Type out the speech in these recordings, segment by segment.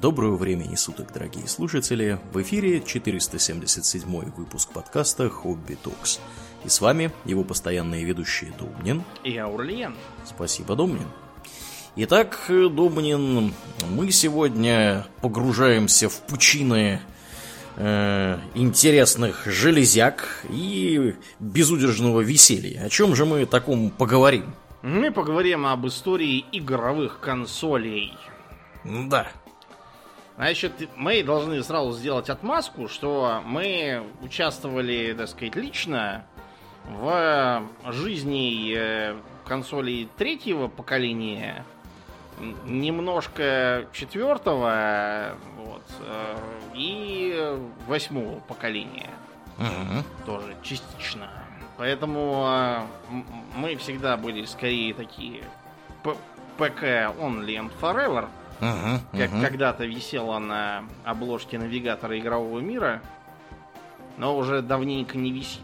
Доброго времени суток, дорогие слушатели! В эфире 477 выпуск подкаста «Хобби Токс». И с вами его постоянные ведущие Домнин и Аурлиен. Спасибо, Домнин. Итак, Домнин, мы сегодня погружаемся в пучины э, интересных железяк и безудержного веселья. О чем же мы таком поговорим? Мы поговорим об истории игровых консолей. Да. Значит, мы должны сразу сделать отмазку, что мы участвовали, так сказать, лично в жизни э, консолей третьего поколения, немножко четвертого, вот, э, и восьмого поколения. Угу. Тоже частично. Поэтому э, мы всегда были скорее такие ПК Only and Forever. Угу, как угу. когда-то висела на обложке навигатора игрового мира, но уже давненько не висит.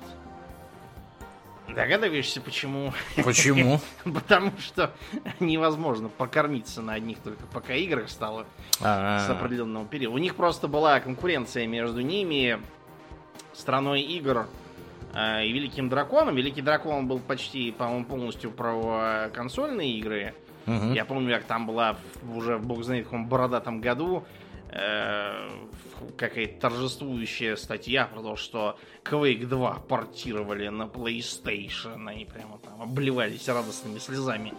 Догадываешься, почему? Почему? Потому что невозможно покормиться на одних только пока играх стало А, с определенного периода. У них просто была конкуренция между ними, страной игр э, и Великим Драконом. Великий Дракон был почти, по-моему, полностью про консольные игры. Я помню, как там была в- уже, бог знает, в каком бородатом году э, какая-то торжествующая статья про то, что Quake 2 портировали на PlayStation. Они прямо там обливались радостными слезами,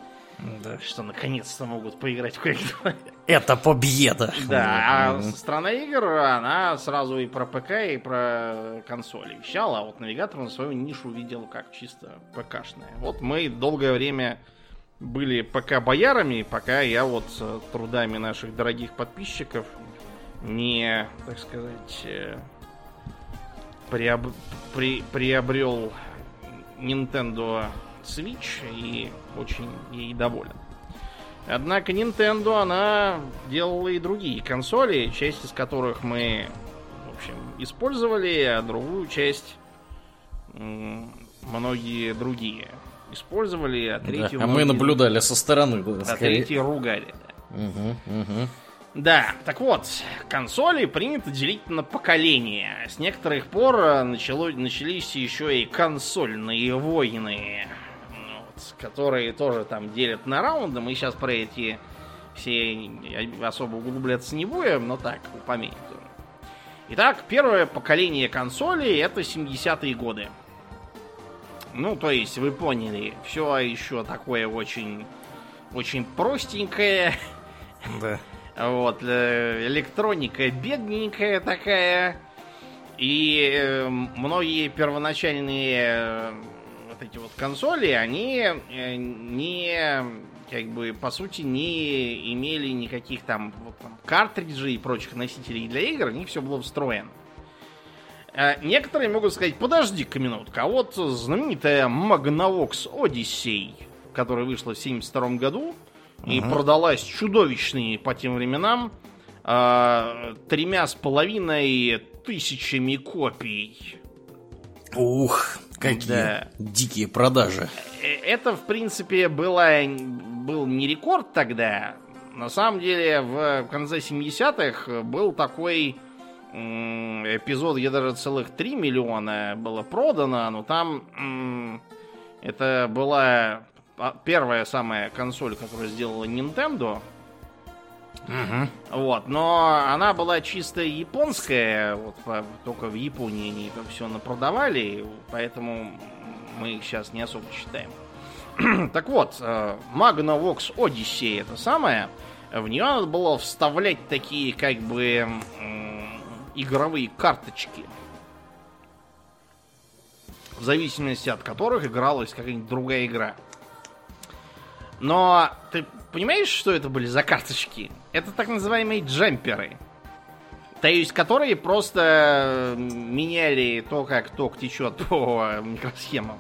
Да. что наконец-то могут поиграть в Quake 2. Это победа! Да, а страна игр, она сразу и про ПК, и про консоли вещала, а вот навигатор на свою нишу видел как чисто ПКшная. Вот мы долгое время были ПК-боярами, пока я вот э, трудами наших дорогих подписчиков не, так сказать, э, приоб- при- приобрел Nintendo Switch и очень ей доволен. Однако Nintendo, она делала и другие консоли, часть из которых мы, в общем, использовали, а другую часть многие другие использовали, а Да, третью... А мы наблюдали со стороны, да, А скорее. третьи ругали, да. Мгм, мгм. Да, так вот, консоли принято делить на поколения. С некоторых пор э, начало, начались еще и консольные войны, вот, которые тоже там делят на раунды. Мы сейчас про эти все особо углубляться не будем, но так, упомянем. Итак, первое поколение консолей это 70-е годы. Ну, то есть, вы поняли, все еще такое очень, очень простенькое, Да. вот, э, электроника бедненькая такая. И э, многие первоначальные э, вот эти вот консоли, они не, как бы, по сути, не имели никаких там, вот, там картриджей и прочих носителей для игр, у них все было встроено. Э, Некоторые могут сказать, подожди-ка минутку, а вот знаменитая Magnavox Odyssey, которая вышла в 72 году и Мгм. продалась чудовищными по тем временам э, тремя с половиной тысячами копий. Ух, какие Да. дикие продажи. Э, Это, в принципе, было, был не рекорд тогда. На самом деле, в конце 70-х был такой эпизод, где даже целых 3 миллиона было продано, но там это была а, первая самая консоль, которую сделала Nintendo. Мгм. Вот, но она была чисто японская, вот только в Японии они это все напродавали, поэтому мы их сейчас не особо считаем. так вот, э, Magnavox Odyssey это самое, в нее надо было вставлять такие как бы игровые карточки, в зависимости от которых игралась какая-нибудь другая игра. Но ты понимаешь, что это были за карточки? Это так называемые джемперы. То есть, которые просто меняли то, как ток течет по микросхемам.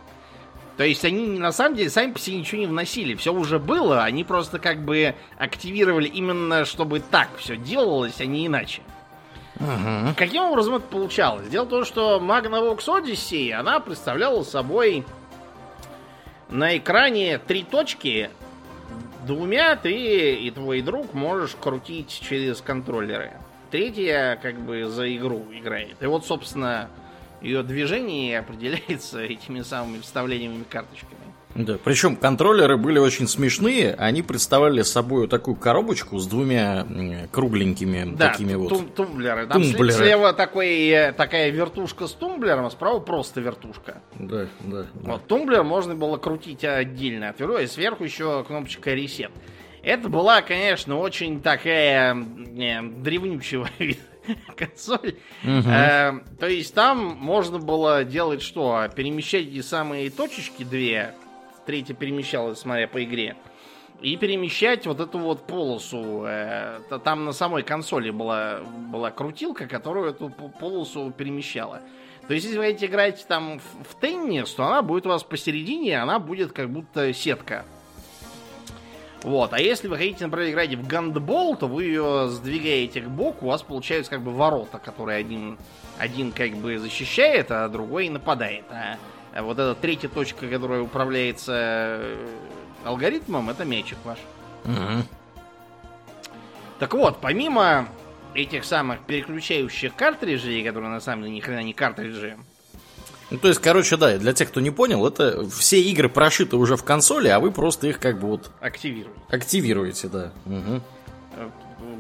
То есть они на самом деле сами по себе ничего не вносили. Все уже было, они просто как бы активировали именно, чтобы так все делалось, а не иначе. Мгм. Каким образом это получалось? Дело в том, что Magnavox Odyssey, она представляла собой на экране три точки, двумя ты и твой друг можешь крутить через контроллеры. Третья как бы за игру играет. И вот, собственно, ее движение определяется этими самыми вставлениями карточками. Да, причем контроллеры были очень смешные. Они представляли собой такую коробочку с двумя кругленькими да, такими вот. Тум тумблеры. Там тумблеры. слева такой, э, такая вертушка с тумблером, а справа просто вертушка. Да, да. да. Вот тумблер можно было крутить отдельно от и сверху еще кнопочка ресет. Это была, конечно, очень такая э, древнючего консоль. Мгм. Э, то есть там можно было делать что? Перемещать эти самые точечки две. Третья перемещалась, смотря по игре. И перемещать вот эту вот полосу. э, там на самой консоли была, была крутилка, которую эту полосу перемещала. То есть, если вы хотите играть там в, в теннис, то она будет у вас посередине, она будет как будто сетка. Вот, а если вы хотите, например, играть в гандбол, то вы ее сдвигаете к боку, у вас получаются как бы ворота, которые один, один как бы защищает, а другой нападает. А, а вот эта третья точка, которая управляется э, алгоритмом, это мячик ваш. Мгм. Так вот, помимо этих самых переключающих картриджей, которые на самом деле ни хрена не картриджи, Ну, то есть, короче, да, для тех, кто не понял, это все игры прошиты уже в консоли, а вы просто их как бы вот активируют. активируете, да. Э,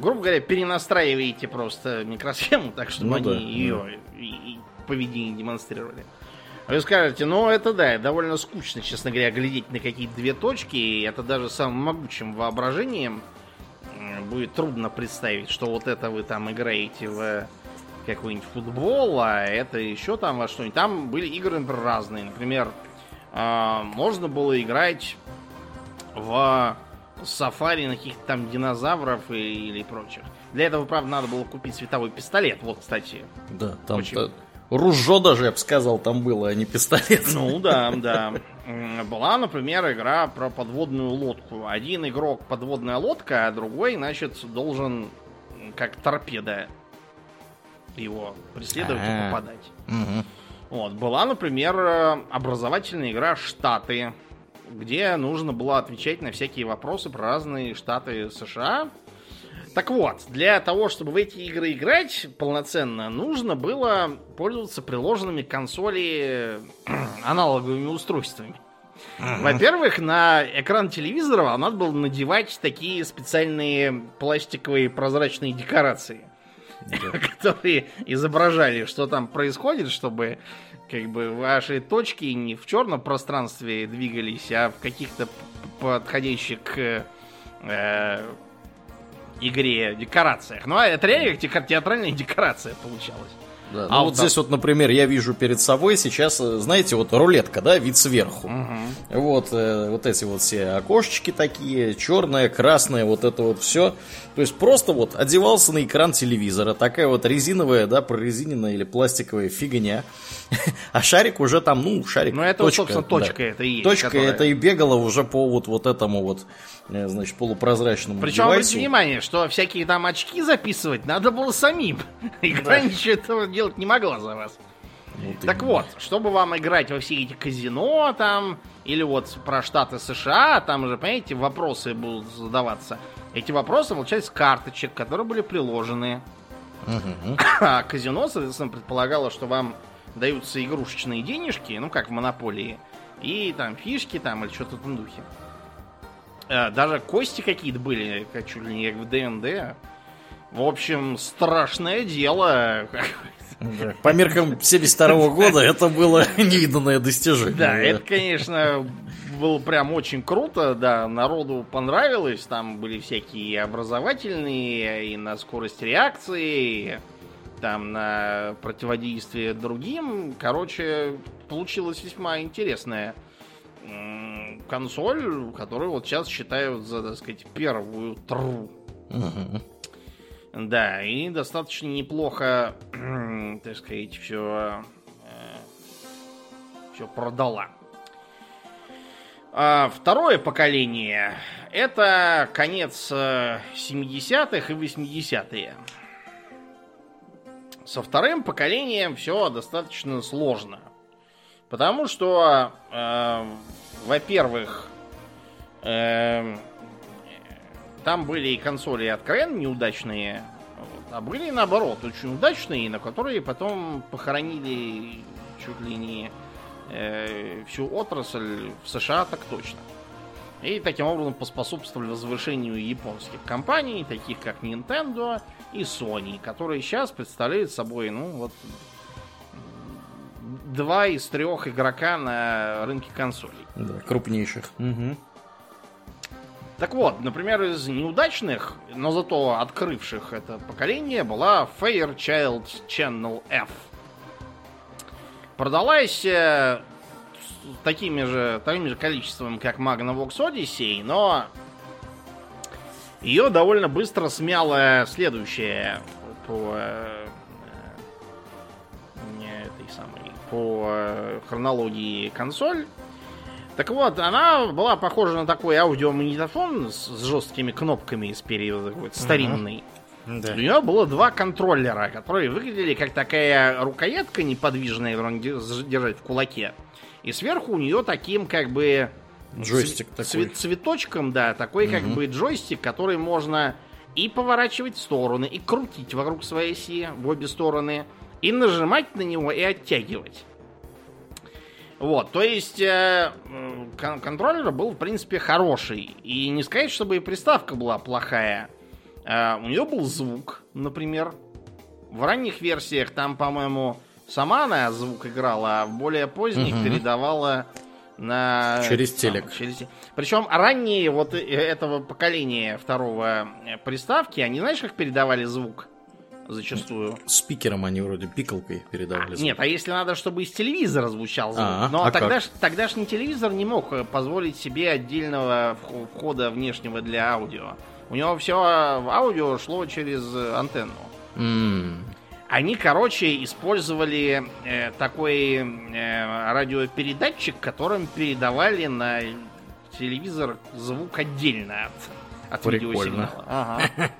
грубо говоря, перенастраиваете просто микросхему так, чтобы Ну они да, ее и поведение демонстрировали. Вы скажете, ну это да, довольно скучно, честно говоря, глядеть на какие-то две точки, и это даже самым могучим воображением будет трудно представить, что вот это вы там играете в какой-нибудь футбол, а это еще там во что-нибудь. Там были игры, например, разные. Например, а, можно было играть в сафари на каких-то там динозавров и- или прочих. Для этого, правда, надо было купить световой пистолет. Вот, кстати. Да, там Очень. та- ружье даже, я бы сказал, там было, а не пистолет. Ну да, да. Была, например, игра про подводную лодку. Один игрок подводная лодка, а другой, значит, должен как торпеда его преследовать и А. попадать. Мгм. Вот. Была, например, э, образовательная игра «Штаты», где нужно было отвечать на всякие вопросы про разные штаты США. Так вот, для того, чтобы в эти игры играть полноценно, нужно было пользоваться приложенными к консоли аналоговыми устройствами. Во-первых, на экран телевизора вам надо было надевать такие специальные пластиковые прозрачные декорации которые изображали, что там происходит, чтобы как бы ваши точки не в черном пространстве двигались, а в каких-то подходящих к э, игре декорациях. Ну, а это реально как те- как театральная декорация получалась. Да, А ну вот вот здесь вот, например, я вижу перед собой сейчас, знаете, вот рулетка, да, вид сверху. Вот, э, вот эти вот все окошечки такие, черное, красное, вот это вот все. То есть просто вот одевался на экран телевизора, такая вот резиновая, да, прорезиненная или пластиковая фигня. А шарик уже там, ну, шарик. Ну, это вот, точка, собственно, да. точка это и есть. Точка которая- это и бегала уже по вот, вот этому вот, э, значит, полупрозрачному Причем девайсу. обратите внимание, что всякие там очки записывать надо было самим. Игра Да. ничего этого делать не могла за вас. Вот Так именно. вот, чтобы вам играть во все эти казино там, или вот про штаты США, там же, понимаете, вопросы будут задаваться. Эти вопросы получались с карточек, которые были приложены. Мгм. А казино, соответственно, предполагало, что вам даются игрушечные денежки, ну, как в Монополии, и там фишки там или что-то в этом духе. Э, Даже кости какие-то были, как чуть ли не как в ДНД. В общем, страшное дело. Да. По меркам 72 года это было невиданное достижение. Да, это, конечно, было прям очень круто, да, народу понравилось, там были всякие образовательные, и на скорость реакции, и там на противодействие другим. Короче, получилась весьма интересная консоль, которую вот сейчас считают за, так сказать, первую тру. Мгм. Да, и достаточно неплохо, так сказать, все, все продала. А второе поколение это конец э, 70-х и 80-е. Со вторым поколением все достаточно сложно. Потому что, э, во-первых, э, там были и консоли откровенно неудачные, вот, а были наоборот очень удачные, на которые потом похоронили чуть ли не э, всю отрасль в США так точно. И таким образом поспособствовали возвышению японских компаний, таких как Nintendo и Sony, которые сейчас представляют собой, ну вот, два из трех игрока на рынке консолей. Да, крупнейших. Угу. Так вот, например, из неудачных, но зато открывших это поколение была Fairchild Channel F. Продалась э, такими же, таким же количеством, как Magnavox Odyssey, но ее довольно быстро смяло следующее по э, не этой самой по э, хронологии консоль. Так вот, она была похожа на такой аудиомагнитофон с, с жесткими кнопками спереди, такой старинный. Да. У нее было два контроллера, которые выглядели как такая рукоятка неподвижная, которую держать в кулаке. И сверху у нее таким как бы джойстик цве- такой. цветочком, да, такой угу. как бы джойстик, который можно и поворачивать в стороны, и крутить вокруг своей оси в обе стороны, и нажимать на него, и оттягивать. Вот, то есть э, кон- контроллер был, в принципе, хороший. И не сказать, чтобы и приставка была плохая. Э, у нее был звук, например. В ранних версиях там, по-моему, сама она звук играла, а в более поздних угу. передавала на... Через телек. через... Причем ранние вот э, этого поколения второго э, приставки, они знаешь, как передавали звук? Зачастую. Спикером они вроде пикалкой передавали. звук. Нет, а если надо, чтобы из телевизора звучал звук. А, Но а тогда, ж, тогда ж не телевизор не мог э, позволить себе отдельного входа внешнего для аудио. У него все аудио шло через антенну. Mm. Они, короче, использовали э, такой э, радиопередатчик, которым передавали на телевизор звук отдельно от, от видеосигнала. Ага.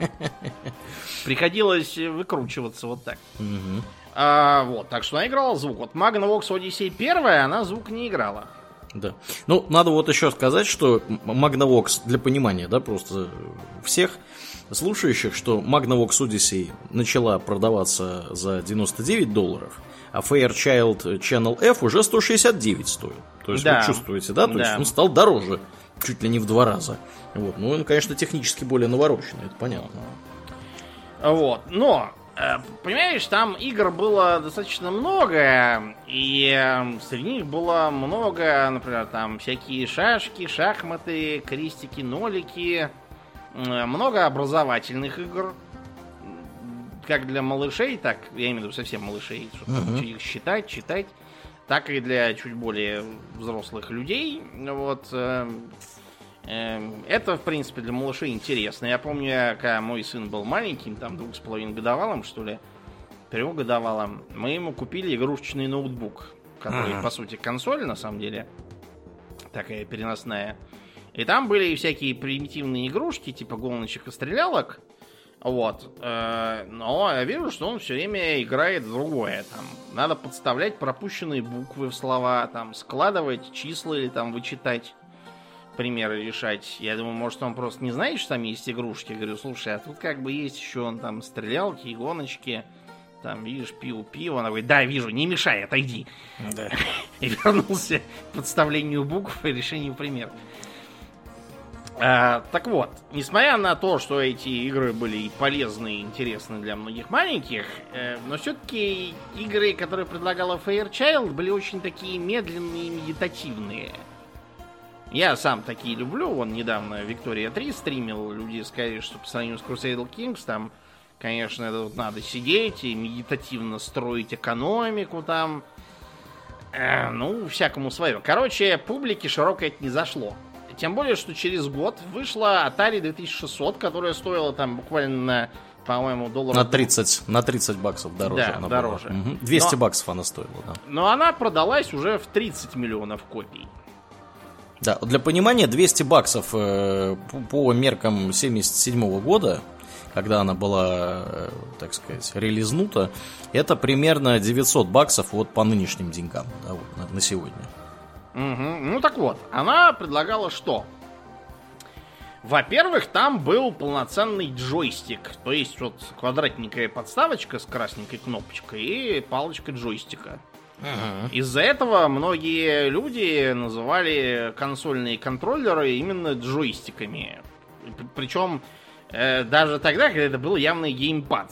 Приходилось выкручиваться вот так. Угу. А, вот, так что она играла звук. Вот Magnavox Odyssey 1, она звук не играла. Да. Ну, надо вот еще сказать, что Magnavox, для понимания, да, просто всех, слушающих, что Magnavox Odyssey начала продаваться за 99 долларов, а Fairchild Channel F уже 169 стоил. То есть да. вы чувствуете, да? То да. есть он стал дороже, чуть ли не в два раза. Вот. Ну, он, конечно, технически более навороченный, это понятно. Вот. Но, э, понимаешь, там игр было достаточно много, и э, среди них было много, например, там всякие шашки, шахматы, крестики, нолики, много образовательных игр, как для малышей, так, я имею в виду совсем малышей, чтобы uh-huh. их считать, читать, так и для чуть более взрослых людей. Вот. Э, э, это, в принципе, для малышей интересно. Я помню, когда мой сын был маленьким, там, двух с половиной годовалым, что ли, трехгодовалым, мы ему купили игрушечный ноутбук, который, uh-huh. по сути, консоль, на самом деле, такая переносная. И там были всякие примитивные игрушки, типа гоночек и стрелялок. Вот. Э, но я вижу, что он все время играет в другое. Там надо подставлять пропущенные буквы в слова, там складывать числа или там вычитать примеры решать. Я думаю, может, он просто не знает, что там есть игрушки. Я говорю, слушай, а тут как бы есть еще он там стрелялки гоночки. Там, видишь, пиво, пиво. Она говорит, да, вижу, не мешай, отойди. Да. И вернулся к подставлению букв и решению примера. А, так вот, несмотря на то, что эти игры были и полезны, и интересны для многих маленьких, э, но все-таки игры, которые предлагала Fairchild, были очень такие медленные и медитативные. Я сам такие люблю. Вон недавно Виктория 3 стримил. Люди сказали, что по сравнению с Crusader Kings там, конечно, это вот надо сидеть и медитативно строить экономику там. Э, ну, всякому свое. Короче, публике широко это не зашло. Тем более, что через год вышла Atari 2600, которая стоила там буквально по-моему, долларов... На 30, на 30 баксов дороже да, она дороже. была. Угу. 200 но, баксов она стоила, да. Но она продалась уже в 30 миллионов копий. Да, для понимания, 200 баксов э, по, меркам 77 года, когда она была, э, так сказать, релизнута, это примерно 900 баксов вот по нынешним деньгам, да, вот, на, на сегодня. Угу. Ну так вот, она предлагала что? Во-первых, там был полноценный джойстик. То есть вот квадратненькая подставочка с красненькой кнопочкой и палочка джойстика. Uh-huh. Из-за этого многие люди называли консольные контроллеры именно джойстиками. Причем э, даже тогда, когда это был явный геймпад.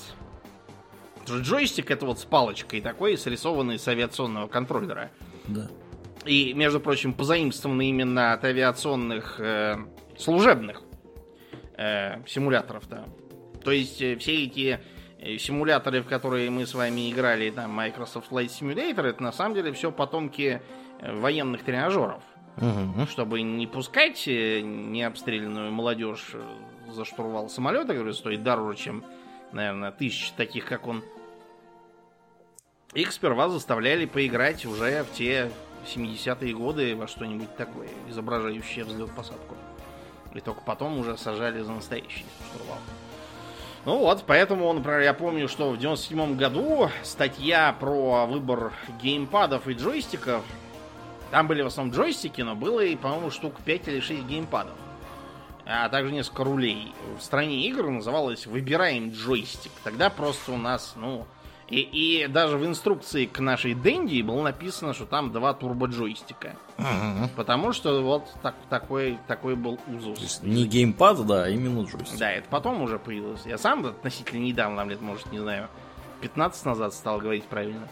Джойстик это вот с палочкой такой, срисованный с авиационного контроллера. Да. И, между прочим, позаимствованный именно от авиационных э, служебных э, симуляторов-то. То есть э, все эти э, симуляторы, в которые мы с вами играли, там Microsoft Flight Simulator, это на самом деле все потомки э, военных тренажеров. Угу. Чтобы не пускать необстрелянную молодежь за штурвал самолета, который стоит дороже, чем, наверное, тысяч таких, как он. Их сперва заставляли поиграть уже в те 70-е годы во что-нибудь такое, изображающее взлет-посадку. И только потом уже сажали за настоящий штурвал. Ну вот, поэтому, например, я помню, что в 97 году статья про выбор геймпадов и джойстиков, там были в основном джойстики, но было и, по-моему, штук 5 или 6 геймпадов. А также несколько рулей. В стране игр называлось «Выбираем джойстик». Тогда просто у нас, ну, и, и даже в инструкции к нашей Дэнди было написано, что там два турбо-джойстика. Угу. Потому что вот так, такой, такой был узус. То есть не геймпад, да, а именно джойстик. Да, это потом уже появилось. Я сам относительно недавно, лет, может, не знаю, 15 назад стал говорить правильно.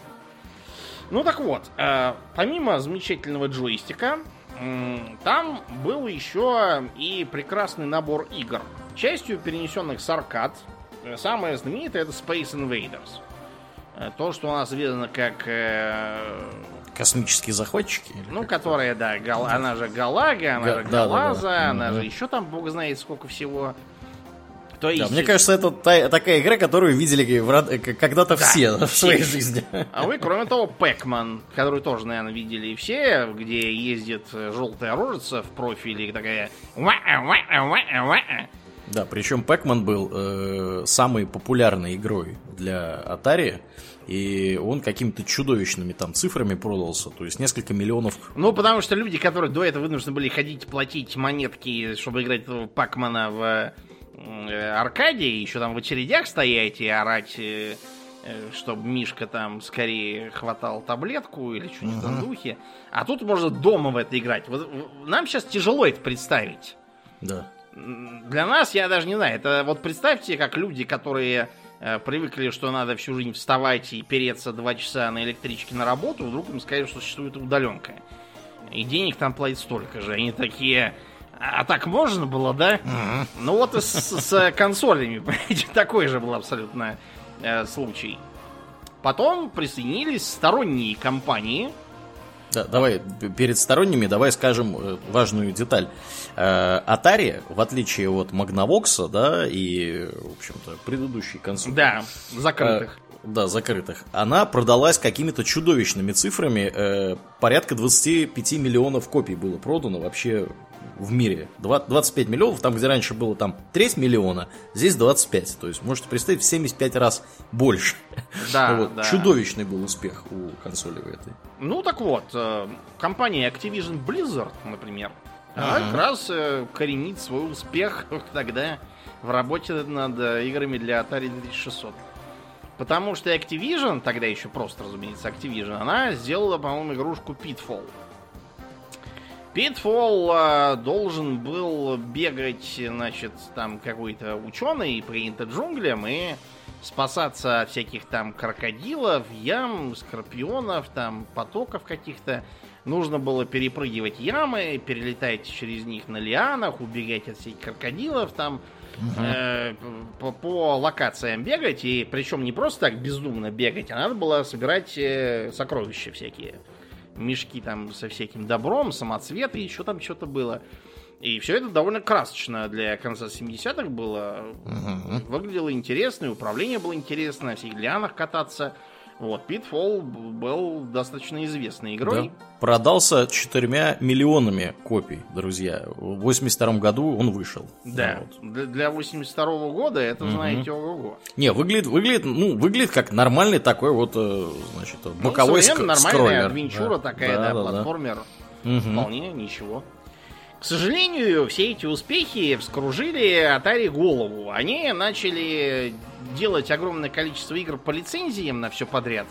Ну так вот, э, помимо замечательного джойстика, э, там был еще и прекрасный набор игр. Частью перенесенных с аркад. Самое знаменитое это Space Invaders. Э, то, что у нас известно как... Э, Космические захватчики? Ну, которые, да, гал, она же Галага, она Га- же Галаза, да, да, да. она mm-hmm. же еще там, бог знает, сколько всего. То есть... Да, мне кажется, это та, такая игра, которую видели когда-то да, все в своей жизни. А вы, кроме того, Пэкман, которую тоже, наверное, видели все, где ездит желтая рожица в профиле, такая... Да, причем Пэкман был э, самой популярной игрой для Atari. И он какими-то чудовищными там цифрами продался, то есть несколько миллионов. Ну, потому что люди, которые до этого вынуждены были ходить, платить монетки, чтобы играть в Пакмана в э, аркаде, еще там в очередях стоять и орать, э, э чтобы Мишка там скорее хватал таблетку или что-нибудь uh-huh. в духе. А тут можно дома в это играть. Вот, нам сейчас тяжело это представить. Да для нас, я даже не знаю, это вот представьте, как люди, которые э, привыкли, что надо всю жизнь вставать и переться два часа на электричке на работу, вдруг им скажут, что существует удаленка. И денег там платят столько же. Они такие, а так можно было, да? Uh-huh. Ну вот и с, с консолями, понимаете, такой же был абсолютно э, случай. Потом присоединились сторонние компании, да, давай, перед сторонними давай скажем э, важную деталь. Э, Atari, в отличие от Magnavox, да, и, в общем-то, предыдущей консоли. Да, закрытых. Э, да, закрытых. Она продалась какими-то чудовищными цифрами. Порядка 25 миллионов копий было продано вообще в мире. 25 миллионов, там, где раньше было там треть миллиона, здесь 25. То есть, можете представить, в 75 раз больше. Да, вот. да. Чудовищный был успех у консоли в этой. Ну, так вот, э, компания Activision Blizzard, например, она как раз э, коренит свой успех тогда в работе над э, играми для Atari 2600. Потому что Activision, тогда еще просто, разумеется, Activision, она сделала, по-моему, игрушку Pitfall. Питфол э, должен был бегать, значит, там какой-то ученый по джунглям и спасаться от всяких там крокодилов, ям, скорпионов, там потоков каких-то. Нужно было перепрыгивать ямы, перелетать через них на лианах, убегать от всех крокодилов, там угу. э, по, по локациям бегать. И причем не просто так бездумно бегать, а надо было собирать э, сокровища всякие мешки там со всяким добром, самоцветы, еще там что-то было. И все это довольно красочно для конца 70-х было. Угу. Выглядело интересно, и управление было интересно, на всех лианах кататься. Вот, Pitfall был достаточно известной игрой. Да. Продался четырьмя миллионами копий, друзья. В 82 году он вышел. Да, вот. для, для 82 -го года это, угу. знаете, ого-го. Не, выглядит, выглядит, ну, выглядит как нормальный такой вот, э, значит, ну, боковой ну, ск- нормальная скроллер. адвенчура да. такая, да, да, да платформер. Да. Вполне ничего. К сожалению, все эти успехи вскружили Atari голову. Они начали делать огромное количество игр по лицензиям на все подряд.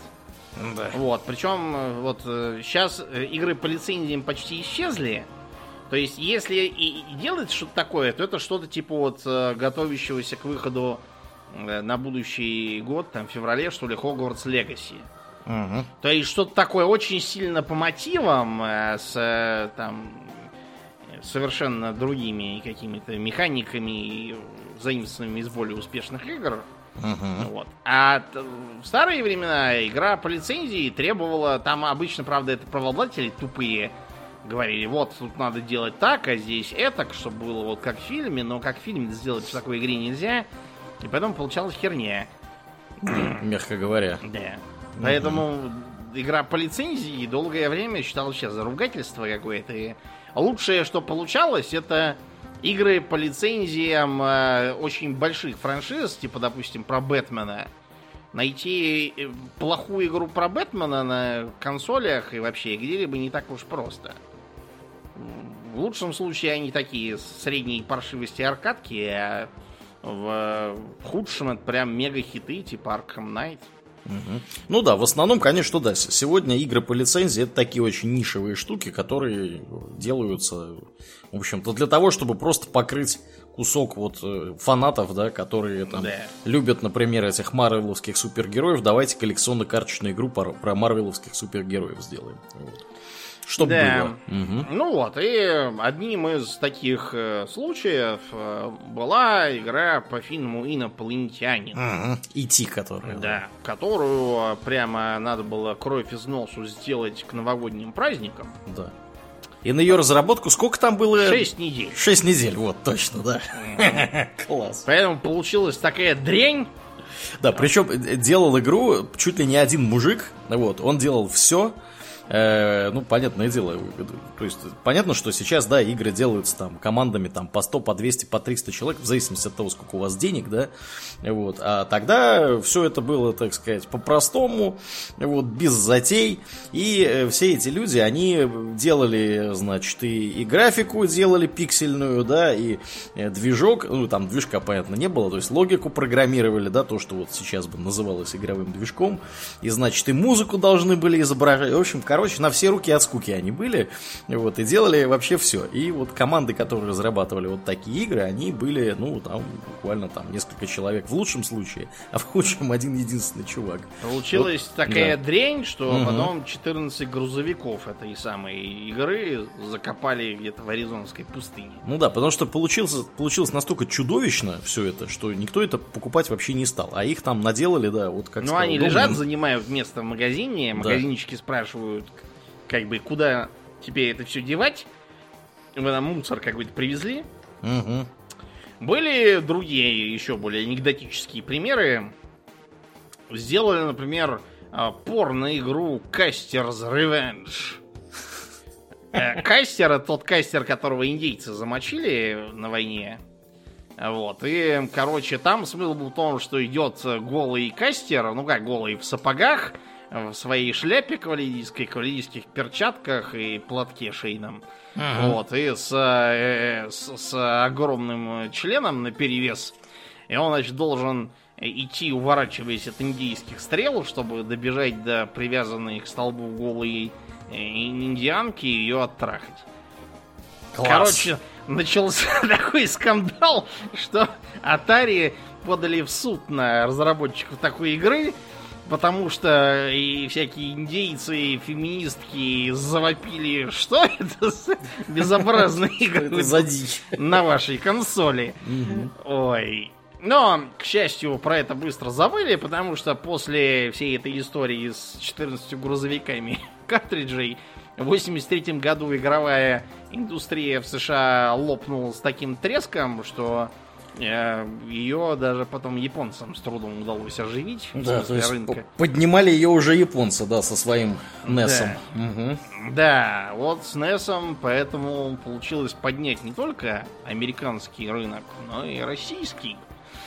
Да. Вот, причем вот сейчас игры по лицензиям почти исчезли. То есть, если и, делать что-то такое, то это что-то типа вот э, готовящегося к выходу э, на будущий год, там, в феврале, что ли, Хогвартс Легаси. Мгм. То есть что-то такое очень сильно по мотивам, э, с э, там э, совершенно другими какими-то механиками и заимствованными из более успешных игр. Мгм. Вот. А в старые времена игра по лицензии требовала, там обычно, правда, это правообладатели тупые говорили, вот тут надо делать так, а здесь это, чтобы было вот как в фильме, но как в фильме сделать в такой игре нельзя, и поэтому получалась херня. Мягко говоря. Да. Поэтому игра по лицензии долгое время считалась сейчас за ругательство какое-то. И лучшее, что получалось, это игры по лицензиям э, очень больших франшиз, типа, допустим, про Бэтмена. Найти э, плохую игру про Бэтмена на консолях и вообще где-либо не так уж просто. В лучшем случае они такие средней паршивости аркадки, а в худшем это прям мега хиты типа Arkham Knight. Ну да, в основном, конечно, да. Сегодня игры по лицензии это такие очень нишевые штуки, которые делаются, в общем-то, для того, чтобы просто покрыть кусок вот э, фанатов, да, которые там Да. любят, например, этих марвеловских супергероев. Давайте коллекционно-карточную игру про марвеловских супергероев сделаем. Вот. Чтоб Да. было. Мгм. Ну вот, и одним из таких э, случаев э, была игра по фильму «Инопланетянин». Мгм. И.Ти, который. Да, которую э, прямо надо было кровь из носу сделать к новогодним праздникам. Да. И на ее разработку сколько там было? Шесть недель. Шесть недель, вот, точно, да. Класс. Поэтому получилась такая дрянь. Да, причем э, делал игру чуть ли не один мужик, вот, он делал все, ну, понятное дело, э, то есть, понятно, что сейчас, да, игры делаются там командами там по 100, по 200, по 300 человек, в зависимости от того, сколько у вас денег, да, вот, а тогда все это было, так сказать, по-простому, вот, без затей, и э, все эти люди, они делали, значит, и, и графику делали пиксельную, да, и э, движок, ну, там движка, понятно, не было, то есть логику программировали, да, то, что вот сейчас бы называлось игровым движком, и, значит, и музыку должны были изображать, в общем, короче, на все руки от скуки они были, вот, и делали вообще все, и вот команды, которые разрабатывали вот такие игры, они были, ну, там, буквально там несколько человек в лучшем случае, а в худшем один единственный чувак. Получилась Вот, такая да. дрянь, что Мгм. потом 14 грузовиков этой самой игры закопали где-то в Аризонской пустыне. Ну да, потому что получилось, получилось настолько чудовищно все это, что никто это покупать вообще не стал. А их там наделали, да, вот как Ну, они Домнин. лежат, занимают место в магазине, магазинчики спрашивают, как бы, куда теперь это все девать. Вы нам мусор какой-то привезли. Мгм. Были другие, еще более анекдотические примеры. Сделали, например, а, порно-игру Кастер's Revenge. Э, Кастер это тот кастер, которого индейцы замочили на войне. Вот. И, короче, там смысл был в том, что идет голый кастер, ну как голый, в сапогах, в своей шляпе кавалерийской, кавалерийских перчатках и платке шейном. Вот, и с, э, с, с огромным членом на перевес. И он, значит, должен идти, уворачиваясь от индийских стрел, чтобы добежать до привязанной к столбу голой э, индианки и ее оттрахать. Класс. Короче, начался такой скандал, что Atari подали в суд на разработчиков такой игры, потому что и всякие индейцы, и феминистки завопили, что это за безобразные игры за дичь? на вашей консоли. Ой. Но, к счастью, про это быстро забыли, потому что после всей этой истории с 14 грузовиками картриджей в 83 году игровая индустрия в США лопнула с таким треском, что ее даже потом японцам с трудом удалось оживить. Да, то есть рынка. поднимали ее уже японцы, да, со своим Несом. Да. Мгм. Да, вот с NES, поэтому получилось поднять не только американский рынок, но и российский.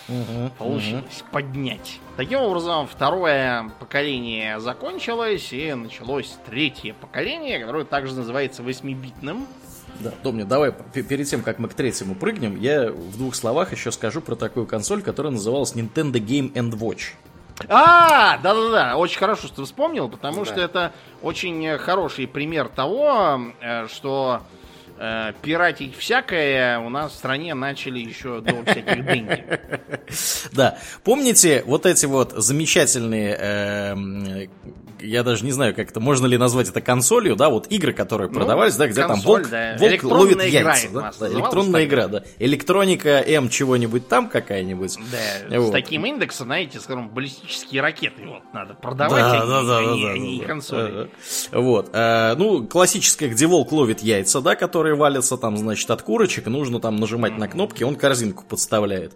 Мгм. Получилось поднять. Таким образом, второе поколение закончилось, и началось третье поколение, которое также называется 8-битным. Да, Домни, давай перед тем, как мы к третьему прыгнем, я в двух словах еще скажу про такую консоль, которая называлась Nintendo Game and Watch. А, да-да-да, очень хорошо, что ты вспомнил, потому да. что это очень хороший пример того, э, что э, пиратить всякое у нас в стране начали еще до всяких дынди. Да, помните вот эти вот замечательные э, я даже не знаю, как это, можно ли назвать это консолью, да, вот игры, которые ну, продавались, да, где консоль, там волк, да. волк ловит яйца, да, да электронная игра, да, электроника М чего-нибудь там какая-нибудь. Да, вот. с таким индексом, знаете, скажем, баллистические ракеты вот надо продавать, да, а, да, да, они, да, они да, да, консоли. Вот, а, ну, классическая, где волк ловит яйца, да, которые валятся там, значит, от курочек, нужно там нажимать mm. на кнопки, он корзинку подставляет,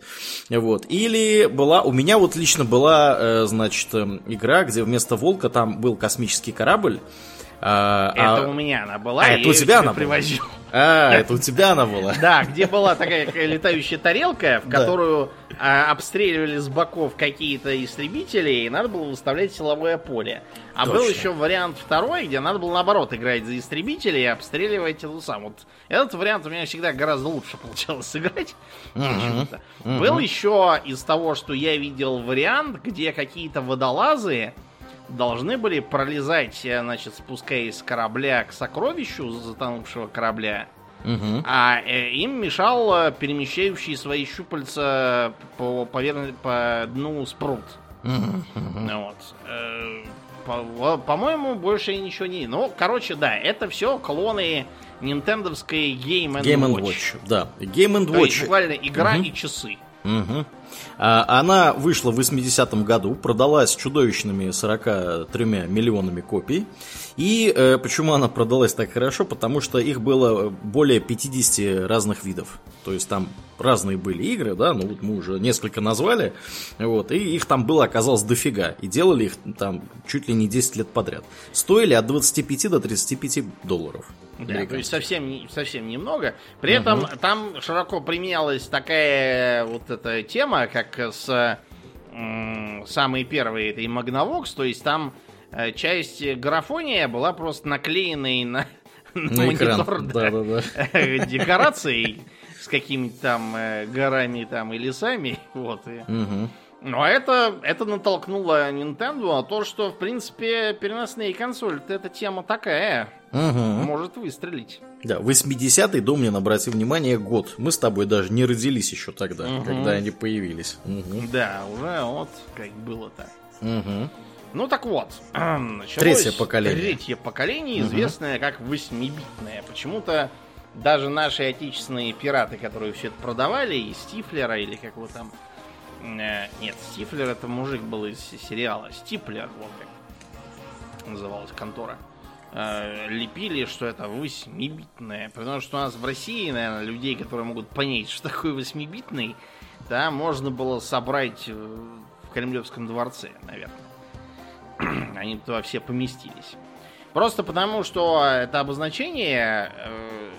вот. Или была, у меня вот лично была, э, значит, эм, игра, где вместо волка там был космический корабль. А, это а... у меня она была. А это у тебя она привозил. была? А, это у тебя она была. Да, где была такая летающая тарелка, в которую а, обстреливали с боков какие-то истребители, и надо было выставлять силовое поле. А был еще вариант второй, где надо было наоборот играть за истребителей и обстреливать эту сам. Вот этот вариант у меня всегда гораздо лучше получалось сыграть. Был еще из того, что я видел вариант, где какие-то водолазы должны были пролезать, э, значит, спускаясь с корабля к сокровищу затонувшего корабля, угу. а э, им мешал э, перемещающий свои щупальца по, поверх... по дну спрут. Угу. Вот. По- по-моему, больше ничего не... Ну, короче, да, это все клоны нинтендовской Game and Game Watch. Watch. Да, Game Watch. То есть, буквально игра угу. и часы. Угу. Она вышла в 80-м году, продалась чудовищными 43 миллионами копий. И э, почему она продалась так хорошо? Потому что их было более 50 разных видов. То есть там разные были игры, да, ну вот мы уже несколько назвали, вот, и их там было, оказалось, дофига. И делали их там чуть ли не 10 лет подряд. Стоили от 25 до 35 долларов. Да, то есть совсем, совсем немного. При угу. этом там широко применялась такая вот эта тема, как с м, самой первой этой Magnavox, то есть там э, часть графония была просто наклеенной на, на, на монитор да, да, да. декорацией с какими-то там э, горами там и лесами. Вот, и... угу. Ну, а это, это натолкнуло Nintendo на то, что, в принципе, переносные консоли это тема такая. Угу. Может выстрелить. Да, 80-й, Домнин, обрати внимание, год. Мы с тобой даже не родились еще тогда, угу. когда они появились. Угу. Да, уже вот как было-то. Угу. Ну так вот, третье поколение. Третье поколение, известное угу. как восьмибитное. Почему-то даже наши отечественные пираты, которые все это продавали, и Стифлера, или как его там нет, Стифлер это мужик был из сериала. Стиплер, вот как называлась контора. Э, лепили, что это восьмибитное. Потому что у нас в России, наверное, людей, которые могут понять, что такое восьмибитный, да, можно было собрать в Кремлевском дворце, наверное. Они туда все поместились. Просто потому, что это обозначение, э,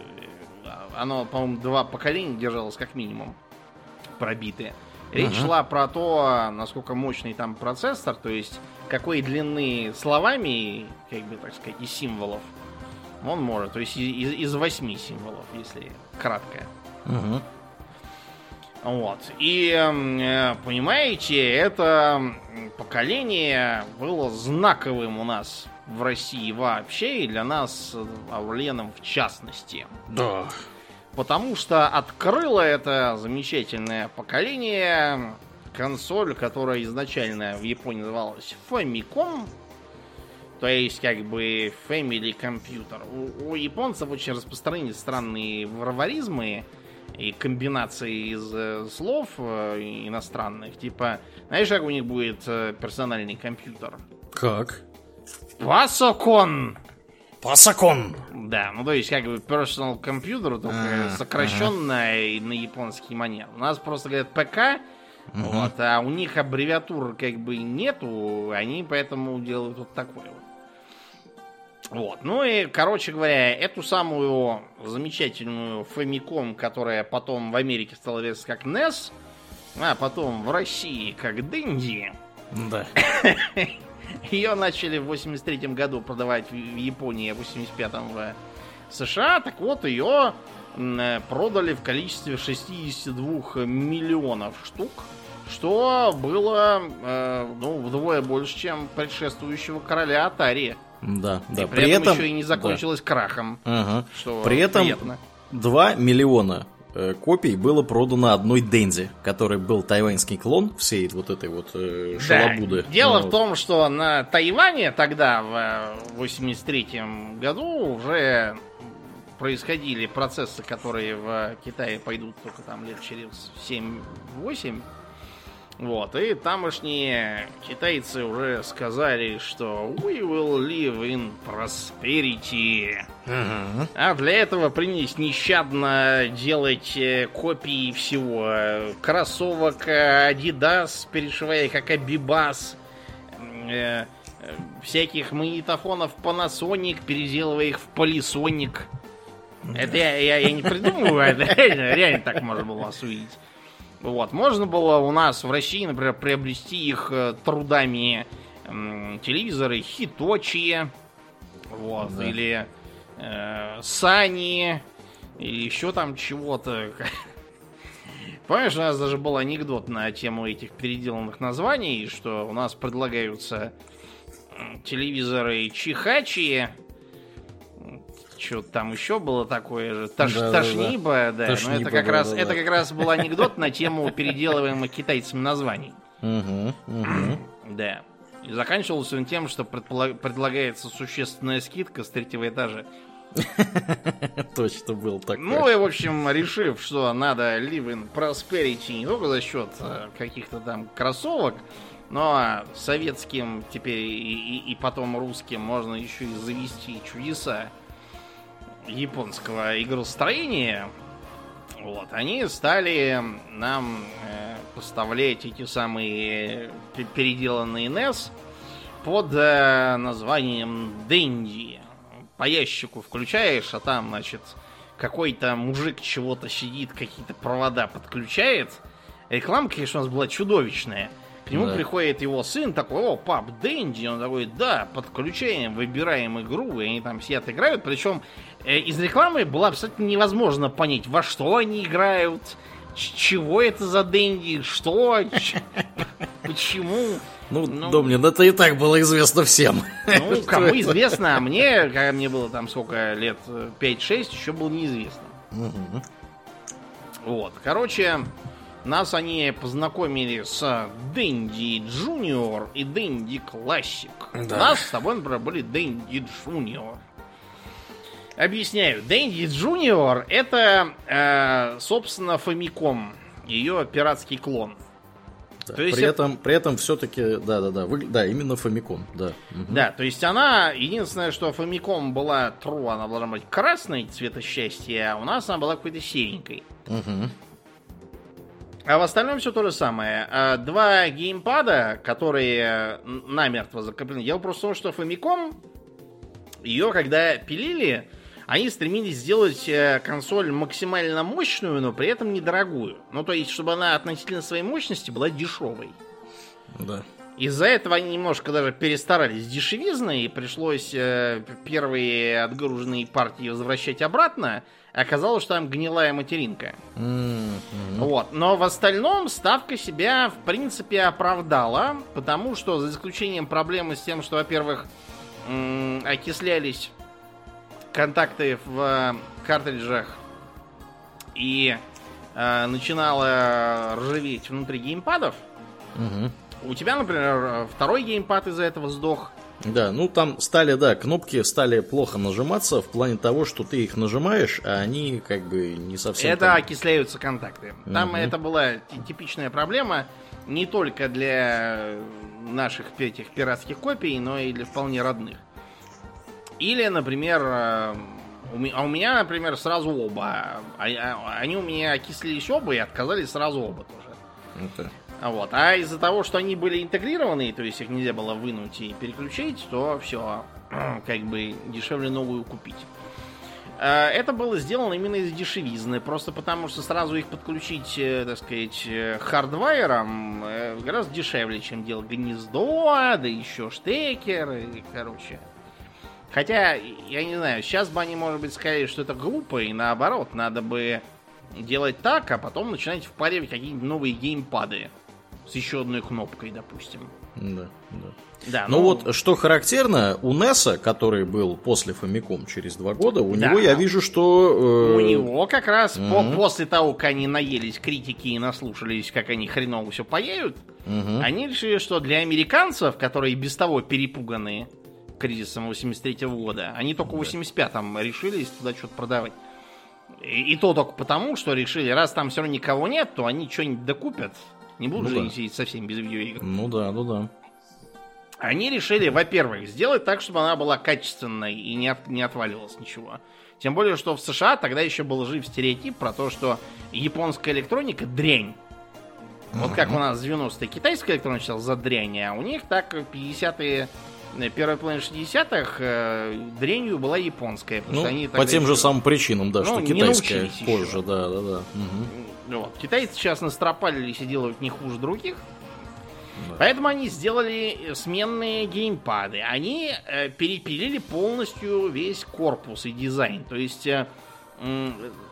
оно, по-моему, два поколения держалось как минимум пробитые. Речь uh-huh. шла про то, насколько мощный там процессор, то есть какой длины словами, как бы так сказать, и символов он может. То есть из, из восьми символов, если кратко. Uh-huh. Вот. И, э, понимаете, это поколение было знаковым у нас в России вообще, и для нас, Ауленом в частности. Да. Потому что открыло это замечательное поколение консоль, которая изначально в Японии называлась Famicom. То есть, как бы, Family Computer. У, у японцев очень распространены странные варваризмы и комбинации из э, слов э, иностранных. Типа, знаешь, как у них будет э, персональный компьютер? Как? Пасокон! Пасакон. Да, ну то есть как бы personal computer, только а, сокращенная ага. на японский манер. У нас просто говорят ПК, угу. вот, а у них аббревиатур как бы нету, они поэтому делают вот такое вот. Вот. Ну и, короче говоря, эту самую замечательную Famicom, которая потом в Америке стала известна как NES, а потом в России как Dendy. Да. Ее начали в 83 году продавать в Японии, а в 85-м в США, так вот ее э, продали в количестве 62 миллионов штук, что было э, ну, вдвое больше, чем предшествующего короля Атари. Да, да. И при, при этом, этом еще и не закончилось да. крахом. Ага. Что при этом приятно. 2 миллиона копий было продано одной Дензи, который был тайваньский клон всей вот этой вот э, шалобуды. Да. Дело ну, в том, что на Тайване тогда, в 83 году, уже происходили процессы, которые в Китае пойдут только там лет через 7-8. Вот, и тамошние китайцы уже сказали, что we will live in prosperity. Uh-huh. А для этого принялись нещадно делать э, копии всего. Кроссовок Adidas, перешивая как Abibas, э, всяких магнитофонов Panasonic, переделывая их в Polysonic. Это я, я, я не придумываю, это реально, реально так можно было вас увидеть. Вот. Можно было у нас в России, например, приобрести их э, трудами э, телевизоры хиточие, вот, да. или э, сани, или еще там чего-то. Помнишь, у нас даже был анекдот на тему этих переделанных названий, что у нас предлагаются телевизоры чихачие, что там еще было такое же. Таш, да, тошниба, да. да. Но это как, да, раз, да, это как раз был анекдот на тему переделываемых китайцами названий. Да. И заканчивался он тем, что предлагается существенная скидка с третьего этажа. Точно был такой. Ну и, в общем, решив, что надо live in prosperity не только за счет э, каких-то там кроссовок, но советским теперь и, и, и потом русским можно еще и завести чудеса японского игростроения, вот, они стали нам э, поставлять эти самые э, переделанные NES под э, названием Дэнди. По ящику включаешь, а там, значит, какой-то мужик чего-то сидит, какие-то провода подключает. Реклама, конечно, у нас была чудовищная. К нему да. приходит его сын, такой, о, пап, Дэнди. Он такой, да, подключаем, выбираем игру, и они там сидят играют. Причем из рекламы было абсолютно невозможно понять, во что они играют, чего это за Дэнди, что, почему. Ну, ну, Домнин, это и так было известно всем. Ну, кому известно, а мне, когда мне было там сколько лет, 5-6, еще было неизвестно. Угу. Вот, короче, нас они познакомили с Dendy Junior и Dendy Classic. Да. У нас с тобой, например, были Dendy Junior. Объясняю. Dendy Junior это, э, собственно, Famicom. Ее пиратский клон. Да, то есть при, это... этом, при этом все-таки, да, да, да, вы... да, именно Famicom, да. Угу. Да, то есть она, единственное, что Famicom была true, она должна быть красной цвета счастья, а у нас она была какой-то серенькой. Угу. А в остальном все то же самое. А, два геймпада, которые намертво закреплены. Дело просто в том, что Famicom, ее когда пилили, они стремились сделать э, консоль максимально мощную, но при этом недорогую. Ну, то есть, чтобы она относительно своей мощности была дешевой. Да. Из-за этого они немножко даже перестарались дешевизной, и пришлось э, первые отгруженные партии возвращать обратно. Оказалось, что там гнилая материнка. Mm-hmm. Вот. Но в остальном ставка себя, в принципе, оправдала, потому что, за исключением проблемы с тем, что, во-первых, окислялись контакты в картриджах и э, начинало ржаветь внутри геймпадов, mm-hmm. У тебя, например, второй геймпад из-за этого сдох. Да, ну там стали, да, кнопки стали плохо нажиматься в плане того, что ты их нажимаешь, а они как бы не совсем... Это там... окисляются контакты. Там угу. это была типичная проблема не только для наших этих пиратских копий, но и для вполне родных. Или, например, э, а у меня, например, сразу оба. А, а, они у меня окислились оба и отказались сразу оба тоже. Это... Вот. А из-за того, что они были интегрированы, то есть их нельзя было вынуть и переключить, то все, как бы дешевле новую купить. А, это было сделано именно из дешевизны, просто потому что сразу их подключить, э, так сказать, э, хардвайером э, гораздо дешевле, чем делать гнездо, да еще штекер, и, короче. Хотя, я не знаю, сейчас бы они, может быть, сказали, что это глупо, и наоборот, надо бы делать так, а потом начинать впаривать какие-нибудь новые геймпады с еще одной кнопкой, допустим. Да, да. Да, Ну вот, что характерно, у Неса, который был после Famicom через два года, у Да. него я вижу, что... э, У него как раз по- после того, как они наелись критики и наслушались, как они хреново все паяют, они решили, что для американцев, которые без того перепуганы кризисом 83 года, они только в 85-м решились туда что-то продавать. И, и то только потому, что решили, раз там все равно никого нет, то они что-нибудь докупят. Не будут Ну же да. они сидеть совсем без видеоигр. Ну да, ну да. Они решили, во-первых, сделать так, чтобы она была качественной и не, от- не отваливалась ничего. Тем более, что в США тогда еще был жив стереотип про то, что японская электроника дрянь. Вот как у нас в 90-е китайская электроника сейчас за дрянь, а у них так в 50-е, э, первая половина 60-х э, дрянью была японская. Потому Ну, что они по тем же самым причинам, да, Ну, что китайская научились еще. позже, да, да, да. Мгм. Вот. Китайцы сейчас настропалились и делают не хуже других. Да. Поэтому они сделали сменные геймпады. Они э, перепилили полностью весь корпус и дизайн. То есть э,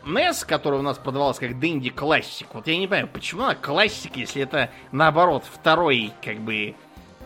NES, который у нас продавался как Dendy Classic, вот я не понимаю, почему она классик, если это наоборот второй, как бы,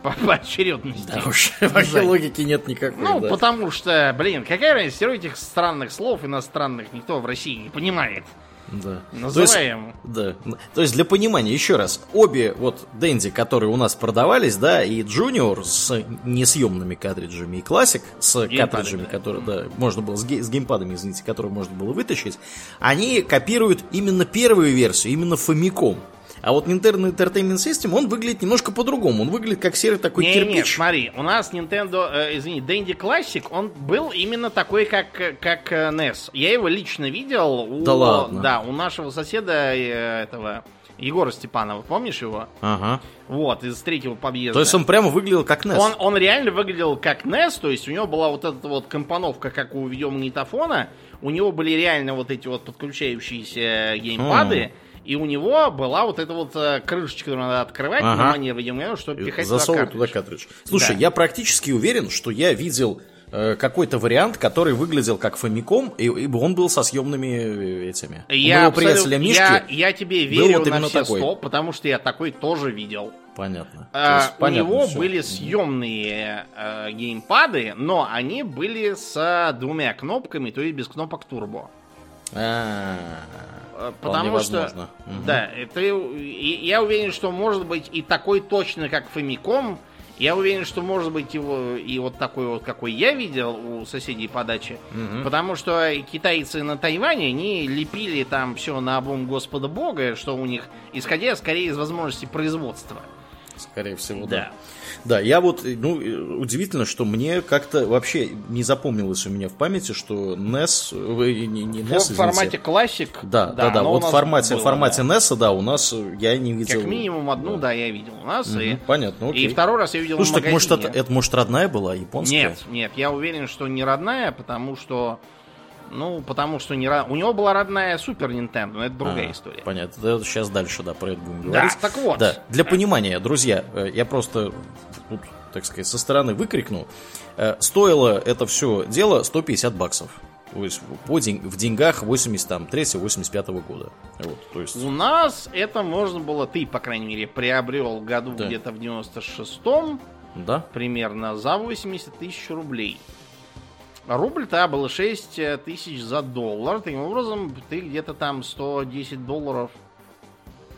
по поочередности. Да уж, вообще логики нет никакой. Ну, да. потому что, блин, какая разница, все этих странных слов иностранных никто в России не понимает. Да. То есть, Называем. да. То есть для понимания, еще раз, обе вот Дэнди, которые у нас продавались, да, и Junior с несъемными картриджами, и Classic с Геймпадами, картриджами, да. которые, да, можно было, с, ге- с геймпадами, извините, которые можно было вытащить, они копируют именно первую версию, именно Famicom. А вот Nintendo Entertainment System, он выглядит немножко по-другому. Он выглядит как серый такой Не, кирпич. нет, смотри, у нас Nintendo, э, извини, Dendy Classic, он был именно такой, как, э, как э, NES. Я его лично видел у, Да ладно? да, у нашего соседа э, этого Егора Степанова, помнишь его? Ага. Вот, из третьего подъезда. То есть он прямо выглядел как NES. Он, он реально выглядел как NES, то есть у него была вот эта вот компоновка, как у видеомагнитофона, у него были реально вот эти вот подключающиеся геймпады, и у него была вот эта вот э, крышечка, которую надо открывать Ага. на манер видеомагнитофона, чтобы пихать туда Засовывать туда картридж. картридж. Слушай, Да. я практически уверен, что я видел э, какой-то вариант, который выглядел как Famicom, и, и он был со съемными э, этими. У Я, моего абсолютно- приятеля Мишки я, я тебе верю вот на все такой. сто, потому что я такой тоже видел. Понятно. А, есть, у понятно него всё. были съемные э, геймпады, но они были с двумя кнопками, то есть без кнопок турбо. А, Э, Потому что, возможно. Мгм. да, это, и- я уверен, что может быть и такой точно, как Famicom. Я уверен, что может быть его и вот такой вот, какой я видел у соседей по даче. Потому что китайцы на Тайване, они лепили там все на обум Господа Бога, что у них, исходя скорее из возможности производства. Скорее всего, Да. да. Да, я вот, ну, э, удивительно, что мне как-то вообще не запомнилось у меня в памяти, что NES, не, не NES, В формате классик. Да, да, да, вот в формате, было, формате да. NES, да, у нас э, я не видел. Как минимум одну, да, я видел у нас. И, Мгм, понятно, окей. и второй раз я видел Слушай, в так может магазине. это, это может родная была, японская? Нет, нет, я уверен, что не родная, потому что... Ну, потому что не у него была родная Супер Nintendo, но это другая А, история. Понятно. Да, сейчас дальше, да, про это будем Да, говорить. так вот. Да, для понимания, друзья, э, я просто тут, так сказать, со стороны выкрикну. Э, Стоило это все дело 150 баксов. То есть по день- в деньгах 83-85 года. Вот, то есть, У нас это можно было, ты, по крайней мере, приобрел году Да. где-то в 96-м, да, примерно за 80 тысяч рублей. Рубль-то было 6 тысяч за доллар. Таким образом, ты где-то там 110 долларов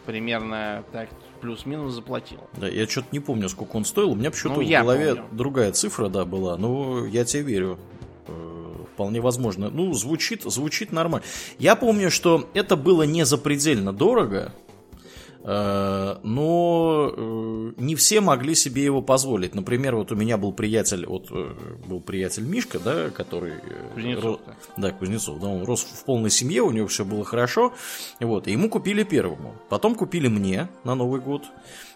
примерно так плюс-минус заплатил. да, я что-то не помню, сколько он стоил. У меня почему-то Ну, в голове помню. другая цифра, да, была. Ну, я тебе верю. Э, Вполне возможно. Ну, звучит, звучит нормально. Я помню, что это было не запредельно дорого, э, но э, не все могли себе его позволить. Например, вот у меня был приятель, вот э, был приятель Мишка, да, который... э, Кузнецов, Да, Кузнецов, да, он рос в полной семье, у него все было хорошо, вот, и ему купили первому. Потом купили мне на Новый год,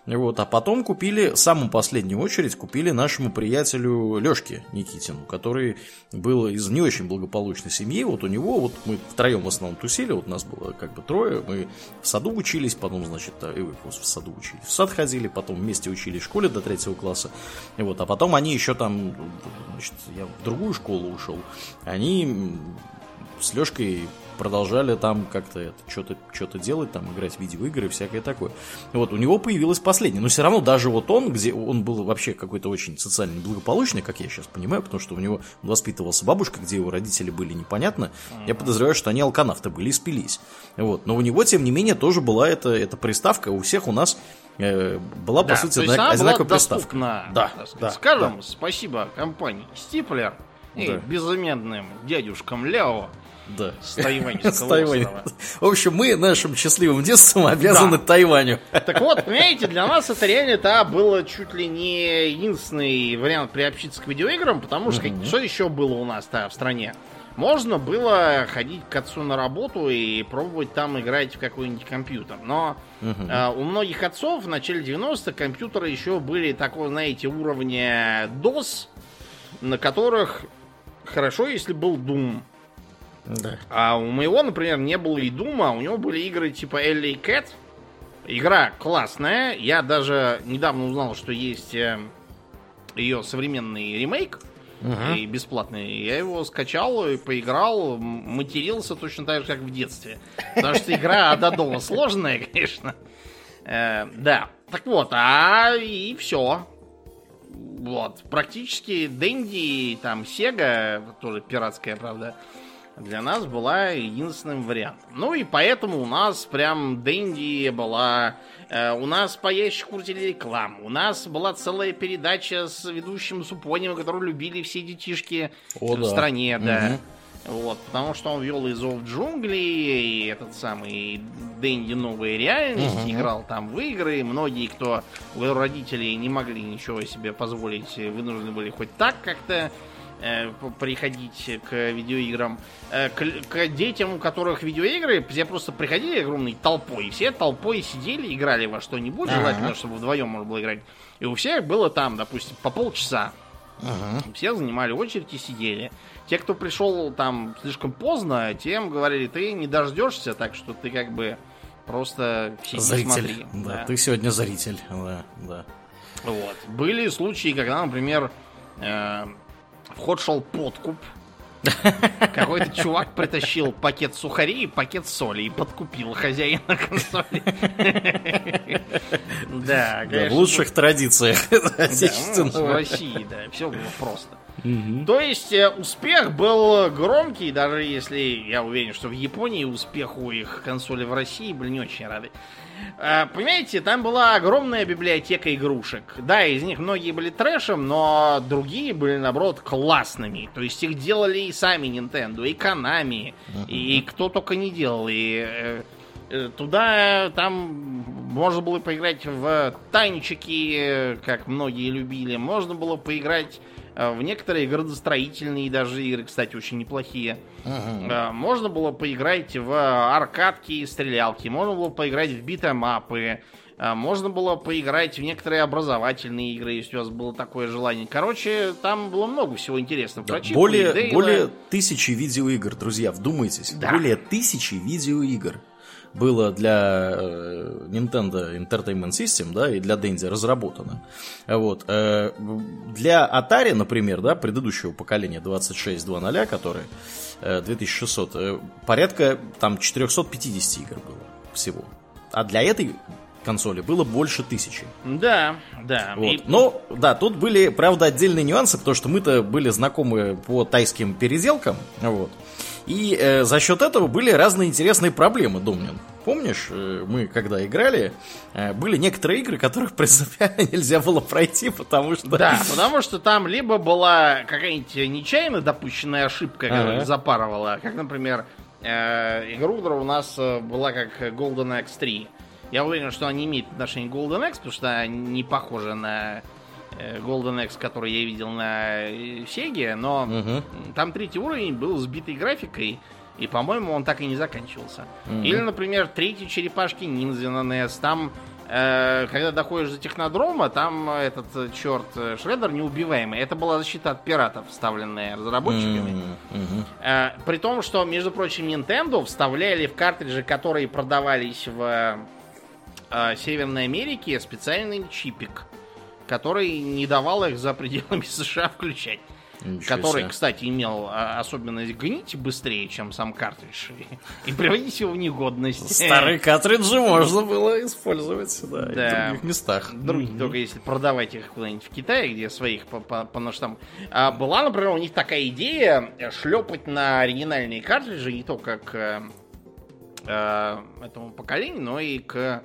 вот, а потом купили, самую последнюю очередь, купили нашему приятелю Лешке Никитину, который был из не очень благополучной семьи. Вот у него, вот мы втроем в основном тусили, вот нас было как бы трое, мы в саду учились, потом, значит, э, и вы в саду учились, в сад ходили, потом вместе учились в школе до третьего класса. И вот, а потом они еще там, значит, я в другую школу ушел. Они с Лешкой продолжали там как-то что-то что делать, там играть в видеоигры и всякое такое. Вот, у него появилось последнее. Но все равно даже вот он, где он был вообще какой-то очень социально благополучный, как я сейчас понимаю, потому что у него воспитывался бабушка, где его родители были непонятно. Я подозреваю, что они алканавты были и спились. Вот. Но у него, тем не менее, тоже была эта, эта приставка. У всех у нас э, была, да, по сути, одинак, одинаковая приставка. Да, да, Скажем да. спасибо компании Стиплер и да. безымянным дядюшкам Ляо да. С Тайваньского В общем, мы нашим счастливым детством обязаны да. Тайваню. Так вот, понимаете, для нас это реально это было чуть ли не единственный вариант приобщиться к видеоиграм, потому что что еще было у нас-то в стране? Можно было ходить к отцу на работу и пробовать там играть в какой-нибудь компьютер. Но uh-huh. э, у многих отцов в начале 90-х компьютеры еще были такого, знаете, уровня DOS, на которых хорошо, если был Doom. Да. А у моего, например, не было и Дума, у него были игры типа LA Cat. Игра классная. Я даже недавно узнал, что есть э, ее современный ремейк. Угу. И бесплатный. Я его скачал и поиграл, матерился точно так же, как в детстве. Потому что игра Ададова сложная, конечно. Э, да. Так вот, а и все. Вот. Практически Дэнди, там, Сега, тоже пиратская, правда, для нас была единственным вариантом. Ну и поэтому у нас прям Дэнди была... Э, у нас по ящику крутили рекламу. У нас была целая передача с ведущим Супонем, которую любили все детишки О, в да. стране, да. Угу. Вот, потому что он вел из в джунгли, и этот самый Дэнди новая реальность, угу. играл там в игры. Многие, кто у родителей не могли ничего себе позволить, вынуждены были хоть так как-то приходить к видеоиграм. Э, к, к детям, у которых видеоигры, все просто приходили огромной толпой, все толпой сидели, играли во что-нибудь, ага. желательно, чтобы вдвоем можно было играть. И у всех было там, допустим, по полчаса. Ага. Все занимали очередь и сидели. Те, кто пришел там слишком поздно, тем говорили, ты не дождешься, так что ты как бы просто сиди, зритель. смотри. Да, да, ты сегодня зритель, да, да. Вот. Были случаи, когда, например, э, в ход шел подкуп. Какой-то чувак притащил пакет сухарей и пакет соли и подкупил хозяина консоли. Да, В лучших традициях отечественного. В России, да, все было просто. То есть э, успех был громкий, даже если я уверен, что в Японии успеху их консоли в России были не очень рады. Э, понимаете, там была огромная библиотека игрушек. Да, из них многие были трэшем, но другие были, наоборот, классными. То есть их делали и сами Nintendo, и Konami, и кто только не делал. И э, э, туда там можно было поиграть в танчики, как многие любили. Можно было поиграть в некоторые градостроительные даже игры, кстати, очень неплохие. Uh-huh. Можно было поиграть в аркадки и стрелялки. Можно было поиграть в битэмапы. Э, можно было поиграть в некоторые образовательные игры, если у вас было такое желание. Короче, там было много всего интересного. Да, более, более тысячи видеоигр, друзья, вдумайтесь. Да. Более тысячи видеоигр было для э, Nintendo Entertainment System, да, и для Dendy разработано. Вот. Э, для Atari, например, да, предыдущего поколения 2600, который 2600, э, порядка там 450 игр было всего. А для этой консоли было больше тысячи. Да, да. Вот. И... Но, да, тут были, правда, отдельные нюансы, потому что мы-то были знакомы по тайским переделкам, вот. И э, за счет этого были разные интересные проблемы, Домнин. Помнишь, э, мы когда играли, э, были некоторые игры, которых принципиально нельзя было пройти, потому что... Да, потому что там либо была какая-нибудь нечаянно допущенная ошибка, которая ага. запарывала, как, например, э, игру у нас была как Golden X3. Я уверен, что она не имеет отношения к Golden X, потому что она не похожа на Golden X, который я видел на Сеге, но угу. там третий уровень был сбитой графикой, и, по-моему, он так и не заканчивался. Угу. Или, например, третий черепашки ниндзя на NES. Там, э, когда доходишь до технодрома, там этот э, черт э, Шреддер неубиваемый. Это была защита от пиратов, вставленная разработчиками. Угу. Э, при том, что, между прочим, Nintendo вставляли в картриджи, которые продавались в э, Северной Америки специальный чипик, который не давал их за пределами США включать. Ничего который, себе. кстати, имел а, особенность гнить быстрее, чем сам картридж, и, и приводить его в негодность. Старые картриджи можно было использовать, да, и Да. в других местах. Другие, только если продавать их куда-нибудь в Китае, где своих по, по, по. А была, например, у них такая идея э, шлепать на оригинальные картриджи не только к э, э, этому поколению, но и к,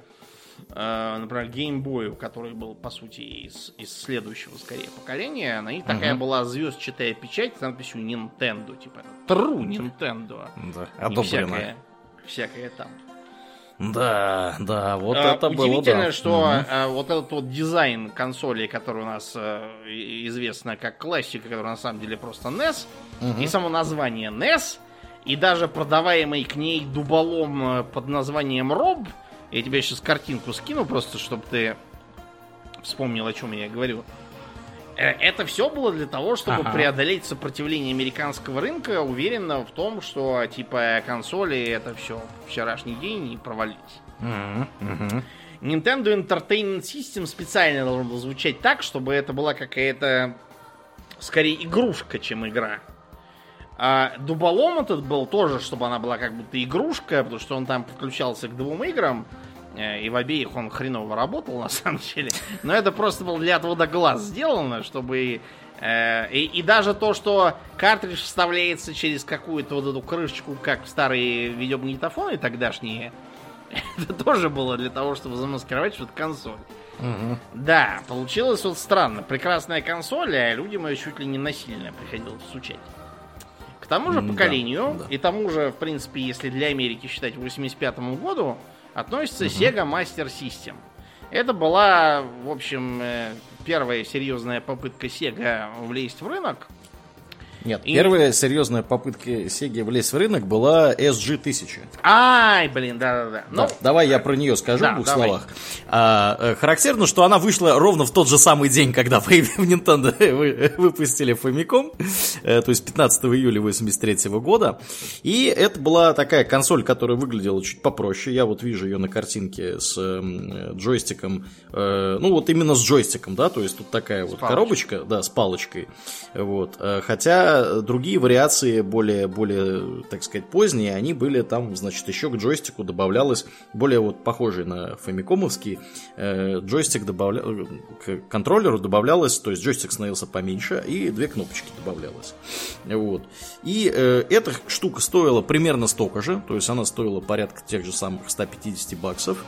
например, геймбою, который был, по сути, из, из следующего, скорее, поколения. На них такая Мгм. была звездчатая печать с надписью Nintendo, типа True Nintendo. Да, одобрено. всякое, всякое там. Да, да, вот А, это было, Удивительно, да. что Мгм. а, вот этот вот дизайн консоли, который у нас э, и- известна как классика, который на самом деле просто NES, Мгм. и само название NES, и даже продаваемый к ней дуболом э, под названием Роб, я тебе сейчас картинку скину просто, чтобы ты вспомнил, о чем я говорю. Э, Это все было для того, чтобы Ага. преодолеть сопротивление американского рынка, уверенно в том, что типа консоли это все вчерашний день и провалились. Мгм, мгм. Nintendo Entertainment System специально должен был звучать так, чтобы это была какая-то скорее игрушка, чем игра. А дуболом этот был тоже, чтобы она была как будто игрушка, потому что он там подключался к двум играм, э, и в обеих он хреново работал, на самом деле. Но это просто было для отвода глаз сделано, чтобы... э, и, и даже то, что картридж вставляется через какую-то вот эту крышечку, как старые видеомагнитофоны тогдашние, это тоже было для того, чтобы замаскировать, что это консоль. Мгм. Да, получилось вот странно. Прекрасная консоль, а людям ее чуть ли не насильно приходилось всучать. К тому же М, да, поколению, да. и тому же, в принципе, если для Америки считать 85 году, относится Sega Master System. Это была, в общем, э, первая серьезная попытка Sega влезть в рынок. Нет, И- первая серьезная попытка Sega влезть в рынок была SG-1000. Ай, блин, да-да-да. Ну, Да, давай я про нее скажу да, в двух давай. словах. А, э, характерно, что она вышла ровно в тот же самый день, когда в Nintendo вы- выпустили Famicom, э, то есть 15 июля 83 года. И это была такая консоль, которая выглядела чуть попроще. Я вот вижу ее на картинке с э, джойстиком, э, ну вот именно с джойстиком, да, то есть тут такая вот палочкой. коробочка, да, с палочкой. Вот. Э, Другие вариации, более, более, так сказать, поздние, они были там, значит, еще к джойстику добавлялось, более вот похожий на фамикомовский, э, джойстик добавля... к контроллеру добавлялось, то есть джойстик становился поменьше, и две кнопочки добавлялось. Вот. И э, эта штука стоила примерно столько же, то есть она стоила порядка тех же самых 150 баксов,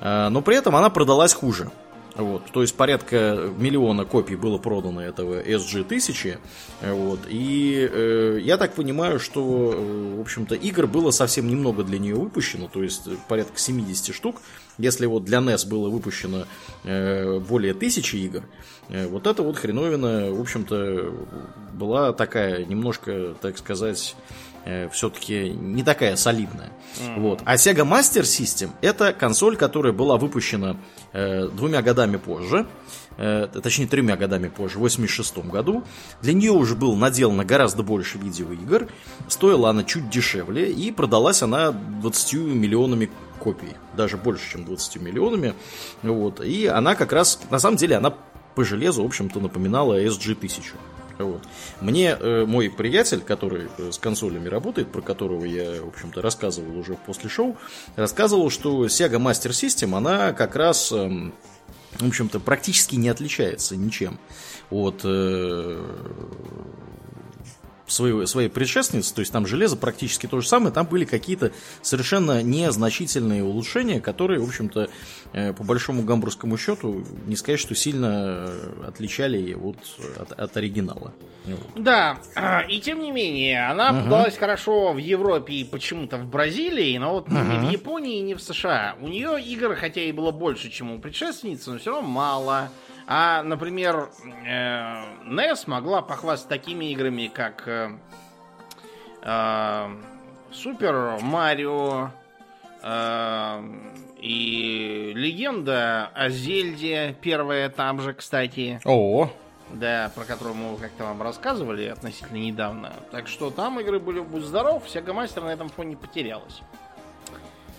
э, но при этом она продалась хуже. Вот, то есть порядка миллиона копий было продано этого SG-1000. э, Вот, и э, я так понимаю, что, э, в общем-то, игр было совсем немного для нее выпущено, то есть э, порядка 70 штук. Если вот для NES было выпущено э, более тысячи игр, э, вот эта вот хреновина, в общем-то, была такая немножко, так сказать, все-таки не такая солидная. Вот. А Sega Master System это консоль, которая была выпущена э, двумя годами позже, э, точнее тремя годами позже, в 86 году. Для нее уже было наделано гораздо больше видеоигр, стоила она чуть дешевле и продалась она 20 миллионами копий, даже больше, чем 20 миллионами. Вот. И она как раз, на самом деле, она по железу, в общем-то, напоминала SG-1000. Вот. Мне э, мой приятель, который э, с консолями работает, про которого я, в общем-то, рассказывал уже после шоу, рассказывал, что Sega Master System, она как раз, эм, в общем-то, практически не отличается ничем от э, своей, своей предшественницы, то есть там железо практически то же самое, там были какие-то совершенно незначительные улучшения, которые, в общем-то, э, по большому гамбургскому счету, не сказать, что сильно э, отличали вот от, от оригинала. Вот. Да, и тем не менее, она продалась хорошо в Европе и почему-то в Бразилии, но вот ни в Японии, ни в США. У нее игр, хотя и было больше, чем у предшественницы, но все равно мало. А, например, э, NES могла похвастаться такими играми, как э, э, Супер Марио и Легенда о Зельде, первая там же, кстати. О, Да, про которую мы как-то вам рассказывали относительно недавно. Так что там игры были будь здоров, Sega Master на этом фоне потерялась.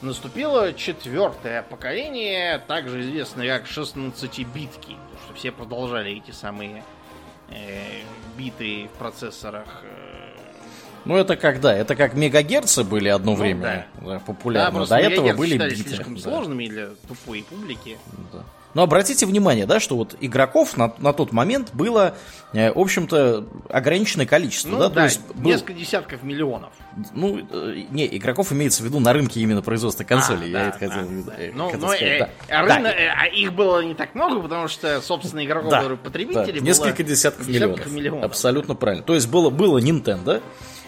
Наступило четвертое поколение, также известное как 16-битки. Потому что все продолжали эти самые э, биты в процессорах. Э. Ну, это когда? Это как мегагерцы были одно ну, время да. популярны. Да, До этого были биты. слишком да. сложными для тупой публики. Да. Но обратите внимание, да, что вот игроков на, на тот момент было, э, в общем-то, ограниченное количество. Ну, да, да, то есть несколько был... десятков миллионов. Ну, э, не, игроков имеется в виду на рынке именно производства консолей. А, я да, это хотел, да, да. Ну, хотел но, сказать. Э, да. А, рынок, да. а их было не так много, потому что, собственно, игроков, да, которые потребители, да. Несколько десятков, десятков миллионов. миллионов. Абсолютно правильно. То есть было, было Nintendo,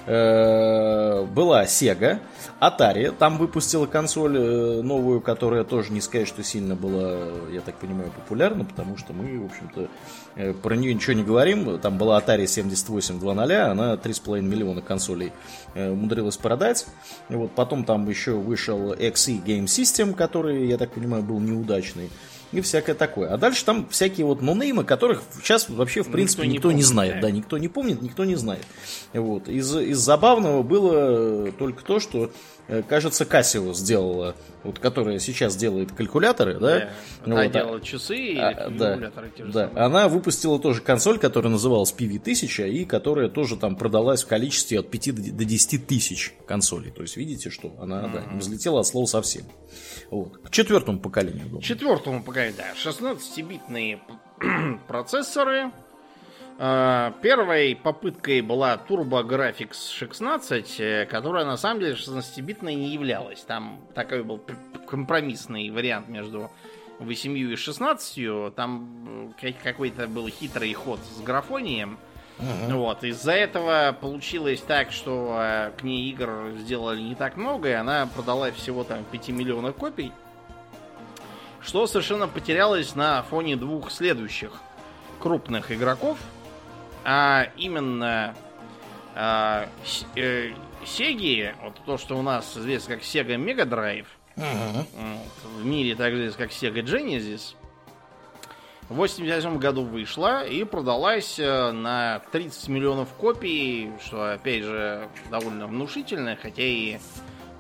Э, была Sega, Atari там выпустила консоль э, новую, которая тоже не сказать, что сильно была, я так понимаю, популярна, потому что мы, в общем-то, э, про нее ничего не говорим. Там была Atari 7800, она 3,5 миллиона консолей умудрилась продать. И вот потом там еще вышел XE Game System, который, я так понимаю, был неудачный и всякое такое. А дальше там всякие вот нонеймы, которых сейчас вообще, в принципе, никто, никто не, помнит, не знает. Да. да, никто не помнит, никто не знает. Вот. Из, из забавного было только то, что Э, кажется, Casio сделала, вот, которая сейчас делает калькуляторы, да? да вот, делала часы и а, калькуляторы да, те же да. Самые. Она выпустила тоже консоль, которая называлась PV1000, и которая тоже там продалась в количестве от 5 до 10 тысяч консолей. То есть, видите, что она mm-hmm. да, взлетела от слова совсем. Вот. К четвертому поколению. К четвертому поколению, да. 16-битные процессоры, а, первой попыткой была TurboGrafx 16, э, которая на самом деле 16-битной не являлась. Там такой был компромиссный вариант между 8 и 16. Там какой-то был хитрый ход с графонием. Uh-huh. Вот. Из-за этого получилось так, что э, к ней игр сделали не так много, и она продала всего там 5 миллионов копий. Что совершенно потерялось на фоне двух следующих крупных игроков, а именно а, э, Сеги, вот то, что у нас известно как Sega Mega Drive, uh-huh. вот, в мире также известно как Sega Genesis, в 87 году вышла и продалась э, на 30 миллионов копий, что, опять же, довольно внушительно, хотя и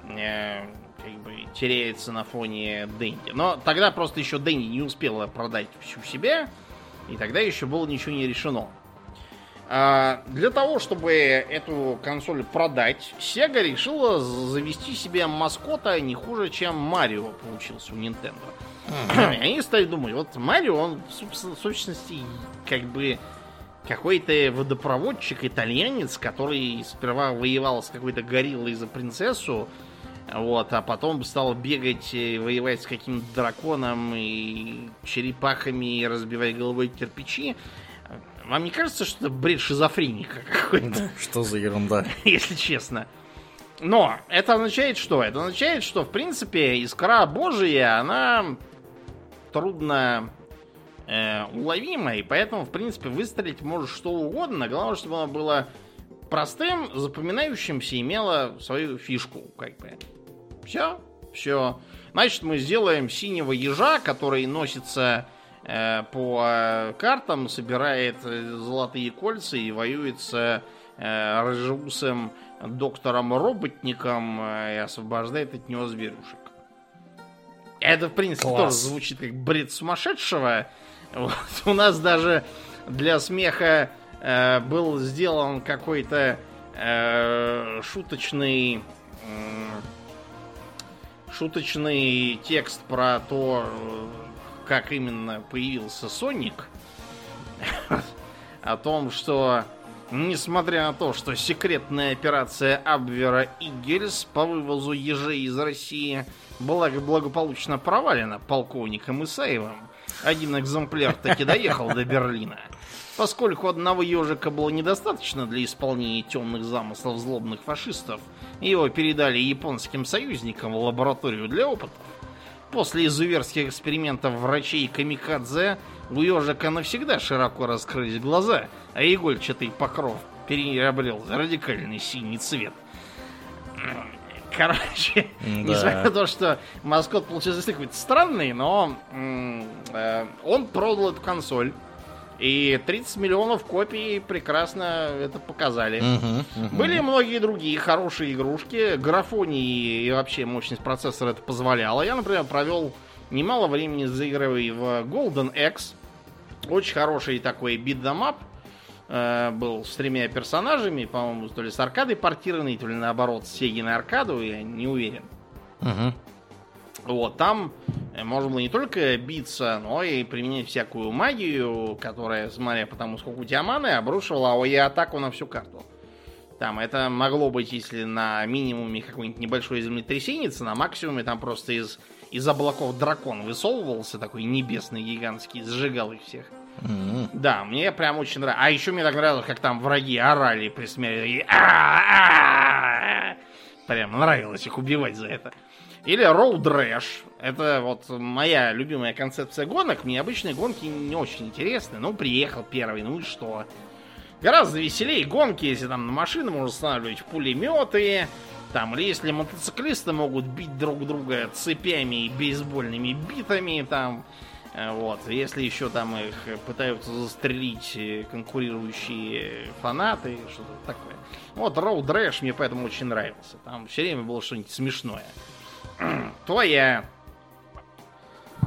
э, как бы теряется на фоне Дэнди. Но тогда просто еще Дэнди не успела продать всю себя, и тогда еще было ничего не решено. А, для того, чтобы эту консоль продать, Sega решила завести себе маскота не хуже, чем Марио получился у Nintendo. Uh-huh. Они стали думать, вот Марио, он в сущности как бы какой-то водопроводчик, итальянец, который сперва воевал с какой-то гориллой за принцессу, вот, а потом стал бегать и воевать с каким-то драконом и черепахами и разбивать головой кирпичи. Вам не кажется, что это бред шизофреника какой-то? Что за ерунда? Если честно. Но это означает что? Это означает, что в принципе искра Божия, она трудно э, уловима, и поэтому, в принципе, выстрелить может что угодно. Главное, чтобы оно было простым, запоминающимся, имело свою фишку, как бы. Все, все. Значит, мы сделаем синего ежа, который носится по э, картам, собирает э, золотые кольца и воюет с рыжеусым доктором-роботником и освобождает от него зверюшек. Это, в принципе, Класс. тоже звучит как бред сумасшедшего. Вот. У нас даже для смеха э, был сделан какой-то э, шуточный э, шуточный текст про то, как именно появился Соник, о том, что несмотря на то, что секретная операция Абвера Игельс по вывозу ежей из России была благополучно провалена полковником Исаевым, один экземпляр таки доехал до Берлина. Поскольку одного ежика было недостаточно для исполнения темных замыслов злобных фашистов, его передали японским союзникам в лабораторию для опытов. После изуверских экспериментов врачей Камикадзе у ежика навсегда широко раскрылись глаза, а игольчатый покров переобрел радикальный синий цвет. Короче, да. несмотря на то, что маскот получился какой-то странный, но э, он продал эту консоль И 30 миллионов копий прекрасно это показали. Мгм, мгм. Были многие другие хорошие игрушки. Графонии и вообще мощность процессора это позволяла. Я, например, провел немало времени заигрывая в Golden X. Очень хороший такой битдамап. Был с тремя персонажами, по-моему, то ли с аркадой портированный, то ли наоборот с Сеги на аркаду, я не уверен. Мгм. Вот, там э, можно было не только биться, но и применять всякую магию, которая, смотря по тому, сколько у тебя маны, обрушивала АОЕ атаку на всю карту. Там это могло быть, если на минимуме какой-нибудь небольшой землетрясенец, на максимуме там просто из, из облаков дракон высовывался, такой небесный, гигантский, сжигал их всех. Мгм. Да, мне прям очень нравилось. А еще мне так нравилось, как там враги орали при смерти. И «А-а-а!» Прям нравилось их убивать за это. Или Rash. Это вот моя любимая концепция гонок. Мне обычные гонки не очень интересны. Ну, приехал первый, ну и что? Гораздо веселее гонки, если там на машины можно устанавливать пулеметы. Там, или если мотоциклисты могут бить друг друга цепями и бейсбольными битами, там, Э, Вот. Если еще там их пытаются застрелить э, конкурирующие фанаты, что-то такое. Вот Road Rash мне поэтому очень нравился. Там все время было что-нибудь смешное. То я...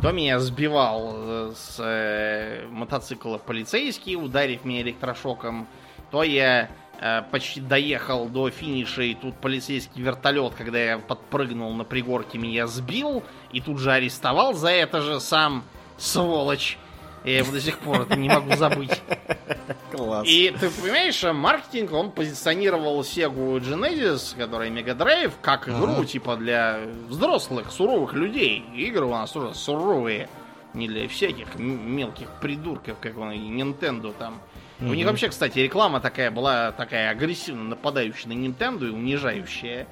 То меня сбивал э, с э, мотоцикла полицейский, ударив меня электрошоком. То я э, почти доехал до финиша, и тут полицейский вертолет, когда я подпрыгнул на пригорке, меня сбил, и тут же арестовал за это же сам сволочь. Я его до сих пор не могу забыть. Класс. И ты понимаешь, маркетинг, он позиционировал Sega Genesis, которая Mega Drive, как игру, типа для взрослых, суровых людей. Игры у нас тоже суровые, не для всяких м- мелких придурков, как он, и Nintendo там. У них вообще, кстати, реклама такая была, такая агрессивно нападающая на Nintendo и унижающая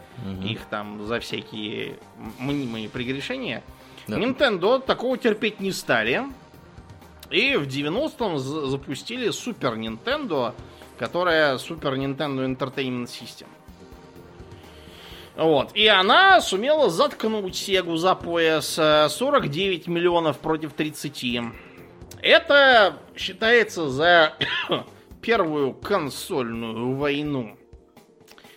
их там за всякие мнимые прегрешения. Да. Nintendo такого терпеть не стали. И в 90-м за- запустили Super Nintendo, которая Super Nintendo Entertainment System. Вот. И она сумела заткнуть Сегу за пояс. э, 49 миллионов против 30. Это считается за первую консольную войну.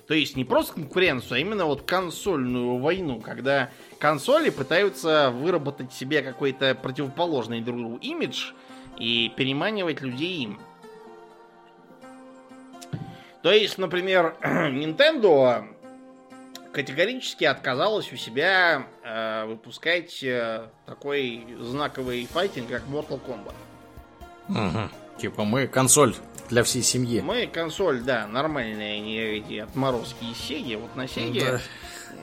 То есть не просто конкуренцию, а именно вот консольную войну, когда консоли пытаются выработать себе какой-то противоположный друг другу имидж и переманивать людей им. То есть, например, Nintendo категорически отказалась у себя э, выпускать э, такой знаковый файтинг, как Mortal Kombat. Мгм. Типа мы консоль для всей семьи. Мы консоль, да, нормальные, не эти отморозки из Сеги. Вот на Сеге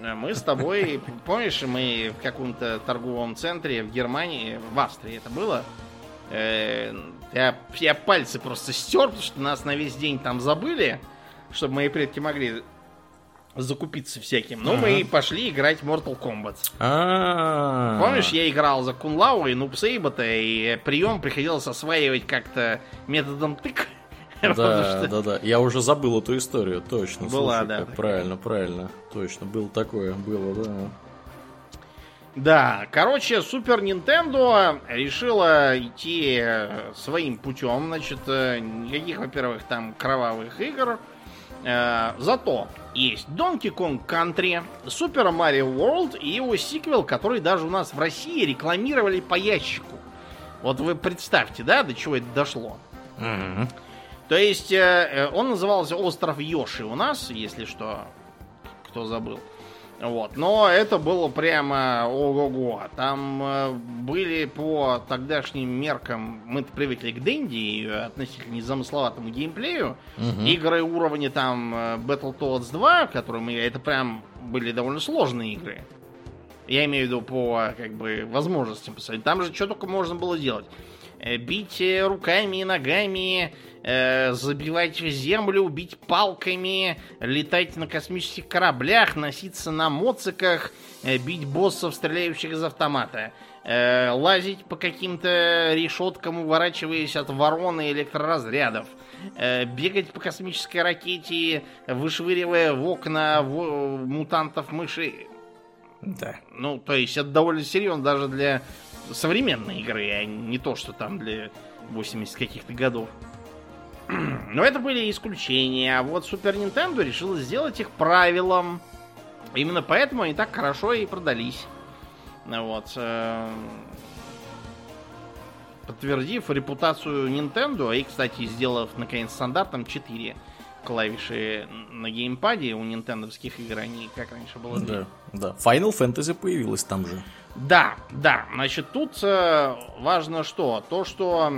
э, мы с тобой, помнишь, мы в каком-то торговом центре в Германии, в Австрии это было, э, я, я пальцы просто стер, потому что нас на весь день там забыли, чтобы мои предки могли закупиться всяким. Но мы и пошли играть в Mortal Kombat. А. Помнишь, я играл за Кунлау и Нупсейбота, и прием приходилось осваивать как-то методом тык. Да, что- да, да. Я уже забыл эту историю, точно. Была, Слушай, да, как. Правильно, правильно. Точно, было такое, было, да. Да, короче, Супер Нинтендо решила идти э, своим путем. Значит, э, никаких, во-первых, там кровавых игр. Э, Зато есть Donkey Kong Country, Super Mario World и его сиквел, который даже у нас в России рекламировали по ящику. Вот вы представьте, да, до чего это дошло. Мгм. То есть э, э, он назывался Остров Йоши у нас, если что, кто забыл. Вот. Но это было прямо ого-го. Там э, были по тогдашним меркам, мы привыкли к Дэнди и относительно незамысловатому геймплею. Мгм. Игры уровня там Battletoads 2, которые мы, это прям были довольно сложные игры. Я имею в виду по как бы возможностям. Там же что только можно было делать. Э, Бить э, руками и ногами, э, забивать в землю, бить палками, летать на космических кораблях, носиться на моциках, бить боссов, стреляющих из автомата, лазить по каким-то решеткам, уворачиваясь от вороны и электроразрядов, бегать по космической ракете, вышвыривая в окна мутантов мышей. Да. Ну, то есть это довольно серьезно даже для современной игры, а не то, что там для 80 каких-то годов. Но это были исключения. А вот Super Nintendo решила сделать их правилом. Именно поэтому они так хорошо и продались. Вот. Э, подтвердив репутацию Nintendo, и, кстати, сделав, наконец, стандартом 4 клавиши на геймпаде у нинтендовских игр, они как раньше было. Да, да. Final Fantasy появилась там же. Да, да. Значит, тут э, важно что? То, что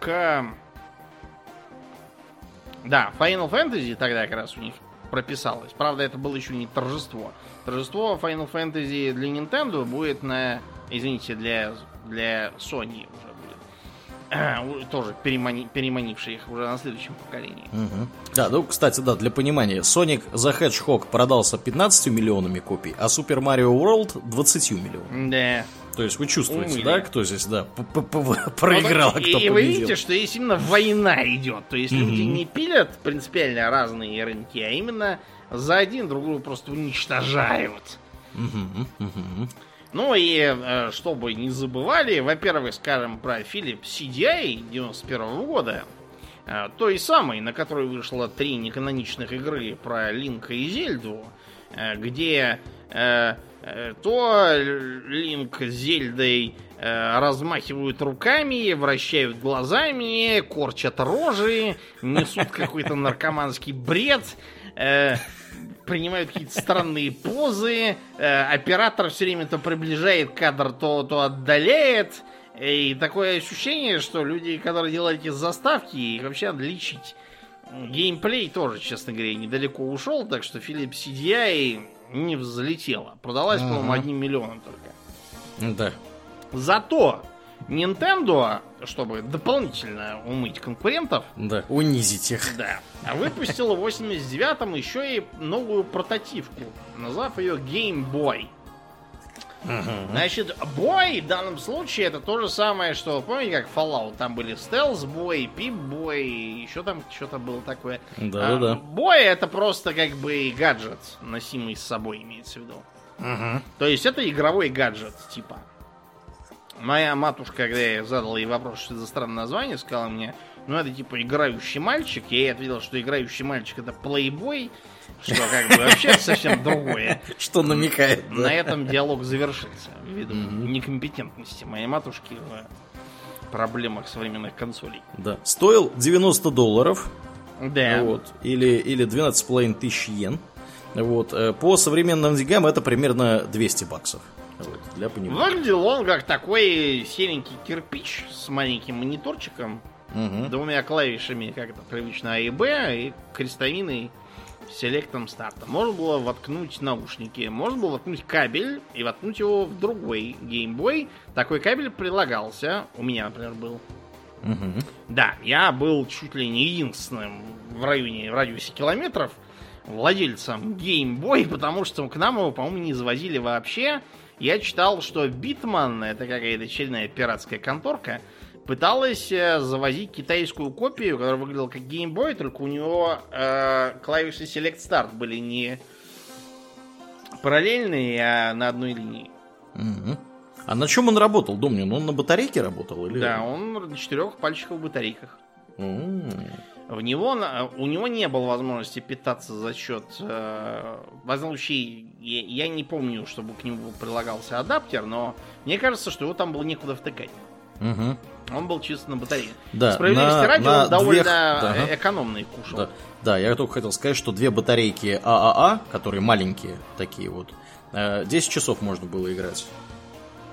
к... Да, Final Fantasy тогда как раз у них прописалось. Правда, это было еще не торжество. Торжество Final Fantasy для Nintendo будет на... Извините, для, для Sony уже. Тоже перемани, переманивший их уже на следующем поколении. Угу. Да, ну, кстати, да, для понимания. Sonic the Hedgehog продался 15 миллионами копий, а Super Mario World 20 миллионами. Да. То есть вы чувствуете, Умыли. да, кто здесь, да, проиграл, а кто И вы видите, что здесь именно война идет. То есть люди не пилят принципиально разные рынки, а именно за один другую просто уничтожают. Ну и э, чтобы не забывали, во-первых, скажем про Philips CDI 91 года, э, той самой, на которой вышло три неканоничных игры про Линка и Зельду, э, где то Линк с Зельдой размахивают руками, вращают глазами, корчат рожи, несут какой-то наркоманский бред, принимают какие-то странные позы, оператор все время то приближает кадр, то, то отдаляет. И такое ощущение, что люди, которые делают эти заставки, их вообще надо лечить. Геймплей тоже, честно говоря, недалеко ушел, так что Philips CDI не взлетела. Продалась, ага. по-моему, одним миллионом только. Да. Зато Nintendo, чтобы дополнительно умыть конкурентов... Да, унизить их. Да. Выпустила в 89-м еще и новую прототивку, назвав ее Game Boy. Угу. Значит, бой в данном случае это то же самое, что, помните, как Fallout, там были стелс-бой, пип-бой, еще там что-то было такое. Да, а, да. Бой это просто как бы гаджет, носимый с собой, имеется в виду. Угу. То есть это игровой гаджет, типа. Моя матушка, когда я задал ей вопрос, что это за странное название, сказала мне, ну это типа играющий мальчик. Я ей ответил, что играющий мальчик это плейбой. Что как бы вообще совсем другое. Что намекает. На этом диалог завершился. Ввиду некомпетентности моей матушки в проблемах современных консолей. Да. Стоил 90 долларов. Да. Вот. Или, или 12,5 тысяч йен. Вот. Э, по современным деньгам это примерно 200 баксов. Вот, для понимания. Выглядел он как такой серенький кирпич с маленьким мониторчиком, угу. двумя клавишами, как это привычно, А и Б, и крестовиной Select ом, Start а. Можно было воткнуть наушники, можно было воткнуть кабель и воткнуть его в другой Game Boy. Такой кабель прилагался. У меня, например, был. Угу. Да, я был чуть ли не единственным в районе, в радиусе километров владельцем Game Boy, потому что к нам его, по-моему, не завозили вообще. Я читал, что Bitman, это какая-то очередная пиратская конторка, пыталась э, завозить китайскую копию, которая выглядела как Boy, только у него э, клавиши Select Start были не параллельные, а на одной линии. Угу. А на чем он работал, Домнин? Он на батарейке работал? Или... Да, он на четырех пальчиковых батарейках. В него, у него не было возможности питаться за счет... Э, в одном случае, я, я не помню, чтобы к нему прилагался адаптер, но мне кажется, что его там было некуда втыкать. Угу. Он был чисто на батарее. Да, Справедливости на, ради, на он довольно две... да. экономный кушал. Да. да, я только хотел сказать, что две батарейки ААА, которые маленькие такие вот, 10 э, часов можно было играть.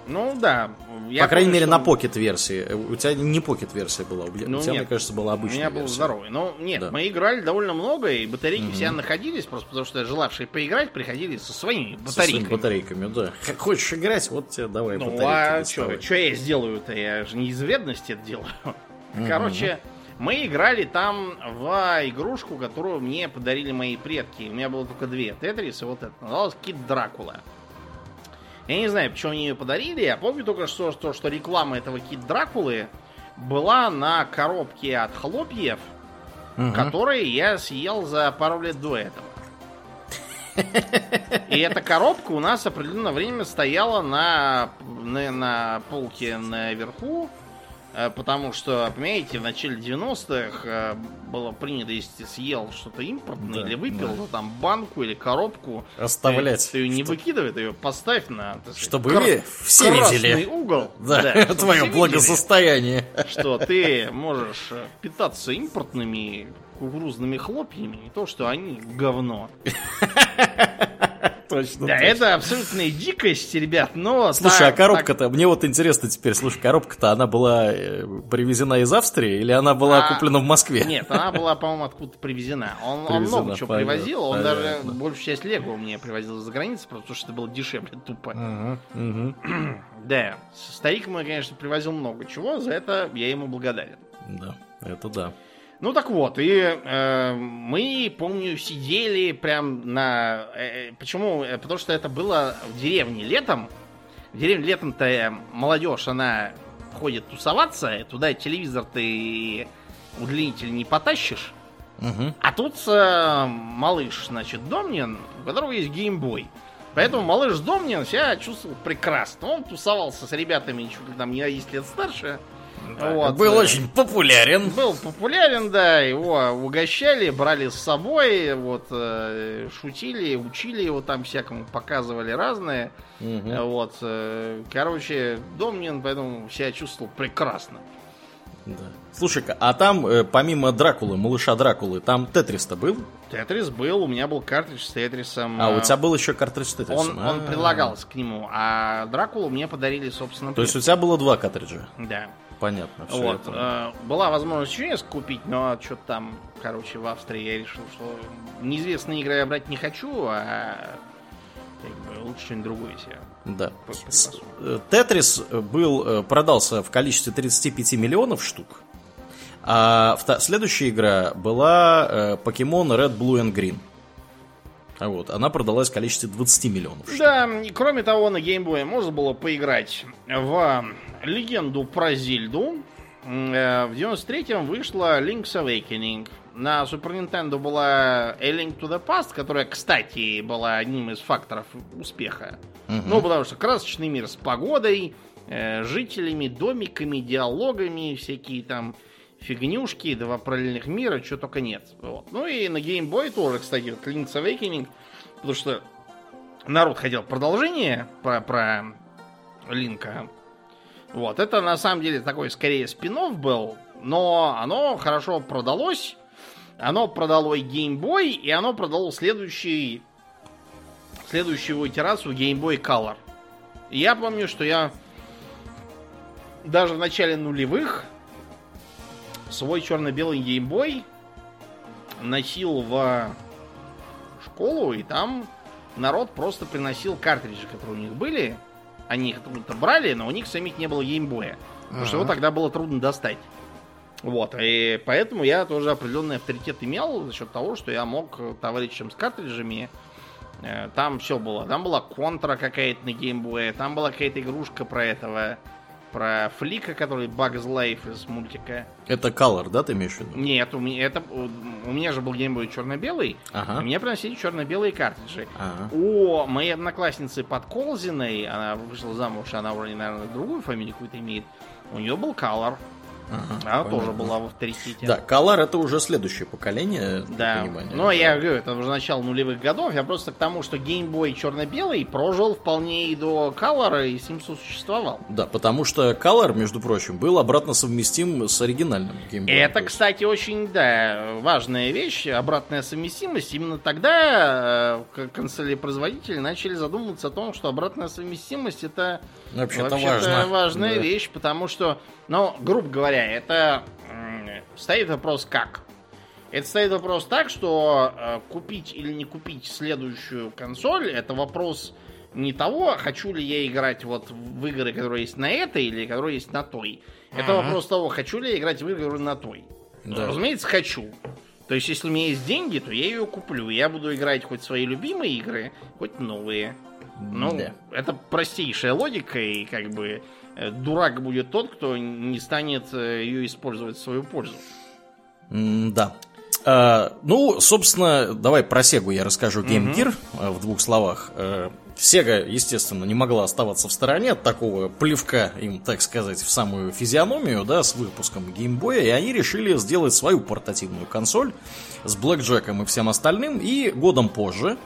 Ну да. Я По крайней помню, мере, что... на покет версии. У тебя не покет версия была, у тебя, ну, нет, мне кажется, была обычная. У меня был версия. здоровый. Но нет, да. мы играли довольно много, и батарейки угу. все находились, просто потому что желавшие поиграть приходили со своими батарейками. Со своими батарейками, да. Как хочешь играть, вот тебе давай ну, батарейки. Ну а что я сделаю-то? Я же не из вредности это делаю. Угу. Короче, мы играли там в игрушку, которую мне подарили мои предки. У меня было только две. Тетрис и вот это. Называлась Кит Дракула. Я не знаю, почему они ее подарили. Я помню только что, что, что реклама этого Кит Дракулы была на коробке от хлопьев, угу. которые я съел за пару лет до этого. И эта коробка у нас определенное время стояла на, на, на полке наверху, потому что, понимаете, в начале 90-х э, было принято, если ты съел что-то импортное Да, или выпил, да. то там банку или коробку, Оставлять. ты, ты ее не выкидывай, ты ее поставь на сказать, Чтобы ви- все видели. угол. Да, все твое видели, благосостояние. что ты можешь э, питаться импортными кукурузными хлопьями, не то, что они говно. Точно. Да, это абсолютная дикость, ребят, но... Слушай, а коробка-то, мне вот интересно теперь, слушай, коробка-то, она была э, привезена из Австрии или она была А, куплена в Москве? Нет, она была, по-моему, откуда-то привезена. Он, много чего привозил, он даже большую часть Лего мне привозил из-за границы, потому что это было дешевле тупо. Да, старик мой, конечно, привозил много чего, за это я ему благодарен. Да, это да. Ну так вот, и э, мы, помню, сидели прям на... э, э, почему? Э, Потому что это было в деревне летом. В деревне летом-то э, молодежь, она ходит тусоваться, туда телевизор ты удлинитель не потащишь. Мгм. А тут э, малыш, значит, Домнин, у которого есть геймбой. Поэтому малыш Домнин себя чувствовал прекрасно. Он тусовался с ребятами чуть ли там не на 10 лет старше. Вот, Был э, очень популярен. был популярен, да, его угощали, брали с собой, вот, э, шутили, учили его там всякому, показывали разное. Мгм. Э, Вот, короче, Домнин поэтому себя чувствовал прекрасно. Да. Слушай-ка, а там, э, помимо Дракулы, малыша Дракулы, там Тетрис-то был? Тетрис был, у меня был картридж с Тетрисом. А, у тебя был еще картридж с Тетрисом? Он, он А. прилагался к нему, а Дракулу мне подарили, собственно, То есть у тебя было два картриджа? Да. Понятно. всё, вот. понял. э, была возможность еще несколько купить, но что-то там, короче, в Австрии я решил, что неизвестные игры я брать не хочу, а как бы, лучше что-нибудь другое себе. Да. Э, Тетрис был, э, продался в количестве 35 миллионов штук. А следующая игра была Покемон Red, Blue and Green. А вот, она продалась в количестве 20 миллионов штук. Да, и кроме того, на геймбое можно было поиграть в легенду про Зельду. Э, В 93-м вышла Link's Awakening. На Super Nintendo была A Link to the Past, которая, кстати, была одним из факторов успеха. Мгм. Ну, потому что красочный мир с погодой, э, жителями, домиками, диалогами, всякие там фигнюшки, два параллельных мира, чего только нет. Вот. Ну и на Game Boy тоже, кстати, вот Link's Awakening, потому что народ хотел продолжение про, про Линка. Вот, это на самом деле такой скорее спин был, но оно хорошо продалось. Оно продало и Game Boy, и оно продало следующий, следующую итерацию Game Boy Color. И я помню, что я даже в начале нулевых свой черно-белый Game Boy носил в школу, и там народ просто приносил картриджи, которые у них были. Они их откуда-то брали, но у них самих не было геймбоя. Потому что его тогда было трудно достать. Вот, и поэтому я тоже определенный авторитет имел за счет того, что я мог товарищам с картриджами э, там все было. Там была контра какая-то на геймбое, там была какая-то игрушка про этого, про Флика, который Bugs Life из мультика. Это Color, да, ты имеешь в виду? Нет, у меня, это, у меня же был геймбой черно-белый, Ага. и мне приносили черно-белые картриджи. Ага. У моей одноклассницы Подколзиной, она вышла замуж, она уже, наверное, другую фамилию какую-то имеет, у нее был Color. Ага, Она понятно. тоже была в авторитете. Да, Color это уже следующее поколение. Да. Но я говорю, это уже начало нулевых годов. Я просто к тому, что Boy черно-белый прожил вполне и до Color, и с ним сосуществовал. Да, потому что Color, между прочим, был обратно совместим с оригинальным Boy. Это, кстати, очень, да, важная вещь, обратная совместимость. Именно тогда э, консоли-производители начали задумываться о том, что обратная совместимость это Вообще-то вообще-то важно. важная Да. вещь, потому что, ну, грубо говоря, это стоит вопрос как. Это стоит вопрос так, что э, купить или не купить следующую консоль, это вопрос не того, хочу ли я играть вот в игры, которые есть на этой, или которые есть на той. Это Ага. вопрос того, хочу ли я играть в игры на той. Да. Разумеется, хочу. То есть, если у меня есть деньги, то я ее куплю. Я буду играть хоть свои любимые игры, хоть новые. Ну, Да. это простейшая логика, и как бы дурак будет тот, кто не станет э, ее использовать в свою пользу. М, Да. А, ну, собственно, давай про Сегу я расскажу Game Gear угу. в двух словах. Сега, естественно, не могла оставаться в стороне от такого плевка им, так сказать, в самую физиономию, да, с выпуском геймбоя, и они решили сделать свою портативную консоль с блэкджеком и всем остальным, и годом позже, э,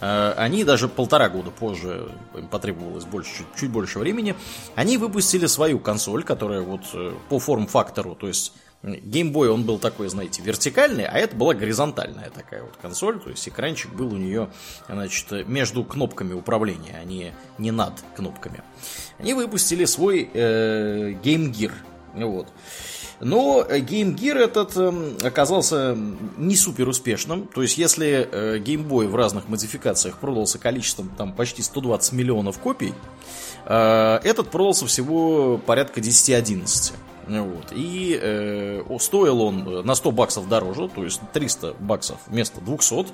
они даже полтора года позже, им потребовалось больше, чуть, чуть больше времени, они выпустили свою консоль, которая вот э, по форм-фактору, то есть Геймбой, он был такой, знаете, вертикальный, а это была горизонтальная такая вот консоль, то есть экранчик был у нее, значит, между кнопками управления, а не, не над кнопками. Они выпустили свой э, Game Gear, вот. Но Game Gear этот э, оказался не супер успешным. То есть, если э, Game Boy в разных модификациях продался количеством там почти 120 миллионов копий, э, этот продался всего порядка 10-11. Вот. И э, стоил он на 100 баксов дороже, то есть 300 баксов вместо 200.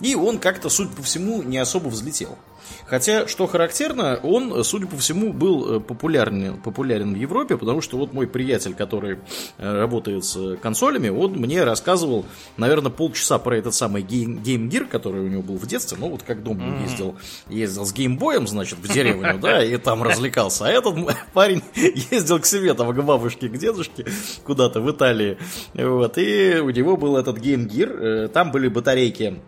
И он как-то, судя по всему, не особо взлетел. Хотя, что характерно, он, судя по всему, был э, популярен, популярен в Европе, потому что вот мой приятель, который э, работает с консолями, он мне рассказывал, наверное, полчаса про этот самый Game, Gear, который у него был в детстве, ну вот как дом mm-hmm. ездил, ездил с геймбоем, значит, в деревню, да, и там развлекался. А этот парень ездил к себе, там, к бабушке, к дедушке, куда-то в Италии, вот, и у него был этот Game Gear, э, там были батарейки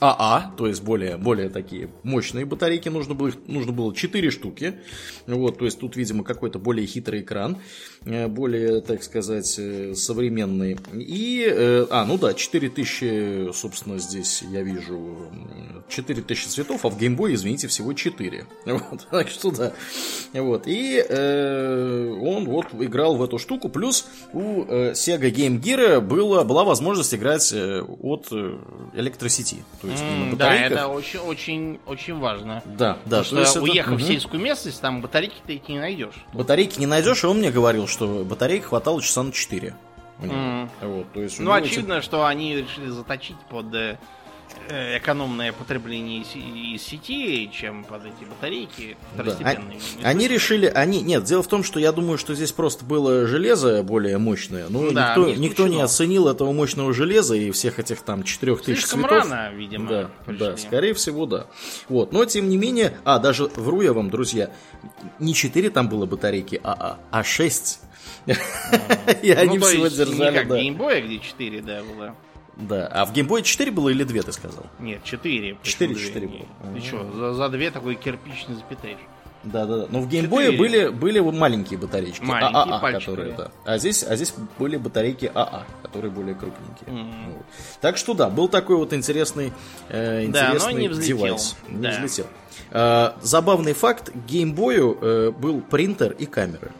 АА, то есть более, более такие мощные батарейки, нужно было, нужно было 4 штуки. Вот, то есть тут, видимо, какой-то более хитрый экран, более, так сказать, э, современный. И, э, а, ну да, 4000, собственно, здесь я вижу 4000 цветов, а в геймбой, извините, всего 4. Вот, так что да. Вот, и э, он вот играл в эту штуку, плюс у э, Sega Game Gear было, была возможность играть от электросети. То есть mm, Да, это очень, очень, очень важно. Да, да. Потому что, уехав это... в сельскую местность, там батарейки ты не найдешь. Батарейки не найдешь, и он мне говорил, что батарейки хватало часа на 4. Mm. Вот, то есть ну, очевидно, эти... что они решили заточить под Э, экономное потребление из сети, чем под эти батарейки второстепенные. Да. Они решили, они, нет, дело в том, что я думаю, что здесь просто было железо более мощное, но да, никто, не никто не оценил этого мощного железа и всех этих там 4000 цветов. рано, видимо, Да, да, скорее всего, да. Вот, но тем не менее, а, даже вру я вам, друзья, не 4 там было батарейки, а, а, а 6. И они ну, всего держали, не как геймбоя, где 4, да, было. Да. А в Game Boy 4 было или 2, ты сказал? Нет, 4. 4, 4 было. Ты что, за, за 2 такой кирпич не запитаешь. Да, да, да. Но в Boy были, были маленькие батарейки. Маленькие пальчики, которые, да. А здесь, а здесь были батарейки АА, которые более крупненькие. Mm. Вот. Так что да, был такой вот интересный, э, интересный да, не девайс. Не да. взлетел. Э, забавный факт: Boy э, был принтер и камера.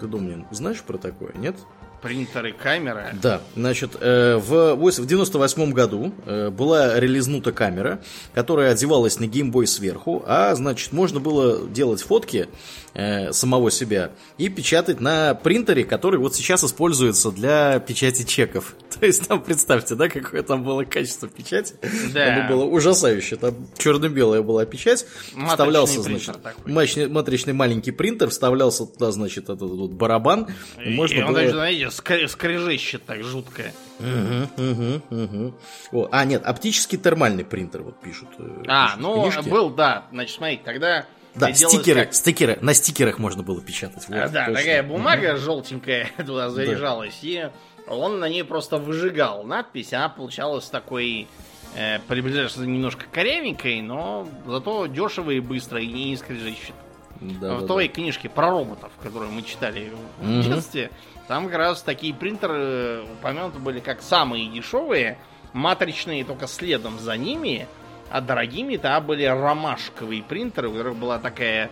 Ты, Домнин, знаешь про такое, нет? Принтеры, камера. Да, значит, э, в, в 98 году э, была релизнута камера, которая одевалась на геймбой сверху, а, значит, можно было делать фотки э, самого себя и печатать на принтере, который вот сейчас используется для печати чеков. То есть там, представьте, да, какое там было качество печати. Да. Оно было ужасающее. Там черно-белая была печать. Матричный вставлялся, значит, такой. матричный маленький принтер, вставлялся туда, значит, этот вот барабан. И, можно и он было... даже, знаете, скр- так жутко. Угу, угу, угу. О, а, нет, оптический термальный принтер, вот пишут. Э, а, пишут ну, книжки. был, да. Значит, смотрите, тогда... Да, стикеры, как... стикеры, на стикерах можно было печатать. Вот, а, да, точно. такая бумага угу. желтенькая туда заряжалась, да. и он на ней просто выжигал надпись, она получалась такой э, приближаешься немножко корявенькой, но зато дешево и быстро, и не скрежещет. Да, в да, той да. книжке про роботов, которую мы читали в угу. детстве, там как раз такие принтеры э, упомянуты были как самые дешевые, матричные только следом за ними, а дорогими то были ромашковые принтеры, у которых была такая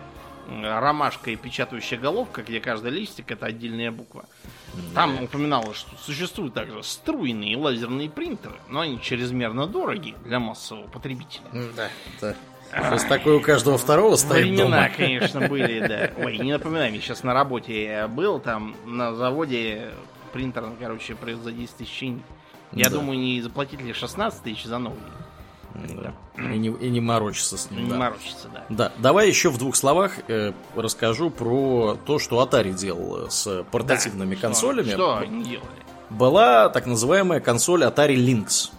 ромашка и печатающая головка, где каждый листик это отдельная буква. Там упоминалось, что существуют также струйные лазерные принтеры, но они чрезмерно дороги для массового потребителя. Да, да. Сейчас такое у каждого второго стоит Времена, дома. конечно, были, да. Ой, не напоминай, мне сейчас на работе был, там на заводе принтер, короче, за 10 тысяч. Я да. думаю, не заплатить ли 16 тысяч за новый. Да. И, не, и не морочиться с ним. Не да. морочиться, да. Да, давай еще в двух словах э, расскажу про то, что Atari делал с портативными да, консолями. Что, что они делали? была так называемая консоль Atari Lynx.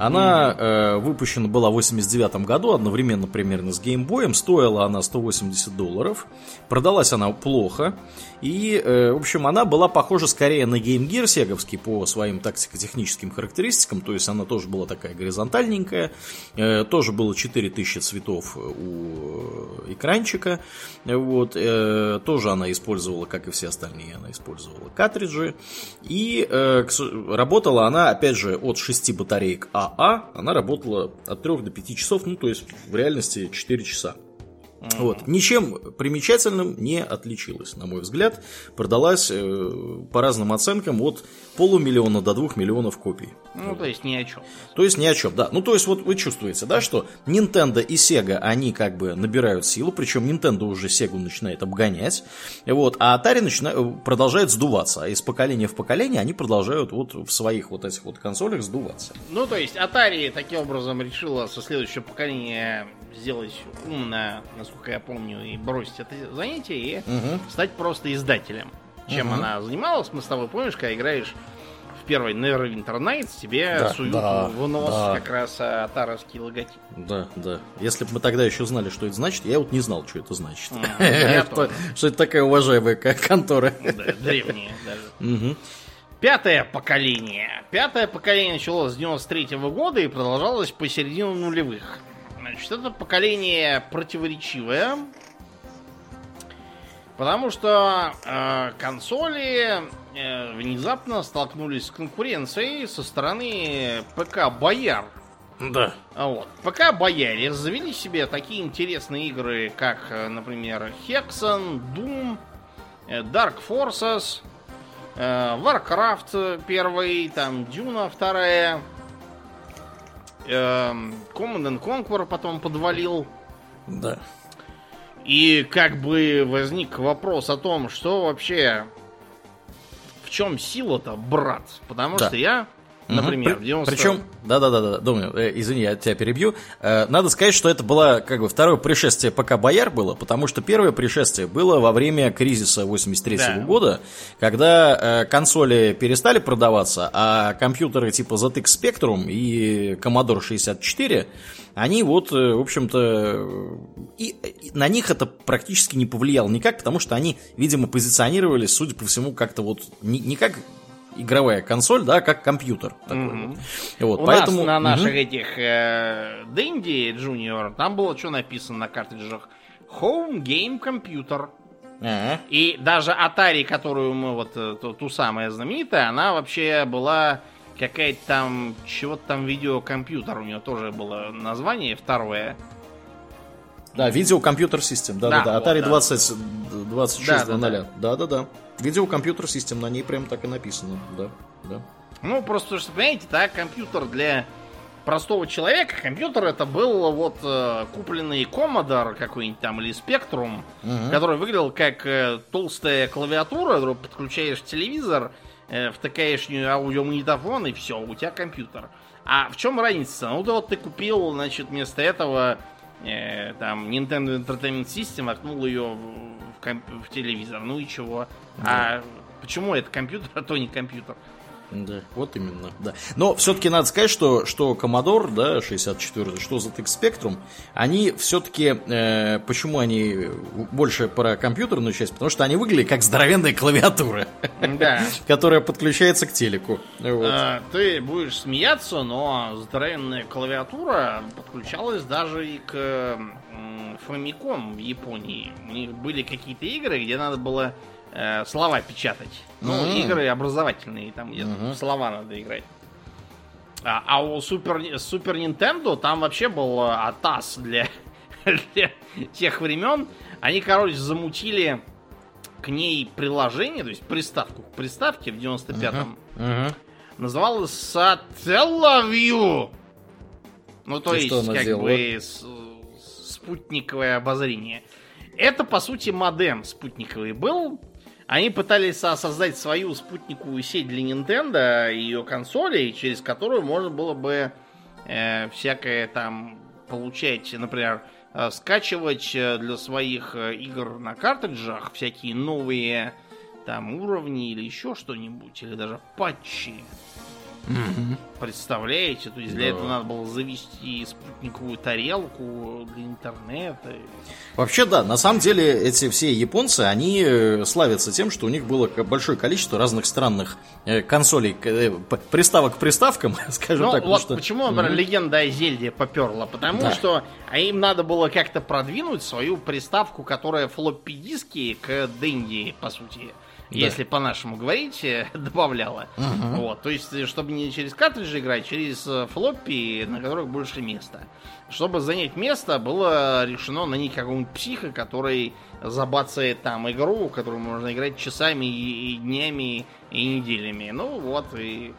Она э, выпущена была в 89 году, одновременно примерно с Boy. Стоила она 180 долларов. Продалась она плохо. И, э, в общем, она была похожа скорее на Game Gear сеговский по своим тактико-техническим характеристикам. То есть она тоже была такая горизонтальненькая. Э, тоже было 4000 цветов у экранчика. Вот, э, тоже она использовала, как и все остальные, она использовала картриджи. И э, работала она, опять же, от 6 батареек АА. Она работала от 3 до 5 часов, ну, то есть в реальности 4 часа. Вот. Ничем примечательным не отличилась, на мой взгляд. Продалась э, по разным оценкам от полумиллиона до двух миллионов копий. Ну, то есть ни о чем. То есть ни о чем, да. Ну, то есть вот вы чувствуете, да, что Nintendo и Sega, они как бы набирают силу, причем Nintendo уже Sega начинает обгонять, вот, а Atari начинает, э, продолжает сдуваться, а из поколения в поколение они продолжают вот в своих вот этих вот консолях сдуваться. Ну, то есть Atari таким образом решила со следующего поколения сделать умно, насколько я помню, и бросить это занятие и угу. стать просто издателем. Чем угу. она занималась, мы с тобой помнишь, когда играешь первой Neverwinter Nights, тебе да, суют да, в нос да. как раз атаровский логотип. Да, да. Если бы мы тогда еще знали, что это значит, я вот не знал, что это значит. Что это такая уважаемая контора. Древняя даже. Пятое поколение. Пятое поколение началось с 93 -го года и продолжалось по середину нулевых. Значит, это поколение противоречивое. Потому что э, консоли э, внезапно столкнулись с конкуренцией со стороны ПК Бояр. Да. Вот. ПК Бояре завели себе такие интересные игры, как, э, например, Hexen, Doom, э, Dark Forces, э, Warcraft первый, там Дюна вторая, Эм, Command and Conquer потом подвалил. Да. И как бы возник вопрос о том, что вообще в чем сила-то, брат? Потому да. что я Например, При, 90... Причем, да-да-да, думаю, э, извини, я тебя перебью. Э, надо сказать, что это было как бы второе пришествие пока Бояр было, потому что первое пришествие было во время кризиса 83 -го да. года, когда э, консоли перестали продаваться, а компьютеры типа ZX Spectrum и Commodore 64 они вот, э, в общем-то, и, и на них это практически не повлияло никак, потому что они, видимо, позиционировались, судя по всему, как-то вот не, не как игровая консоль, да, как компьютер. Mm-hmm. Вот, У поэтому... нас на наших mm-hmm. этих э, Junior там было что написано на картриджах? Home Game Computer. Uh-huh. И даже Atari, которую мы вот э, ту, ту самая знаменитая, она вообще была какая-то там чего-то там видеокомпьютер у нее тоже было название второе. Да, видеокомпьютер систем, да, да, да, Atari вот, 20, 26 да, да, да, да, да. Видеокомпьютер систем, на ней прям так и написано, да, да. Ну, просто, что, понимаете, так, компьютер для простого человека, компьютер это был вот э, купленный Commodore какой-нибудь там или Spectrum, угу. который выглядел как э, толстая клавиатура, которую подключаешь телевизор, э, втыкаешь в нее аудиомагнитофон и все, у тебя компьютер. А в чем разница? Ну, то вот ты купил, значит, вместо этого э, там Nintendo Entertainment System, воткнул ее в, в, в телевизор, ну и чего? Да. А почему это компьютер, а то не компьютер? Да, вот именно, да. Но все-таки надо сказать, что, что Commodore, да, 64, что ZX Spectrum, они все-таки, э, почему они больше про компьютерную часть, потому что они выглядели как здоровенная клавиатура, да. которая подключается к телеку. Вот. А, ты будешь смеяться, но здоровенная клавиатура подключалась даже и к Famicom в Японии. У них были какие-то игры, где надо было э, слова печатать. Ну, mm-hmm. игры образовательные, там где mm-hmm. слова надо играть. А, а у Супер, Супер Nintendo там вообще был э, АТАС для, для тех времен. Они, короче, замутили к ней приложение, то есть приставку к приставке в 95-м. Uh-huh. Uh-huh. Называлось Satellaview. Ну, то Ты есть, как делала? бы, с, спутниковое обозрение. Это, по сути, модем спутниковый был. Они пытались создать свою спутниковую сеть для Nintendo и ее консолей, через которую можно было бы э, всякое там получать, например, э, скачивать э, для своих э, игр на картриджах всякие новые там уровни или еще что-нибудь, или даже патчи. Представляете? То есть для Да. этого надо было завести спутниковую тарелку для интернета. Вообще, да, на самом деле эти все японцы, они э, славятся тем, что у них было большое количество разных странных э, консолей, э, приставок к приставкам, скажем Ну, так. вот что- почему, например, легенда о Зельде поперла? Потому Да. что а им надо было как-то продвинуть свою приставку, которая флоппи диски к Дэнди, по сути. Если по-нашему говорить, э, добавляла. Вот, то есть, э, чтобы не через картриджи играть, через э, флоппи, на которых больше места. Чтобы занять место, было решено нанять какого-нибудь психа, который забацает там игру, в которую можно играть часами и, и днями и неделями. Ну вот и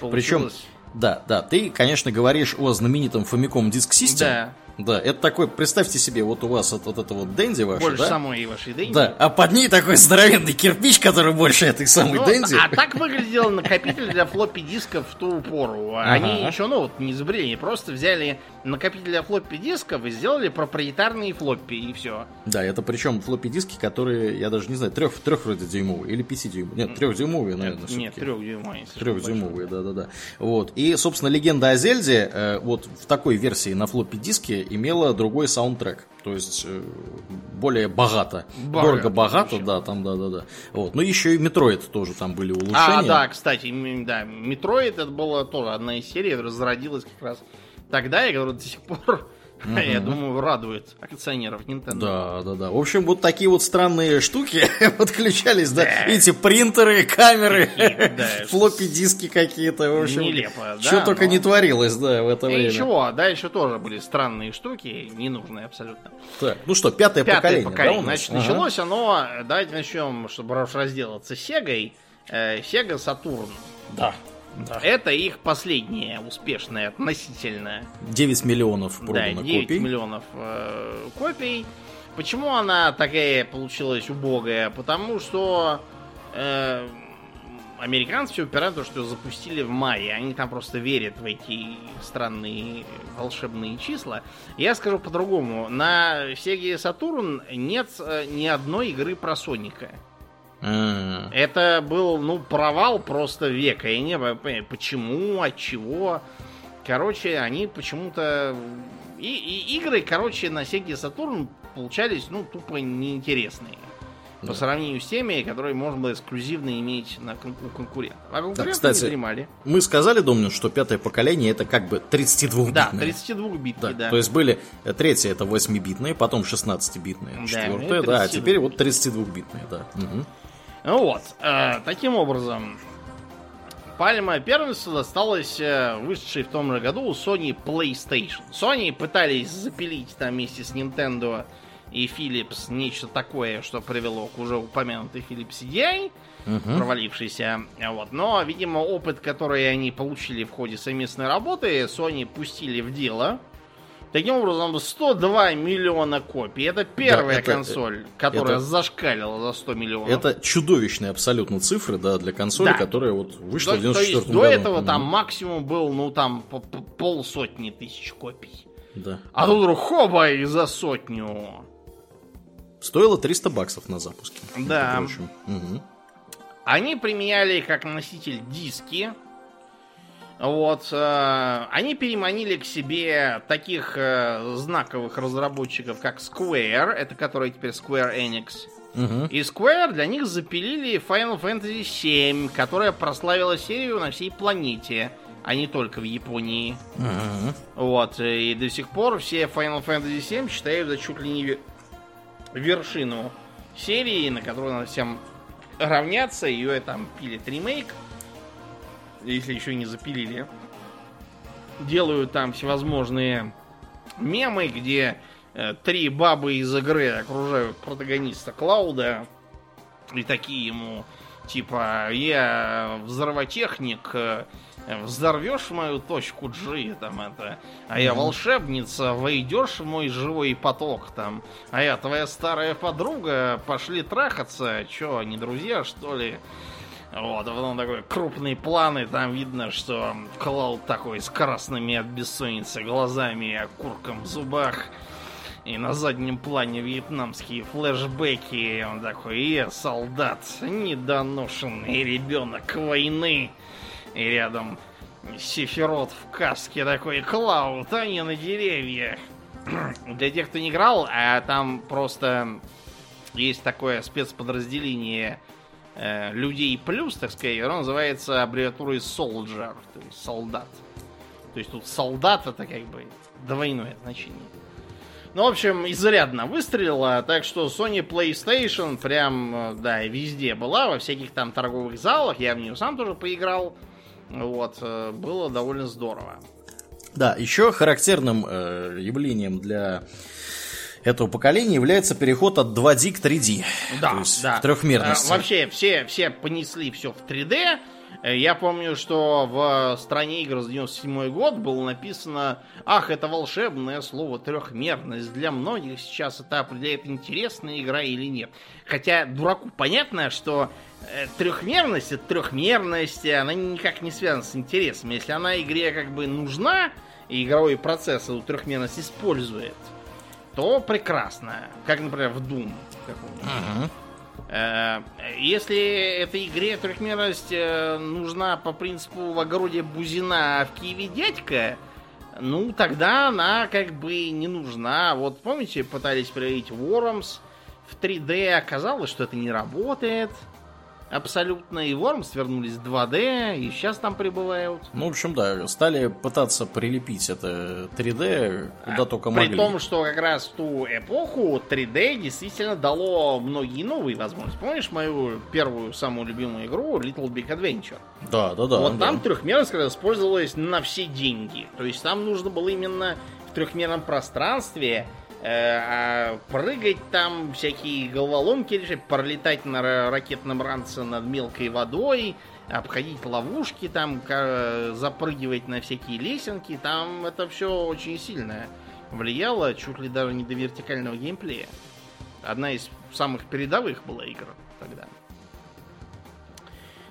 Причем, получилось. да, да, ты, конечно, говоришь о знаменитом Famicom Disk System. Да. Да, это такой, представьте себе, вот у вас вот, вот это вот Дэнди ваше, Больше да? самой вашей Дэнди. Да, а под ней такой здоровенный кирпич, который больше этой самой Ну, Дэнди. а так выглядел накопитель для флоппи дисков в ту пору. Они Ага. еще, ну вот, не изобрели, они просто взяли накопитель для флоппи дисков и сделали проприетарные флоппи, и все. Да, это причем флоппи диски, которые, я даже не знаю, трех, трех вроде дюймовые или пятидюймовые. Нет, трехдюймовые, наверное, Нет, все-таки. трехдюймовые. Трехдюймовые, да-да-да. Вот. И, собственно, легенда о Зельде э, вот в такой версии на флоппи диске имела другой саундтрек. То есть э, более богато. Богато, Дорого-богато, вообще. да, там, да-да-да. Вот. Ну, еще и Metroid тоже там были улучшения. А, да, кстати, да, Metroid это была тоже одна из серий, которая зародилась как раз тогда, и которая до сих пор, я думаю, радует акционеров Nintendo. Да, да, да. В общем, вот такие вот странные штуки подключались, да. Видите, принтеры, камеры, да. флоппи диски какие-то. В общем, Нелепо, да, Что только но- не творилось, да, в это И время. ничего, дальше тоже были странные штуки, ненужные абсолютно. Так, ну что, пятое, Пятое поколение, поколение. да? Значит, Ага. началось оно, давайте начнем, чтобы разделаться с Сегой. Э, Sega Saturn. Да. Да. Это их последняя успешная относительно 9 миллионов да, продано 9 копий. миллионов э, копий. Почему она такая получилась убогая? Потому что э, американцы все упирают то, что запустили в мае. Они там просто верят в эти странные волшебные числа. Я скажу по-другому. На Sega Saturn нет э, ни одной игры про Соника. Это был, ну, провал просто века. Я не понимаю, почему, от чего. Короче, они почему-то... И, и игры, короче, на Sega Saturn получались, ну, тупо неинтересные. По Да. сравнению с теми, которые можно было эксклюзивно иметь на у конкурентов. А конкуренты кстати, не дремали. Мы сказали, Домнин, что пятое поколение это как бы 32-битное. Да, 32-битки, Да, да. То есть были э, третье это 8-битные, потом 16-битные, Да, четвертое, и да, а 32. теперь вот 32-битные, да. Мгм. Ну вот, э, таким образом, пальма первенства досталась э, вышедшей в том же году у Sony PlayStation. Sony пытались запилить там вместе с Nintendo и Philips нечто такое, что привело к уже упомянутой Philips CDI, провалившейся. Вот. Но, видимо, опыт, который они получили в ходе совместной работы, Sony пустили в дело. Таким образом, 102 миллиона копий. Это первая это- консоль, которая это- зашкалила за 100 миллионов. Это чудовищные абсолютно цифры, да, для консоли, Да. которая вот вышла То, в то 94 есть до году. этого там максимум был, ну там по- по- полсотни тысяч копий. Да. А тут вдруг хоба и за сотню. Стоило 300 баксов на запуске. Да. Мгм. Они применяли как носитель диски. Вот. э, они переманили к себе таких э, знаковых разработчиков, как Square, это который теперь Square Enix. Мгм. И Square для них запилили Final Fantasy VII, которая прославила серию на всей планете, а не только в Японии. Мгм. Вот, э, и до сих пор все Final Fantasy VII считают за чуть ли не ве- вершину серии, на которую надо всем равняться. Ее там пилит ремейк, если еще не запилили. Делают там всевозможные мемы, где э, три бабы из игры окружают протагониста Клауда и такие ему типа я взрывотехник, э, взорвешь мою точку G, там это, а я волшебница, войдешь в мой живой поток, там, а я твоя старая подруга, пошли трахаться, чё, они друзья, что ли? Вот, а потом такой крупные планы, там видно, что Клауд такой с красными от бессонницы глазами, окурком в зубах. И на заднем плане вьетнамские флешбеки. Он такой, э, солдат, недоношенный ребенок войны. И рядом Сефирот в каске такой, Клауд, а не на деревьях. Для тех, кто не играл, а там просто есть такое спецподразделение э, людей плюс, так сказать, оно называется аббревиатурой Soldier, то есть солдат. То есть тут солдат это как бы двойное значение. Ну, в общем, изрядно выстрелила, так что Sony PlayStation прям, э, да, везде была, во всяких там торговых залах, я в нее сам тоже поиграл. Вот, э, было довольно здорово. Да, еще характерным э, явлением для этого поколения является переход от 2D к 3D. Да, то есть да. к трехмерности. А, вообще, все, все понесли все в 3D. Э, Я помню, что в стране игр за 97 год было написано «Ах, это волшебное слово трехмерность. Для многих сейчас это определяет, интересная игра или нет». Хотя дураку понятно, что э, трехмерность это трехмерность, она никак не связана с интересом. Если она игре как бы нужна, и игровой процесс эту трехмерность использует, то прекрасно. Как, например, в Doom. Э, Если этой игре трехмерность э, нужна по принципу в огороде Бузина, а в Киеве дядька, ну тогда она как бы не нужна. Вот помните, пытались проявить Worms в 3D, оказалось, что это не работает. Абсолютно. И Worms вернулись в 2D, и сейчас там пребывают. Ну, в общем, да, стали пытаться прилепить это 3D куда только При могли. том, что как раз в ту эпоху 3D действительно дало многие новые возможности. Помнишь мою первую самую любимую игру Little Big Adventure? Да, да, да. вот да. там трехмерность использовалась на все деньги. То есть там нужно было именно в трехмерном пространстве а прыгать там, всякие головоломки решать, пролетать на ра- ракетном ранце над мелкой водой, обходить ловушки, там запрыгивать на всякие лесенки. Там это все очень сильно влияло, чуть ли даже не до вертикального геймплея. Одна из самых передовых была игр тогда.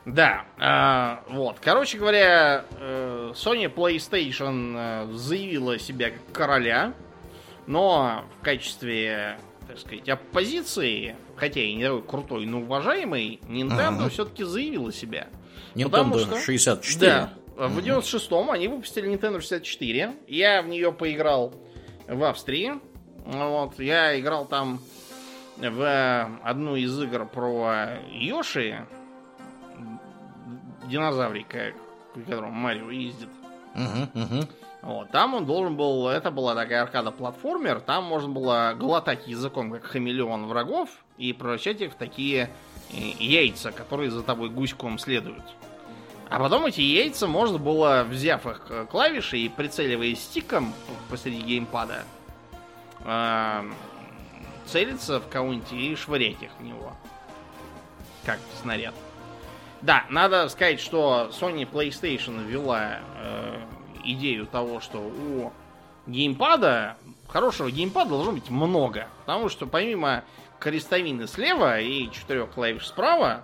Да, а, вот. Короче говоря, э, Sony PlayStation э, заявила себя как короля, но в качестве, так сказать, оппозиции, хотя и не такой крутой, но уважаемый, Nintendo Ага. все-таки заявила себя. Потому Nintendo что- 64. Да. В 96-м они выпустили Nintendo 64. Я в нее поиграл в Австрии. Вот, я играл там в одну из игр про Йоши, динозаврика, к которому Марио ездит. Мгм, мгм. Вот, там он должен был, это была такая аркада-платформер, там можно было глотать языком, как хамелеон врагов, и превращать их в такие э, яйца, которые за тобой гуськом следуют. А потом эти яйца можно было, взяв их э, клавиши и прицеливаясь стиком посреди геймпада, э, целиться в кого-нибудь и швырять их в него. Как снаряд. Да, надо сказать, что Sony PlayStation ввела э, идею того, что у геймпада, хорошего геймпада должно быть много. Потому что помимо крестовины слева и четырех клавиш справа,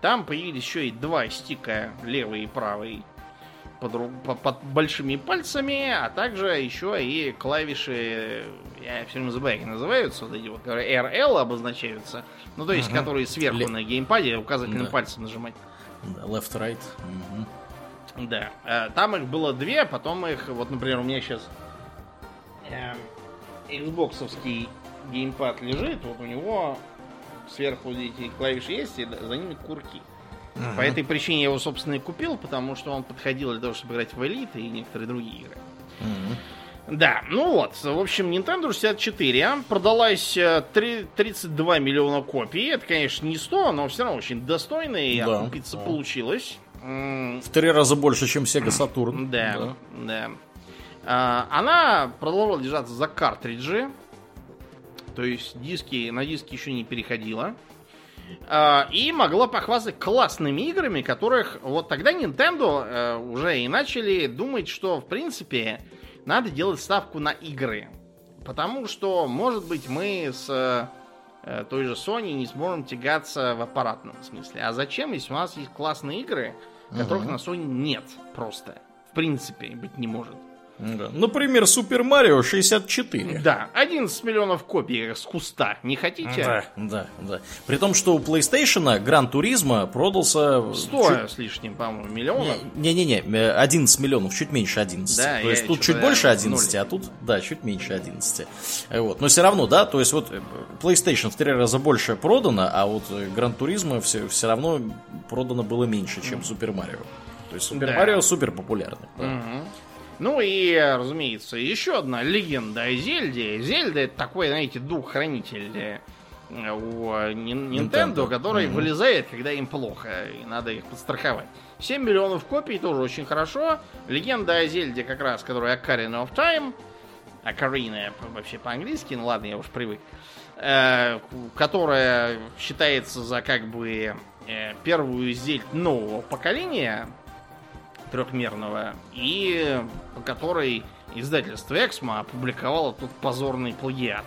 там появились еще и два стика, левый и правый, под, под большими пальцами, а также еще и клавиши, я все время забываю, как они называются, вот эти вот, которые RL обозначаются, ну то есть, Мгм. которые сверху Ле- на геймпаде указательным Да. пальцем нажимать. Да, Left, right. Мгм. Да. Э, Там их было две, потом их, вот, например, у меня сейчас Xboxовский геймпад лежит, вот у него сверху эти клавиши есть, и за ними курки. По этой причине я его, собственно, и купил, потому что он подходил для того, чтобы играть в Elite и некоторые другие игры. Мгм. Да, ну вот, в общем, Nintendo 64 продалась э, три- 32 миллиона копий. Это, конечно, не 100, но все равно очень достойно, и Да, окупиться да. получилось. В три раза больше, чем Sega Saturn. Да, да. А, она продолжала держаться за картриджи. То есть диски на диски еще не переходила. А, и могла похвастать классными играми, которых вот тогда Nintendo э, уже и начали думать, что в принципе надо делать ставку на игры. Потому что, может быть, мы с э, той же Sony не сможем тягаться в аппаратном смысле. А зачем, если у нас есть классные игры, которых Мгм. на Sony нет просто. В принципе, быть не может. Да. Например, Супер Марио 64. Да, 11 миллионов копий с куста. Не хотите? Да, да, да. При том, что у PlayStation Гран Туризма продался... 100 чуть... с лишним, по-моему, миллионов. Не-не-не, 11 миллионов, чуть меньше 11. Да, То есть тут чуть больше 11, 0. а тут, да, чуть меньше 11. Вот. Но все равно, да, то есть вот PlayStation в три раза больше продано, а вот Гран Туризма все, все равно продано было меньше, чем Супер Марио. То есть Супер Марио супер популярный. Да. Угу. Ну и, разумеется, еще одна легенда о Зельде. Зельда это такой, знаете, дух-хранитель э, у Nintendo, Nintendo. который mm-hmm. вылезает, когда им плохо, и надо их подстраховать. 7 миллионов копий тоже очень хорошо. Легенда о Зельде как раз, которая Ocarina of Time, Ocarina вообще по-английски, ну ладно, я уж привык, э, которая считается за как бы э, первую Зельд нового поколения, трехмерного, и по которой издательство Эксмо опубликовало тут позорный плагиат.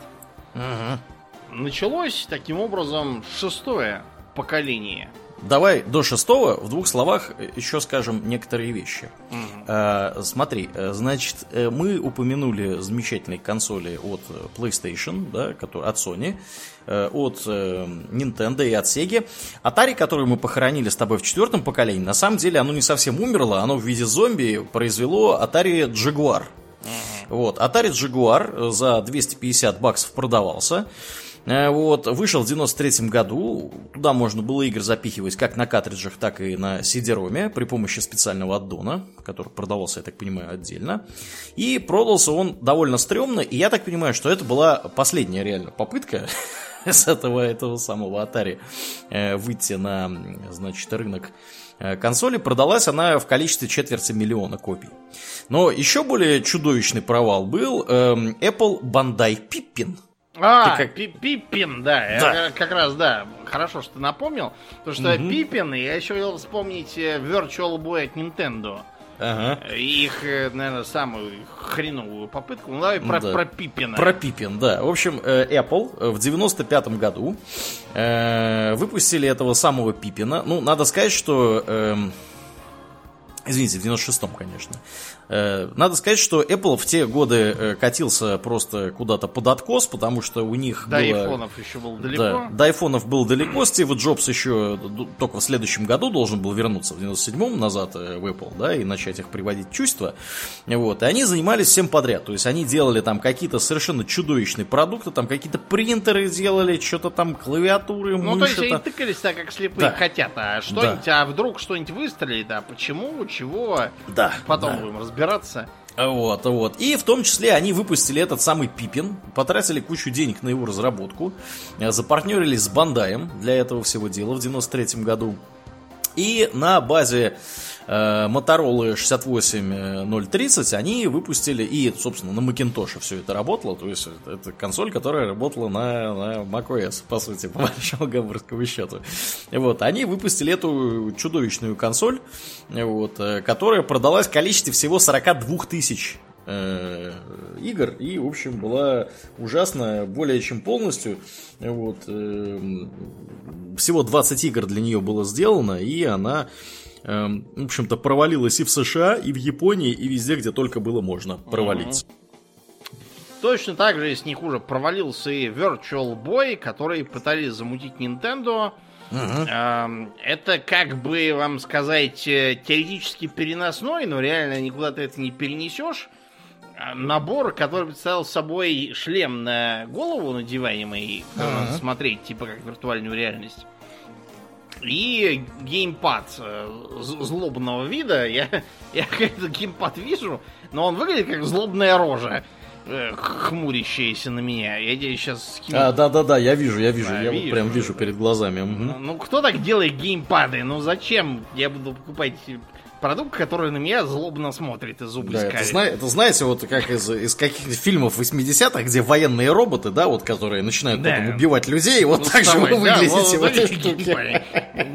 Угу. Началось таким образом шестое поколение Давай до шестого в двух словах еще скажем некоторые вещи. Угу. А, смотри, э, значит, э, мы упомянули замечательные консоли от PlayStation, да, от Sony, от Nintendo и от Sega. Atari, которую мы похоронили с тобой в четвертом поколении, на самом деле оно не совсем умерло, оно в виде зомби произвело Atari Jaguar. Вот, Atari Jaguar за 250 баксов продавался. Э, вот, вышел в 93 году, туда можно было игры запихивать как на картриджах, так и на CD-ROM при помощи специального аддона, который продавался, я так понимаю, отдельно. И продался он довольно стрёмно, и я так понимаю, что это была последняя реально попытка с этого, этого самого Atari э, выйти на, значит, рынок э, консоли. Продалась она в количестве четверти миллиона копий. Но еще более чудовищный провал был эм, Apple Bandai Pippin – а, как... Пиппин, да, да. Как раз, да, хорошо, что ты напомнил. Потому что угу. Пиппин, я еще хотел вспомнить э, Virtual Boy от Nintendo. Ага. Их, э, наверное, самую хреновую попытку. Ну, давай про, да. про Пиппина. Про Пиппин, да. В общем, э, Apple в 95-м году э, выпустили этого самого Пиппина. Ну, надо сказать, что... Э, Извините, в 96-м, конечно. Э, надо сказать, что Apple в те годы э, катился просто куда-то под откос, потому что у них до было... айфонов еще был далеко. Да, до айфонов был далеко. Стив Джобс еще только в следующем году должен был вернуться в 97-м назад э, в Apple, да, и начать их приводить в чувство. Вот. И они занимались всем подряд. То есть они делали там какие-то совершенно чудовищные продукты, там какие-то принтеры делали, что-то там клавиатуры, Ну, мыши, то есть они тыкались так, как слепые да. хотят. А что-нибудь, да. а вдруг что-нибудь выстрелит, а почему, чего? Да. Потом да. будем разбираться разбираться. Вот, вот. И в том числе они выпустили этот самый Пипин, потратили кучу денег на его разработку, э, запартнерились с Бандаем для этого всего дела в 93 году. И на базе Motorola 68030 они выпустили, и, собственно, на Macintosh все это работало, то есть это консоль, которая работала на, на macOS, по сути, по большому гамбургскому счету. Вот, они выпустили эту чудовищную консоль, вот, э, которая продалась в количестве всего 42 тысяч э, игр и, в общем, была ужасно более чем полностью. Вот, э, всего 20 игр для нее было сделано, и она Эм, в общем-то, провалилась и в США, и в Японии, и везде, где только было можно провалиться. Точно так же, если не хуже, провалился и Virtual Boy, который пытались замутить Nintendo. Uh-huh. Это как бы вам сказать э, теоретически переносной, но реально никуда ты это не перенесешь. А, набор, который представлял собой шлем на голову надеваемый, uh-huh. смотреть типа как виртуальную реальность и геймпад э, злобного вида. Я, я этот геймпад вижу, но он выглядит как злобная рожа э, хмурящаяся на меня. Я тебе сейчас скину. А, да-да-да, я вижу, я вижу. Да, я вижу. вот прям вижу перед глазами. Ну, ну, кто так делает геймпады? Ну, зачем я буду покупать продукт, который на меня злобно смотрит и зубы да, это, зна- это знаете, вот как из, из каких фильмов 80-х, где военные роботы, да, вот которые начинают да. потом убивать людей, вот ну, так же вы выглядите в этой штуке.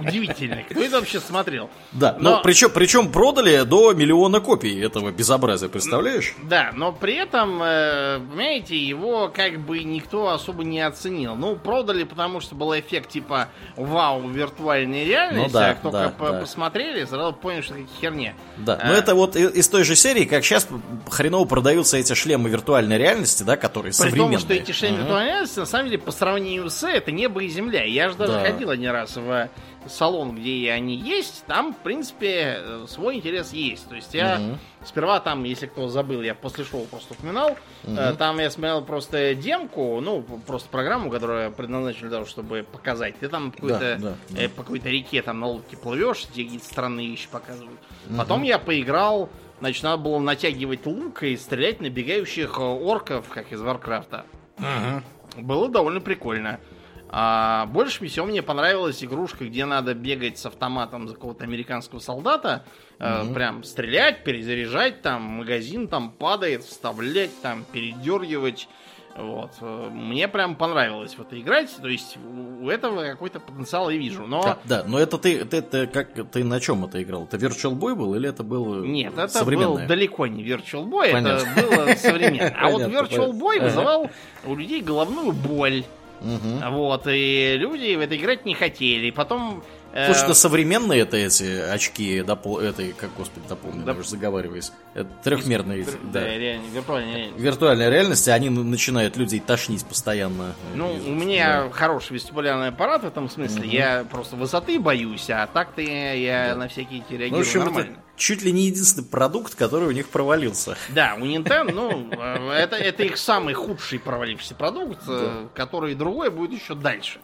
Удивительно. Кто это вообще смотрел? Да, но, но причем, причем продали до миллиона копий этого безобразия, представляешь? Да, но при этом, э, понимаете, его как бы никто особо не оценил. Ну, продали, потому что был эффект типа вау, виртуальной реальности, ну, да, а кто да, да. посмотрели, сразу поняли, что херне. Да, но а... это вот из той же серии, как сейчас хреново продаются эти шлемы виртуальной реальности, да, которые При современные. При том, что эти шлемы uh-huh. виртуальной реальности, на самом деле, по сравнению с это небо и земля. Я же даже да. ходил один раз в салон, где они есть, там, в принципе, э, свой интерес есть. То есть я угу. сперва там, если кто забыл, я после шоу просто упоминал, угу. там я смотрел просто демку, ну, просто программу, которая предназначена для того, чтобы показать. Ты там какой-то, да, да, э, по какой-то реке там на лодке плывешь, где какие-то странные вещи показывают. Угу. Потом я поиграл, значит, надо было натягивать лук и стрелять на бегающих орков, как из Варкрафта. Угу. Было довольно прикольно. А больше всего мне понравилась игрушка, где надо бегать с автоматом за какого-то американского солдата, mm-hmm. э, прям стрелять, перезаряжать, там магазин там падает, вставлять, там передергивать. Вот. Мне прям понравилось в это играть. То есть у этого какой-то потенциал я вижу. Но... Да, да, но это ты, ты, ты, как, ты на чем это играл? Это Virtual Boy был или это был Нет, это был далеко не Virtual Boy, Понятно. это было современно. А вот Virtual Boy вызывал у людей головную боль. Угу. Вот, и люди в это играть не хотели. Потом э, Слушай, это современные это эти очки, допол, этой, как господи, допомню, Доп... уже заговариваюсь. Это трехмерные, Вир... да. да реально, виртуальная реальность. Виртуальная реальность, они начинают людей тошнить постоянно. Ну, у меня да. хороший вестибулярный аппарат в этом смысле. Угу. Я просто высоты боюсь, а так-то я, я да. на всякие эти реагирую ну, в общем, нормально. Это чуть ли не единственный продукт, который у них провалился. Да, у Nintendo, ну, э, это, это их самый худший провалившийся продукт, э, да. который другой будет еще дальше.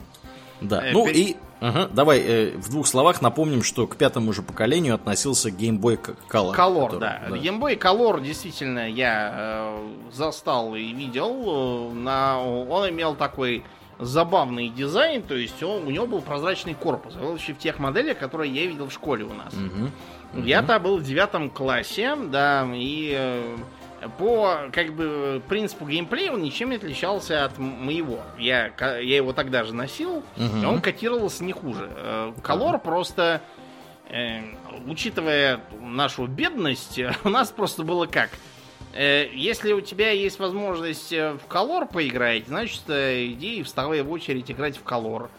Да, э, ну и ага, давай э, в двух словах напомним, что к пятому же поколению относился Game Boy Color. Color, который, да. да. Game Boy Color действительно я э, застал и видел. На, он имел такой забавный дизайн, то есть он, у него был прозрачный корпус. Вообще в тех моделях, которые я видел в школе у нас. Угу. Угу. Я-то был в девятом классе, да, и э, по как бы принципу геймплея он ничем не отличался от моего. Я, я его тогда же носил, угу. и он котировался не хуже. Колор э, просто, э, учитывая нашу бедность, у нас просто было как? Э, если у тебя есть возможность в колор поиграть, значит, иди и вставай в очередь играть в колор.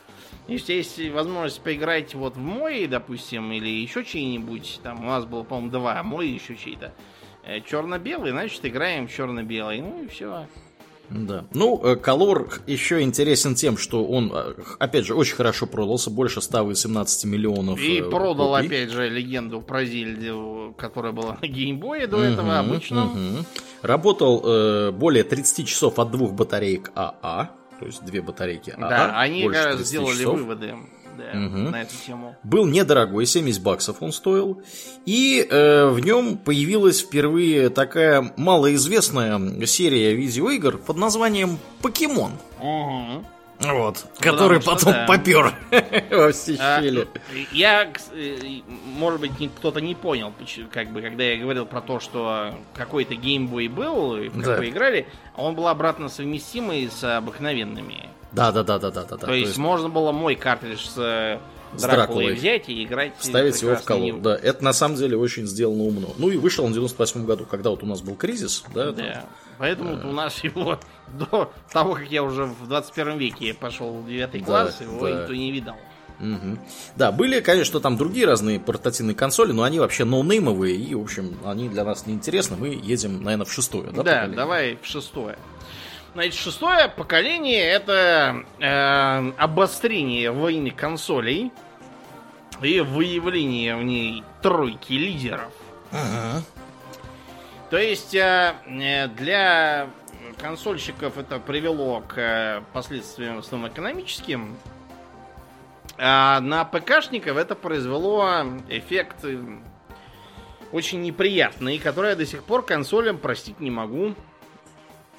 Если есть возможность поиграть вот в мой, допустим, или еще чей-нибудь, там у нас было, по-моему, два, а мой еще чей-то, э, черно-белый, значит, играем в черно-белый. Ну и все. Да. Ну, э, еще интересен тем, что он, э, опять же, очень хорошо продался, больше 118 миллионов. И продал, копий. опять же, легенду про Зельду, которая была на геймбое до угу, этого обычно. Угу. Работал э, более 30 часов от двух батареек АА то есть две батарейки АА. Да, они сделали часов. выводы да, угу. на эту тему. Был недорогой, 70 баксов он стоил. И э, в нем появилась впервые такая малоизвестная серия видеоигр под названием Покемон. Угу. Вот, который потом да. попер во все а, щели. Я, э, может быть, кто-то не понял, как бы, когда я говорил про то, что какой-то геймбой был, и в да. играли, а он был обратно совместимый с обыкновенными. Да, да, да, да, да, да. То, то есть, есть можно было мой картридж с э, с Дракулой взять и играть. Вставить его в колонну. Да, это на самом деле очень сделано умно. Ну и вышел он в 98 году, когда вот у нас был кризис, да? Да. Там, Поэтому а... у нас его до того, как я уже в 21 веке пошел в 9 класс, да, его да. никто не видал. Угу. Да, были, конечно, там другие разные портативные консоли, но они вообще ноунеймовые, и, в общем, они для нас неинтересны. Мы едем, наверное, в шестое, да? Да, поколение? давай в шестое. Значит, шестое поколение это э, обострение войны консолей и выявление в ней тройки лидеров. Ага. То есть э, э, для консольщиков это привело к э, последствиям в основном экономическим, а на ПКшников это произвело эффект очень неприятный, который я до сих пор консолям простить не могу.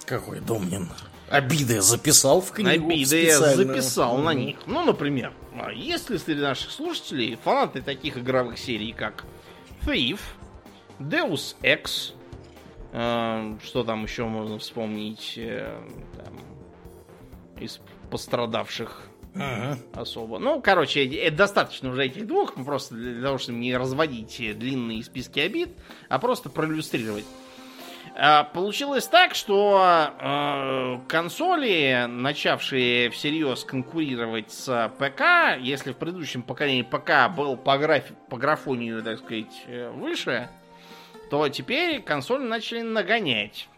Какой Домнин? Обиды записал в книгу Обиды я записал на них. Ну, например, а если среди наших слушателей фанаты таких игровых серий, как Thief, Deus Ex, Эм, что там еще можно вспомнить э, там, из пострадавших ага. особо? Ну, короче, это достаточно уже этих двух, просто для того, чтобы не разводить длинные списки обид, а просто проиллюстрировать. А, получилось так, что э, консоли, начавшие всерьез конкурировать с ПК, если в предыдущем поколении ПК был по, графи- по графонию, так сказать, э, выше, то теперь консоли начали нагонять.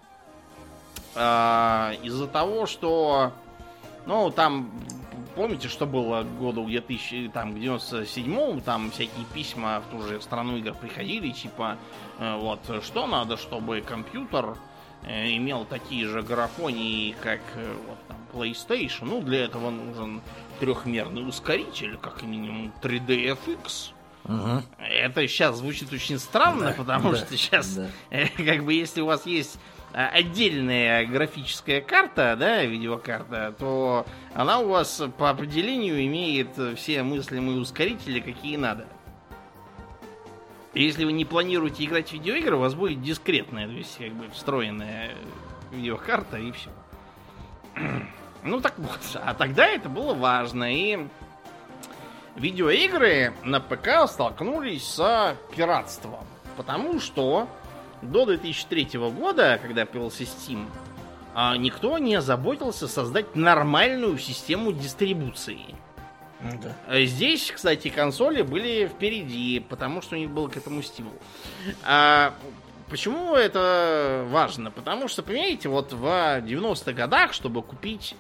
Э, из-за того, что, ну, там, помните, что было году где тысячи, там, к 97-му, там всякие письма в ту же страну игр приходили, типа, вот, что надо, чтобы компьютер э, имел такие же графонии, как э, вот, там, PlayStation. Ну, для этого нужен трехмерный ускоритель, как минимум 3DFX. Угу. Это сейчас звучит очень странно, Да, потому да, что сейчас, да. как бы, если у вас есть отдельная графическая карта, да, видеокарта, то она у вас по определению имеет все мыслимые ускорители, какие надо. Если вы не планируете играть в видеоигры, у вас будет дискретная, то есть как бы встроенная видеокарта и все. Ну так вот, а тогда это было важно, и видеоигры на ПК столкнулись с пиратством. Потому что до 2003 года, когда появился Steam, а, никто не озаботился создать нормальную систему дистрибуции. Да. А Здесь, кстати, консоли были впереди, потому что у них был к этому стимул. А почему это важно? Потому что, понимаете, вот в 90-х годах, чтобы купить...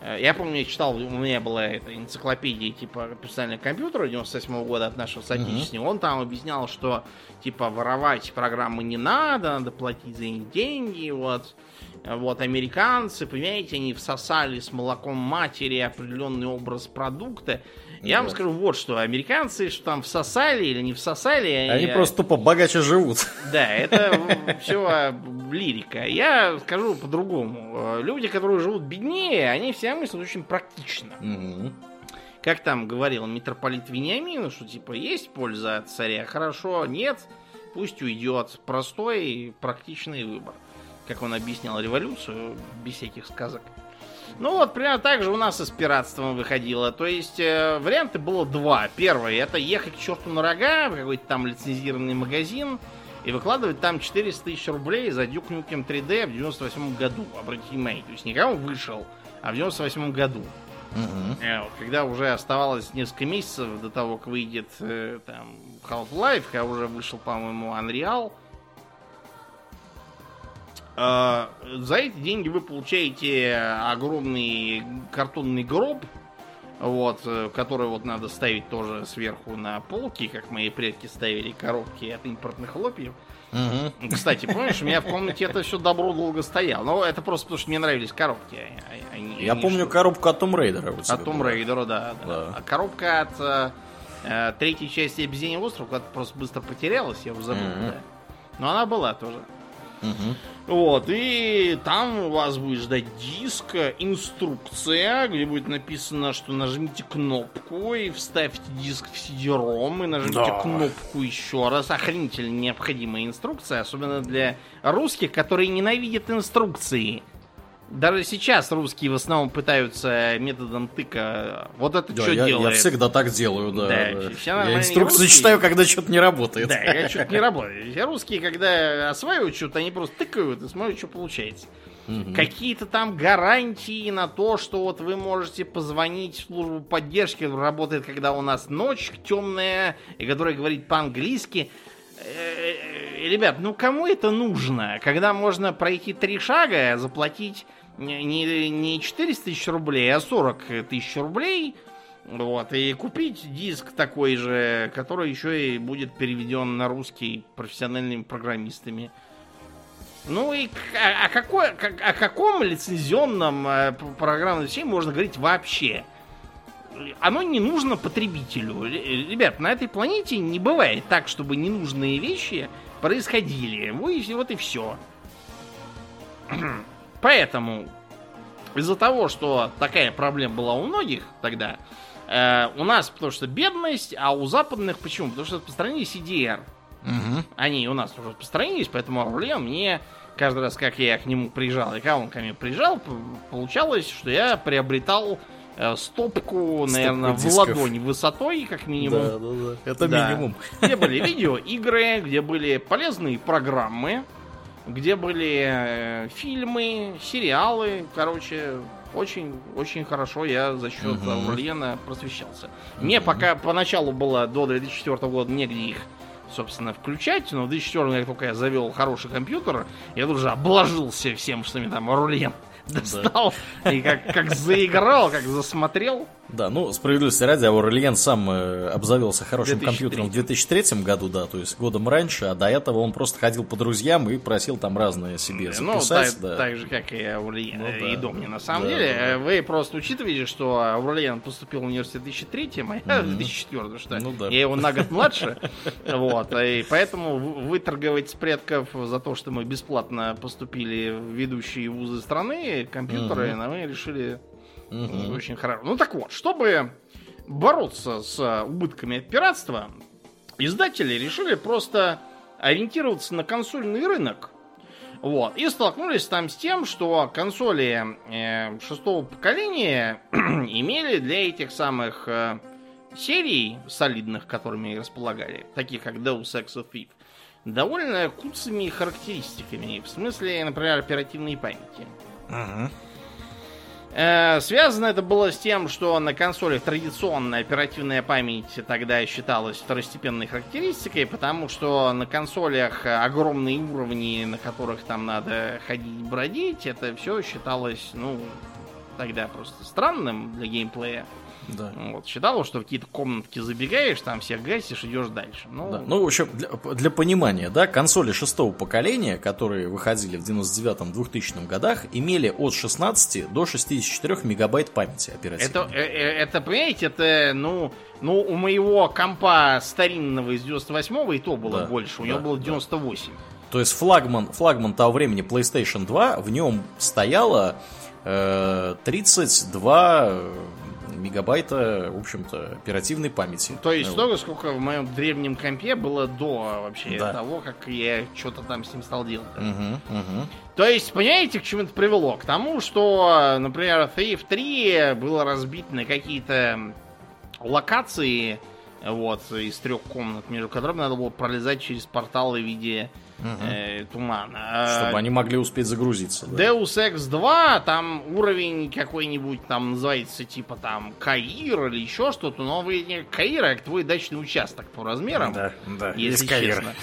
э, Я помню, я читал, у меня была эта энциклопедия типа персонального компьютера 98 года от нашего соотечественника. Он там объяснял, что типа воровать программы не надо, надо платить за них деньги, вот. Вот, американцы, понимаете, они всосали с молоком матери определенный образ продукта. Я вам скажу вот что, американцы, что там всосали или не всосали... Они я- просто тупо богаче живут. Да, это все лирика. Я скажу по-другому. Люди, которые живут беднее, они все мыслят очень практично. Как там говорил митрополит Вениамин, что типа есть польза от царя, хорошо, нет, пусть уйдет. Простой и практичный выбор. Как он объяснял революцию, без всяких сказок. Ну вот, примерно так же у нас и с пиратством выходило. То есть, э, варианты было два. Первый, это ехать к черту на рога, в какой-то там лицензированный магазин, и выкладывать там 400 тысяч рублей за Duke Nukem 3D в 98 году. Обратите внимание, то есть не когда он вышел, а в 98 году. Э, вот Когда уже оставалось несколько месяцев до того, как выйдет э, там Half-Life, когда уже вышел, по-моему, Unreal. Э, за эти деньги вы получаете огромный картонный гроб, вот, э, который вот надо ставить тоже сверху на полки, как мои предки ставили коробки от импортных хлопьев. Мгм. Кстати, помнишь, у меня в комнате это все добро долго стояло. Но это просто потому, что мне нравились коробки. а- а- они- Я они помню что- коробку от Том Рейдера. тебя от Том. Рейдера, да, да. Да. А коробка от э, э, третьей части Обезьяний остров куда-то просто быстро потерялась, я уже забыл, Мгм. да. Но она была тоже. Вот, и там вас будет ждать диск, инструкция, где будет написано, что нажмите кнопку и вставьте диск в CD-ROM, и нажмите Да. кнопку еще раз. Охренительно необходимая инструкция, особенно для русских, которые ненавидят инструкции. Даже сейчас русские в основном пытаются методом тыка. Вот это Да, что я, я делает? всегда так делаю, да. Да, да. Я инструкцию русские. читаю, когда что-то не работает. Да, я что-то не работаю. Все русские, когда осваивают что-то, они просто тыкают и смотрят, что получается. Мгм. Какие-то там гарантии на то, что вот вы можете позвонить в службу поддержки, работает, когда у нас ночь темная, и которая говорит по-английски. Э, э, Ребят, ну кому это нужно? Когда можно пройти три шага, заплатить не, не- не 400 тысяч рублей, а 40 тысяч рублей, вот, и купить диск такой же, который еще и будет переведен на русский профессиональными программистами. Ну и о, о какой, как- о каком лицензионном э, программном обеспечении можно говорить вообще? Оно не нужно потребителю. Ребят, на этой планете не бывает так, чтобы ненужные вещи происходили. Вот и, вот и все. Поэтому из-за того, что такая проблема была у многих тогда, э, у нас потому что бедность, а у западных почему? Потому что распространились CDR. Мгм. Они у нас уже распространились, поэтому Аурлиан мне каждый раз, как я к нему приезжал, и когда он ко мне приезжал, получалось, что я приобретал э, стопку, наверное, в дисков. ладонь высотой, как минимум. Да, да, да. Это Да. минимум. Где были видеоигры, где были полезные программы, где были э, фильмы, сериалы, короче, очень, очень хорошо я за счет. Аурлиена просвещался. Мне пока поначалу было до 2004 года негде их, собственно, включать, но в 2004 как только я завел хороший компьютер, я тут же обложился всем, что мне там Аурлиен достал, и как, как заиграл, как засмотрел. Да, ну, справедливости ради, Аурельен сам э, обзавелся хорошим 2003. компьютером в 2003 году, да, то есть годом раньше, а до этого он просто ходил по друзьям и просил там разные себе Ну, записать, так, да. так же, как и Аурлиен, Ну э, и да. Домни. На самом Да, деле, да, вы просто учитываете, что Аурлиен поступил в университет в 2003, а я в 2004, что Ну да. я его на год младше. Вот, и поэтому выторговать с предков за то, что мы бесплатно поступили в ведущие вузы страны, компьютеры, Мгм. но мы решили Мгм. очень хорошо. Ну так вот, чтобы бороться с убытками от пиратства, издатели решили просто ориентироваться на консольный рынок. Вот. И столкнулись там с тем, что консоли э, шестого поколения имели для этих самых э, серий солидных, которыми располагали, таких как Deus Ex и Thief, довольно куцами характеристиками. В смысле, например, оперативной памяти. Мгм. Э, Связано это было с тем, что на консолях традиционная оперативная память тогда считалась второстепенной характеристикой, потому что на консолях огромные уровни, на которых там надо ходить, бродить, это все считалось, ну, тогда просто странным для геймплея. Да. Вот, считалось, что в какие-то комнатки забегаешь, там всех гасишь, идешь дальше. Ну, Да. Ну, в общем, для, для понимания, да, консоли шестого поколения, которые выходили в 99-2000 годах, имели от 16 до 64 мегабайт памяти оперативной. Это, э, э, это, понимаете, это, ну, ну, у моего компа старинного из 98-го и то было Да, больше. У да, него было да. 98. То есть флагман, флагман того времени PlayStation 2, в нем стояло э, 32 э, мегабайта, в общем-то, оперативной памяти. То есть Вот. столько, сколько в моем древнем компе было до вообще Да. того, как я что-то там с ним стал делать. Мгм, мгм. То есть, понимаете, к чему это привело? К тому, что, например, Thief 3 было разбито на какие-то локации, вот, из трех комнат, между которыми надо было пролезать через порталы в виде э, тумана. Чтобы они могли успеть загрузиться. да. Deus Ex 2, там уровень какой-нибудь, там называется типа там Каир или еще что-то, но вы не Каир, а твой дачный участок по размерам. Да, да, если честно.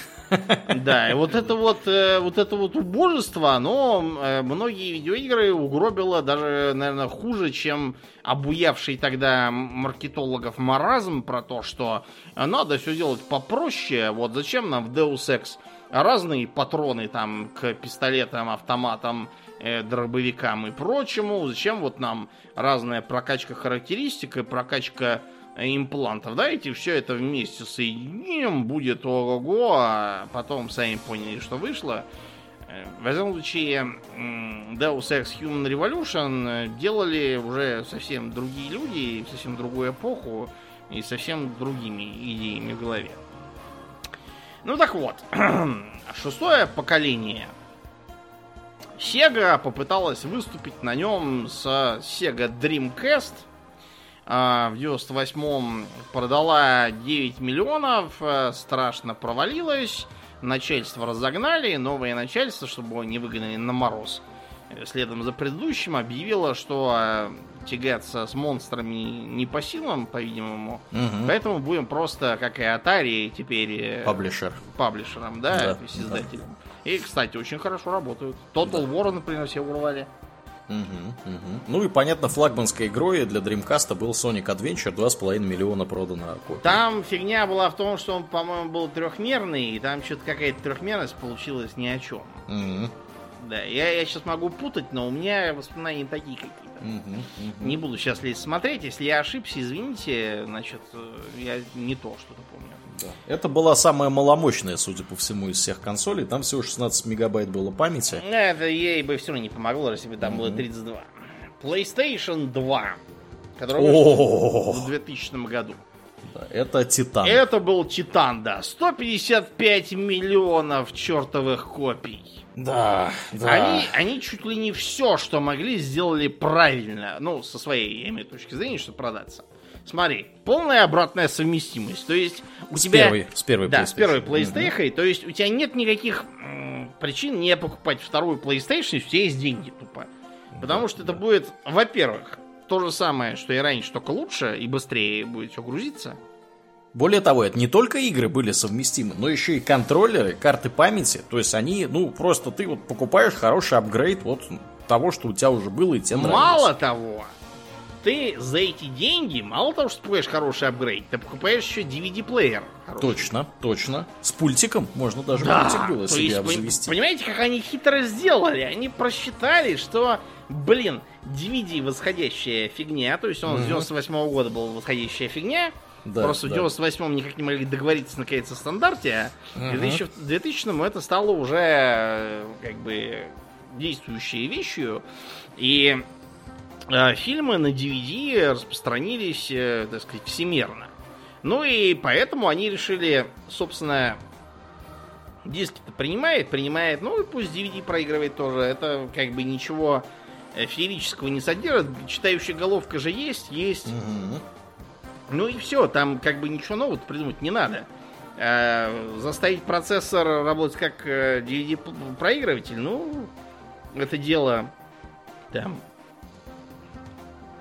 Да, и вот это вот, э, вот это вот убожество, оно э, многие видеоигры угробило даже, наверное, хуже, чем обуявший тогда маркетологов маразм про то, что надо все делать попроще. Вот зачем нам в Deus Ex разные патроны там к пистолетам, автоматам, э, дробовикам и прочему. Зачем вот нам разная прокачка характеристик и прокачка э, имплантов. Давайте все это вместе соединим, будет ого-го, а потом сами поняли, что вышло. Э, В этом случае Deus Ex Human Revolution делали уже совсем другие люди, совсем другую эпоху и совсем другими идеями в голове. Ну так вот, шестое поколение. Sega попыталась выступить на нем с Sega Dreamcast. А, В 98-м продала 9 миллионов, э, страшно провалилась. Начальство разогнали, новое начальство, чтобы его не выгнали на мороз. э, Следом за предыдущим объявило, что э, тягаться с монстрами не по силам, по-видимому. Мгм. Поэтому будем просто, как и Atari, теперь э, Паблишер. паблишером, да, Да, то есть издателем. И, кстати, очень хорошо работают. Total War, например, все урвали. Мгм, мгм. Ну и понятно, флагманской игрой для Dreamcast был Sonic Adventure, 2,5 миллиона продано копий. Там фигня была в том, что он, по-моему, был трехмерный, и там что-то какая-то трехмерность получилась ни о чем. Мгм, Да, я, я сейчас могу путать, но у меня воспоминания такие какие-то. Не буду сейчас лезть смотреть. Если я ошибся, извините, значит, я не то что-то помню. Да. Это была самая маломощная, судя по всему, из всех консолей. Там всего 16 мегабайт было памяти. Это ей бы все равно не помогло, если бы там было 32. PlayStation 2, который вышел в 2000 году. Да, это Титан. Это был Титан, да. 155 миллионов чертовых копий. Да, да. Они, они чуть ли не все, что могли, сделали правильно. Ну, со своей, я имею точки зрения, чтобы продаться. Смотри, полная обратная совместимость. То есть у С тебя... первой- с первой Да, с первой PlayStation. PlayStation. То есть у тебя нет никаких м, причин не покупать вторую PlayStation, если у тебя есть деньги, тупо. Потому что это будет, во-первых, то же самое, что и раньше, только лучше и быстрее будет все грузиться. Более того, это не только игры были совместимы, но еще и контроллеры, карты памяти. То есть они, ну, просто ты вот покупаешь хороший апгрейд вот того, что у тебя уже было и тебе Мало нравилось. того, ты за эти деньги, мало того, что покупаешь хороший апгрейд, ты покупаешь еще DVD-плеер. Точно, точно. С пультиком можно даже Да, пультик было себе есть, обзавести. понимаете, как они хитро сделали? Они просчитали, что, блин, DVD восходящая фигня, то есть он с 98 года был восходящая фигня, Да, просто в да. 98 никак не могли договориться наконец о стандарте, а Мгм. в 2000 в 2000 это стало уже э, как бы действующей вещью, и э, фильмы на DVD распространились, э, так сказать, всемирно. Ну и поэтому они решили, собственно, диски-то принимает, принимает, ну и пусть DVD проигрывает тоже. Это как бы ничего феерического не содержит. Читающая головка же есть, есть. Мгм. Ну и все, там как бы ничего нового придумать не надо. Э, заставить процессор работать как э, DVD-проигрыватель, ну, это дело там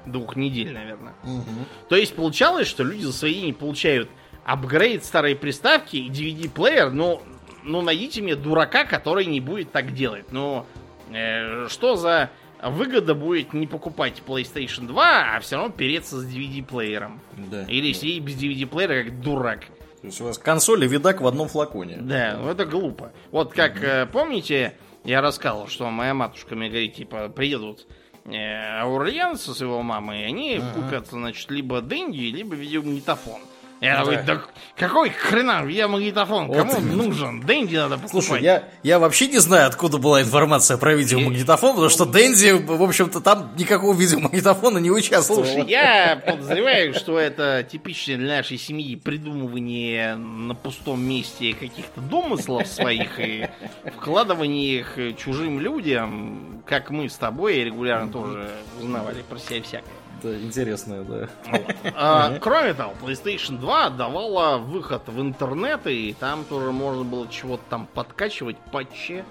двух недель, наверное. Мгм. То есть получалось, что люди за свои деньги получают апгрейд старой приставки и DVD-плеер, ну, ну найдите мне дурака, который не будет так делать. Ну, э, что за выгода будет не покупать PlayStation 2, а все равно переться с DVD-плеером? Да. Или сидеть без DVD-плеера как дурак. То есть у вас консоль и видак в одном флаконе. Да, ну это глупо. Вот как, э, помните, я рассказывал, что моя матушка мне говорит, типа, приедут э, аурельянцы с его мамой, и они купят, значит, либо Дэнди, либо видеомагнитофон. Я Да. говорю, да какой хрена видеомагнитофон? Вот Кому он нужен? Дэнди надо покупать. Слушай, я, я вообще не знаю, откуда была информация про видеомагнитофон, потому что Дэнди, в общем-то, там никакого видеомагнитофона не участвовал. Слушай, я подозреваю, что это типичное для нашей семьи придумывание на пустом месте каких-то домыслов своих и вкладывание их чужим людям, как мы с тобой регулярно тоже узнавали про себя всякое. Да, интересно, да. А, кроме того, PlayStation 2 давала выход в интернет, и там тоже можно было чего-то там подкачивать, патчи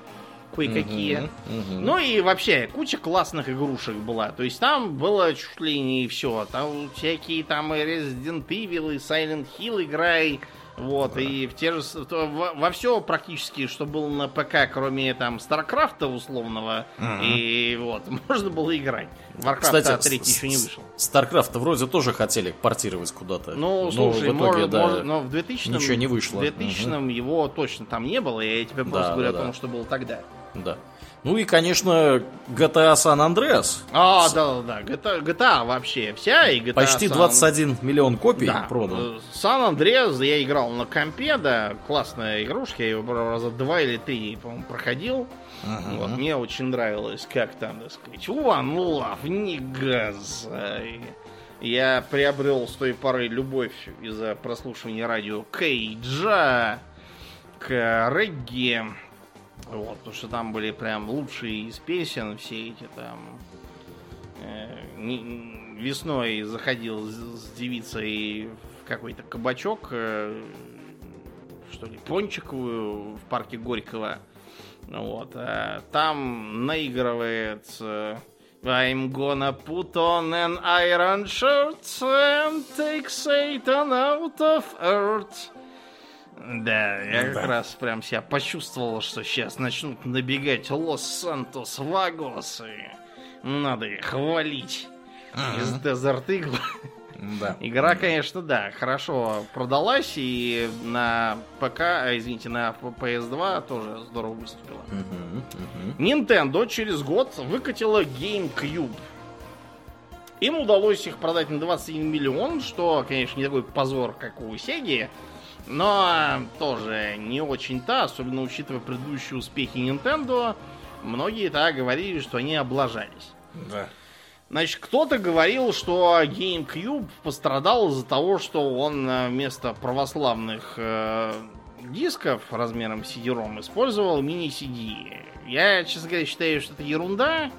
кое-какие. Мгм, мгм. Ну и вообще, куча классных игрушек была. То есть там было чуть ли не все. Там всякие там и Resident Evil, и Silent Hill играй. Вот, и в те же... Во, во все практически, что было на ПК, кроме там StarCraft а условного, и вот, можно было играть. Warcraft Кстати, 3 с- еще не вышел. StarCraft вроде тоже хотели портировать куда-то. Ну, Но слушай, в итоге, может, да, может, но в 2000 ничего не вышло. В 2000 его точно там не было, я тебе просто Да, говорю да, о том, да. что было тогда. да. Ну и, конечно, GTA San Andreas. А, да-да-да, GTA, GTA вообще вся, и GTA Почти San- 21 миллион копий Да, продан. Сан Андреас я играл на компе, да, классная игрушка, я брал раза два или три, по-моему, проходил. Вот, мне очень нравилось, как там, так сказать, one love, не газ. Я приобрел с той поры любовь из-за прослушивания радио Кейджа к регги. Вот, потому что там были прям лучшие из песен, все эти там э, весной заходил с, с девицей в какой-то кабачок, э, что ли, пончиковую в парке Горького. Вот, а там наигрывается I'm gonna put on an iron shirt and take Satan out of earth. Да, я как раз прям себя почувствовал, что сейчас начнут набегать Лос-Сантос Вагосы. Надо их хвалить. Из Desert Eagle. Да. Игра, конечно, да, хорошо продалась и на ПК, а, извините, на PS2 тоже здорово выступила. Nintendo через год выкатила GameCube. Им удалось их продать на 21 миллион, что, конечно, не такой позор, как у Sega, но тоже не очень-то, особенно учитывая предыдущие успехи Nintendo. Многие так говорили, что они облажались. Да. Значит, кто-то говорил, что GameCube пострадал из-за того, что он э, вместо православных э, дисков размером CD-ROM использовал мини-CD. Я, честно говоря, считаю, что это ерунда.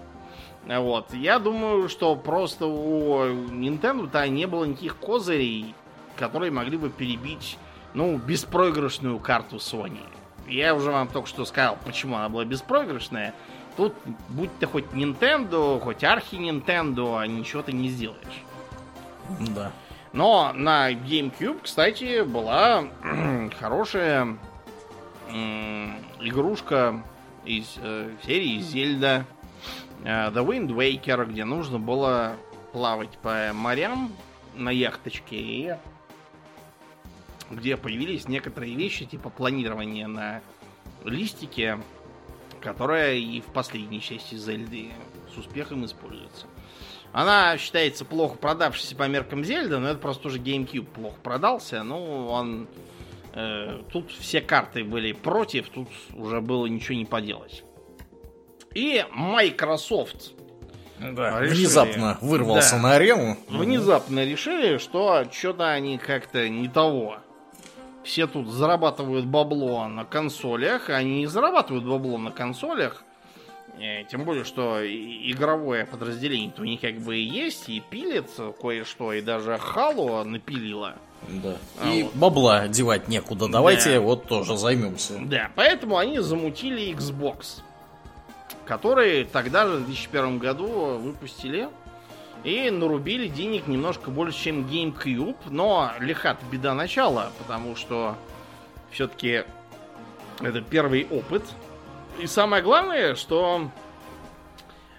Вот. Я думаю, что просто у Nintendo-то не было никаких козырей, которые могли бы перебить, ну, беспроигрышную карту Sony. я уже вам только что сказал, почему она была беспроигрышная. Тут, будь ты хоть Nintendo, хоть архи Nintendo, а ничего ты не сделаешь. Да. Но на GameCube, кстати, была хорошая игрушка из э, серии Зельда э, The Wind Waker, где нужно было плавать по морям на яхточке и где появились некоторые вещи типа планирования на листике, которая и в последней части Зельды с успехом используется. Она считается плохо продавшейся по меркам Зельда, но это просто уже GameCube плохо продался. Ну, он... Э, тут все карты были против, тут уже было ничего не поделать. И Microsoft да, решили, внезапно вырвался да, на арену. Внезапно решили, что что-то они как-то не того. Все тут зарабатывают бабло на консолях, они не зарабатывают бабло на консолях, Э, тем более, что игровое подразделение у них как бы и есть, и пилит кое-что, и даже Хало напилила. Да. А и вот. бабла девать некуда. Давайте да. вот тоже займемся. Да, поэтому они замутили Xbox, который тогда же в 2001 году выпустили. И нарубили денег немножко больше, чем GameCube. Но лихат беда начала, потому что все-таки это первый опыт и самое главное, что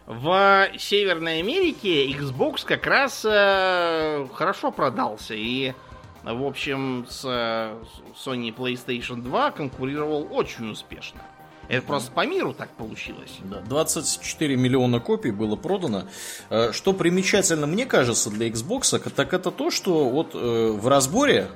в Северной Америке Xbox как раз э, хорошо продался. И, в общем, с Sony PlayStation 2 конкурировал очень успешно. Это просто по миру так получилось. Да, 24 миллиона копий было продано. Э, что примечательно, мне кажется, для Xbox, так это то, что вот э, в разборе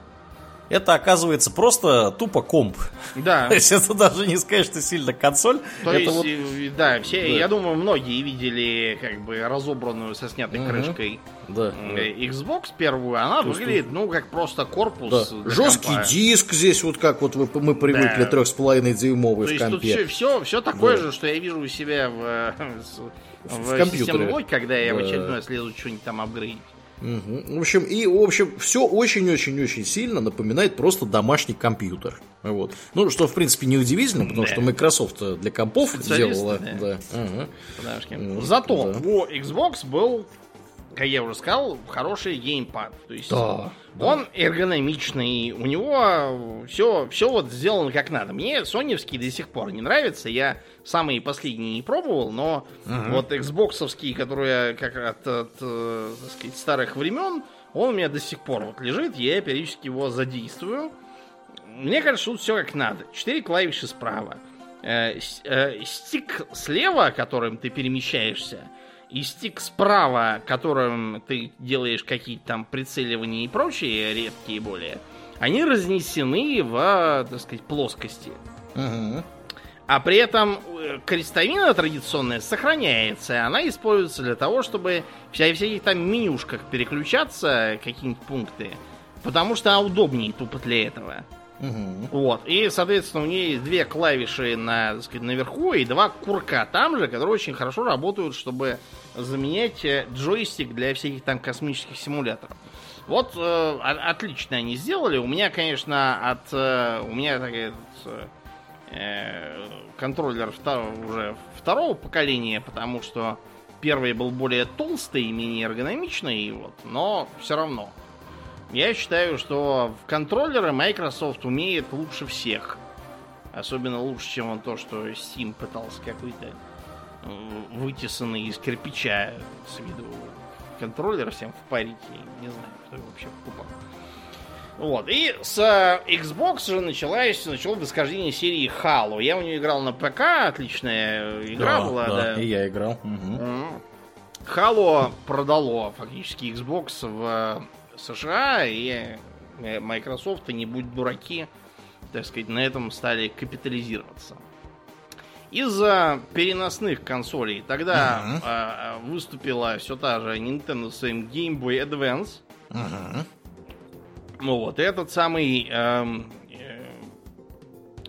это оказывается просто тупо комп. Да. То есть это даже не сказать, что сильно консоль. То это есть, вот... да, все, да, я думаю, многие видели как бы разобранную со снятой угу. крышкой да, Xbox первую, она Чувствую. выглядит, ну, как просто корпус. Да. Жесткий компа. диск здесь, вот как вот мы привыкли, трех с половиной дюймовый в компе. Тут все, все, все такое да. же, что я вижу у себя в, в, в компьютере. когда я да. в очередной раз лезу что-нибудь там апгрейдить. Угу. В общем, и, в общем, все очень-очень-очень сильно напоминает просто домашний компьютер. Вот. Ну, что, в принципе, неудивительно, потому да. что Microsoft для компов делала. Да. Да. Угу. Зато да. у Xbox был как я уже сказал, хороший геймпад. То есть да, он да. эргономичный, у него все, все вот сделано как надо. Мне соневский до сих пор не нравится. Я самые последние не пробовал, но угу. вот Xboxовский, который я как от, от э, так сказать, старых времен, он у меня до сих пор вот лежит, я периодически его задействую. Мне кажется, тут все как надо. Четыре клавиши справа. Э, э, стик слева, которым ты перемещаешься, и стик справа, которым ты делаешь какие-то там прицеливания и прочие редкие более, они разнесены в, так сказать, плоскости. Угу. А при этом э, крестовина традиционная сохраняется. Она используется для того, чтобы вся, всяких там менюшках переключаться какие-нибудь пункты. Потому что она удобнее тупо для этого. Угу. Вот. И, соответственно, у нее есть две клавиши на, так сказать, наверху и два курка там же, которые очень хорошо работают, чтобы заменять э, джойстик для всяких там космических симуляторов. Вот э, отлично они сделали. У меня, конечно, от э, у меня так, э, контроллер втор, уже второго поколения, потому что первый был более толстый и менее эргономичный, вот, но все равно. Я считаю, что в контроллеры Microsoft умеет лучше всех. Особенно лучше, чем он то, что Steam пытался какой-то вытесанный из кирпича с виду контроллер всем впарить. И не знаю, что вообще покупал. Вот. И с э, Xbox же началось, начало восхождение серии Halo. Я у нее играл на ПК, отличная игра да, была. Да, да, и я играл. Угу. Halo продало фактически Xbox в США, и э, Microsoft, не будь дураки, так сказать, на этом стали капитализироваться. Из-за переносных консолей тогда uh-huh. э, выступила все та же Nintendo с своим Game Boy Advance. Uh-huh. Ну вот, этот самый э, э,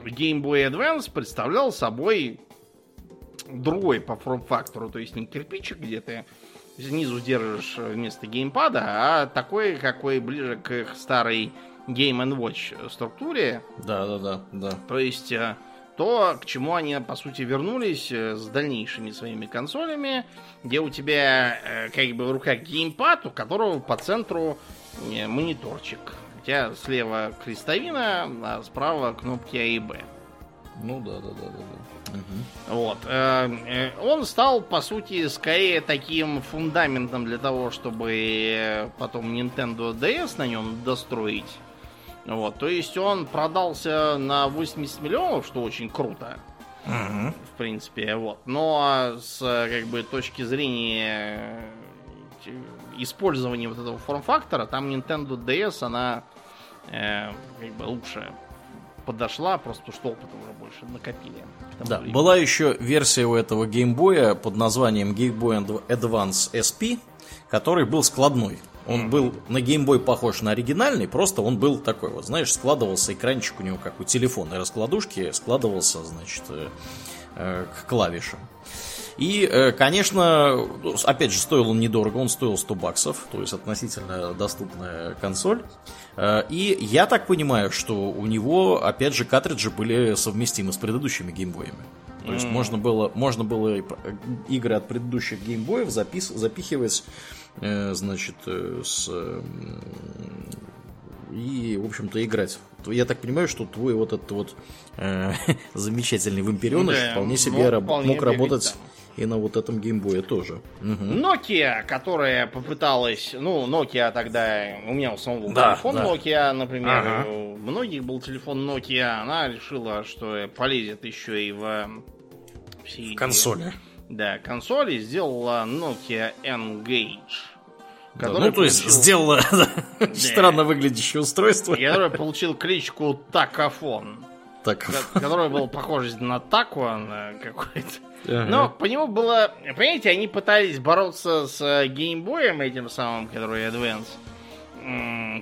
Game Boy Advance представлял собой другой по форм-фактору, то есть не кирпичик, где ты снизу держишь вместо геймпада, а такой, какой ближе к их старой Game Watch структуре. Да, да, да, да. То есть э, то, к чему они, по сути, вернулись э, с дальнейшими своими консолями, где у тебя э, как бы в руках геймпад, у которого по центру э, мониторчик. У тебя слева крестовина, а справа кнопки А и Б. Ну да, да, да, да. да. Угу. Вот. Э, э, Он стал, по сути, скорее таким фундаментом для того, чтобы э, потом Nintendo DS на нем достроить. Вот. То есть он продался на 80 миллионов, что очень круто. В принципе, вот. Но с как бы точки зрения использования вот этого форм-фактора, там Nintendo DS, она э, как бы лучше подошла, просто потому что опыта уже больше накопили. Да, времени. была еще версия у этого геймбоя под названием Game Boy Advance SP, который был складной. Он был на Boy похож на оригинальный, просто он был такой вот, знаешь, складывался экранчик у него, как у телефонной раскладушки, складывался, значит, э, э, к клавишам. И, э, конечно, опять же, стоил он недорого, он стоил 100 баксов, то есть относительно доступная консоль. Э, И я так понимаю, что у него, опять же, картриджи были совместимы с предыдущими геймбоями. То есть можно было, можно было п- игры от предыдущих геймбоев запис, запихивать, э, значит, э, с и, в общем-то, играть. Я так понимаю, что твой вот этот вот э, замечательный вампиреныш Да, вполне себе мог раб- вполне мог работать там. И на вот этом геймбое тоже. Мгм. Nokia, которая попыталась, ну, Nokia тогда, у меня у самого был Да, телефон да. Nokia, например, Ага. у многих был телефон Nokia, она решила, что полезет еще и в все эти- Консоли. Да, консоли сделала Nokia Engage. Да, ну, то есть получил- сделала странно выглядящее устройство. который получил кличку Такофон, Так, ко- который был похож на тако на какой-то. Ага. Но по нему было... Понимаете, они пытались бороться с э, геймбоем этим самым, который Advance,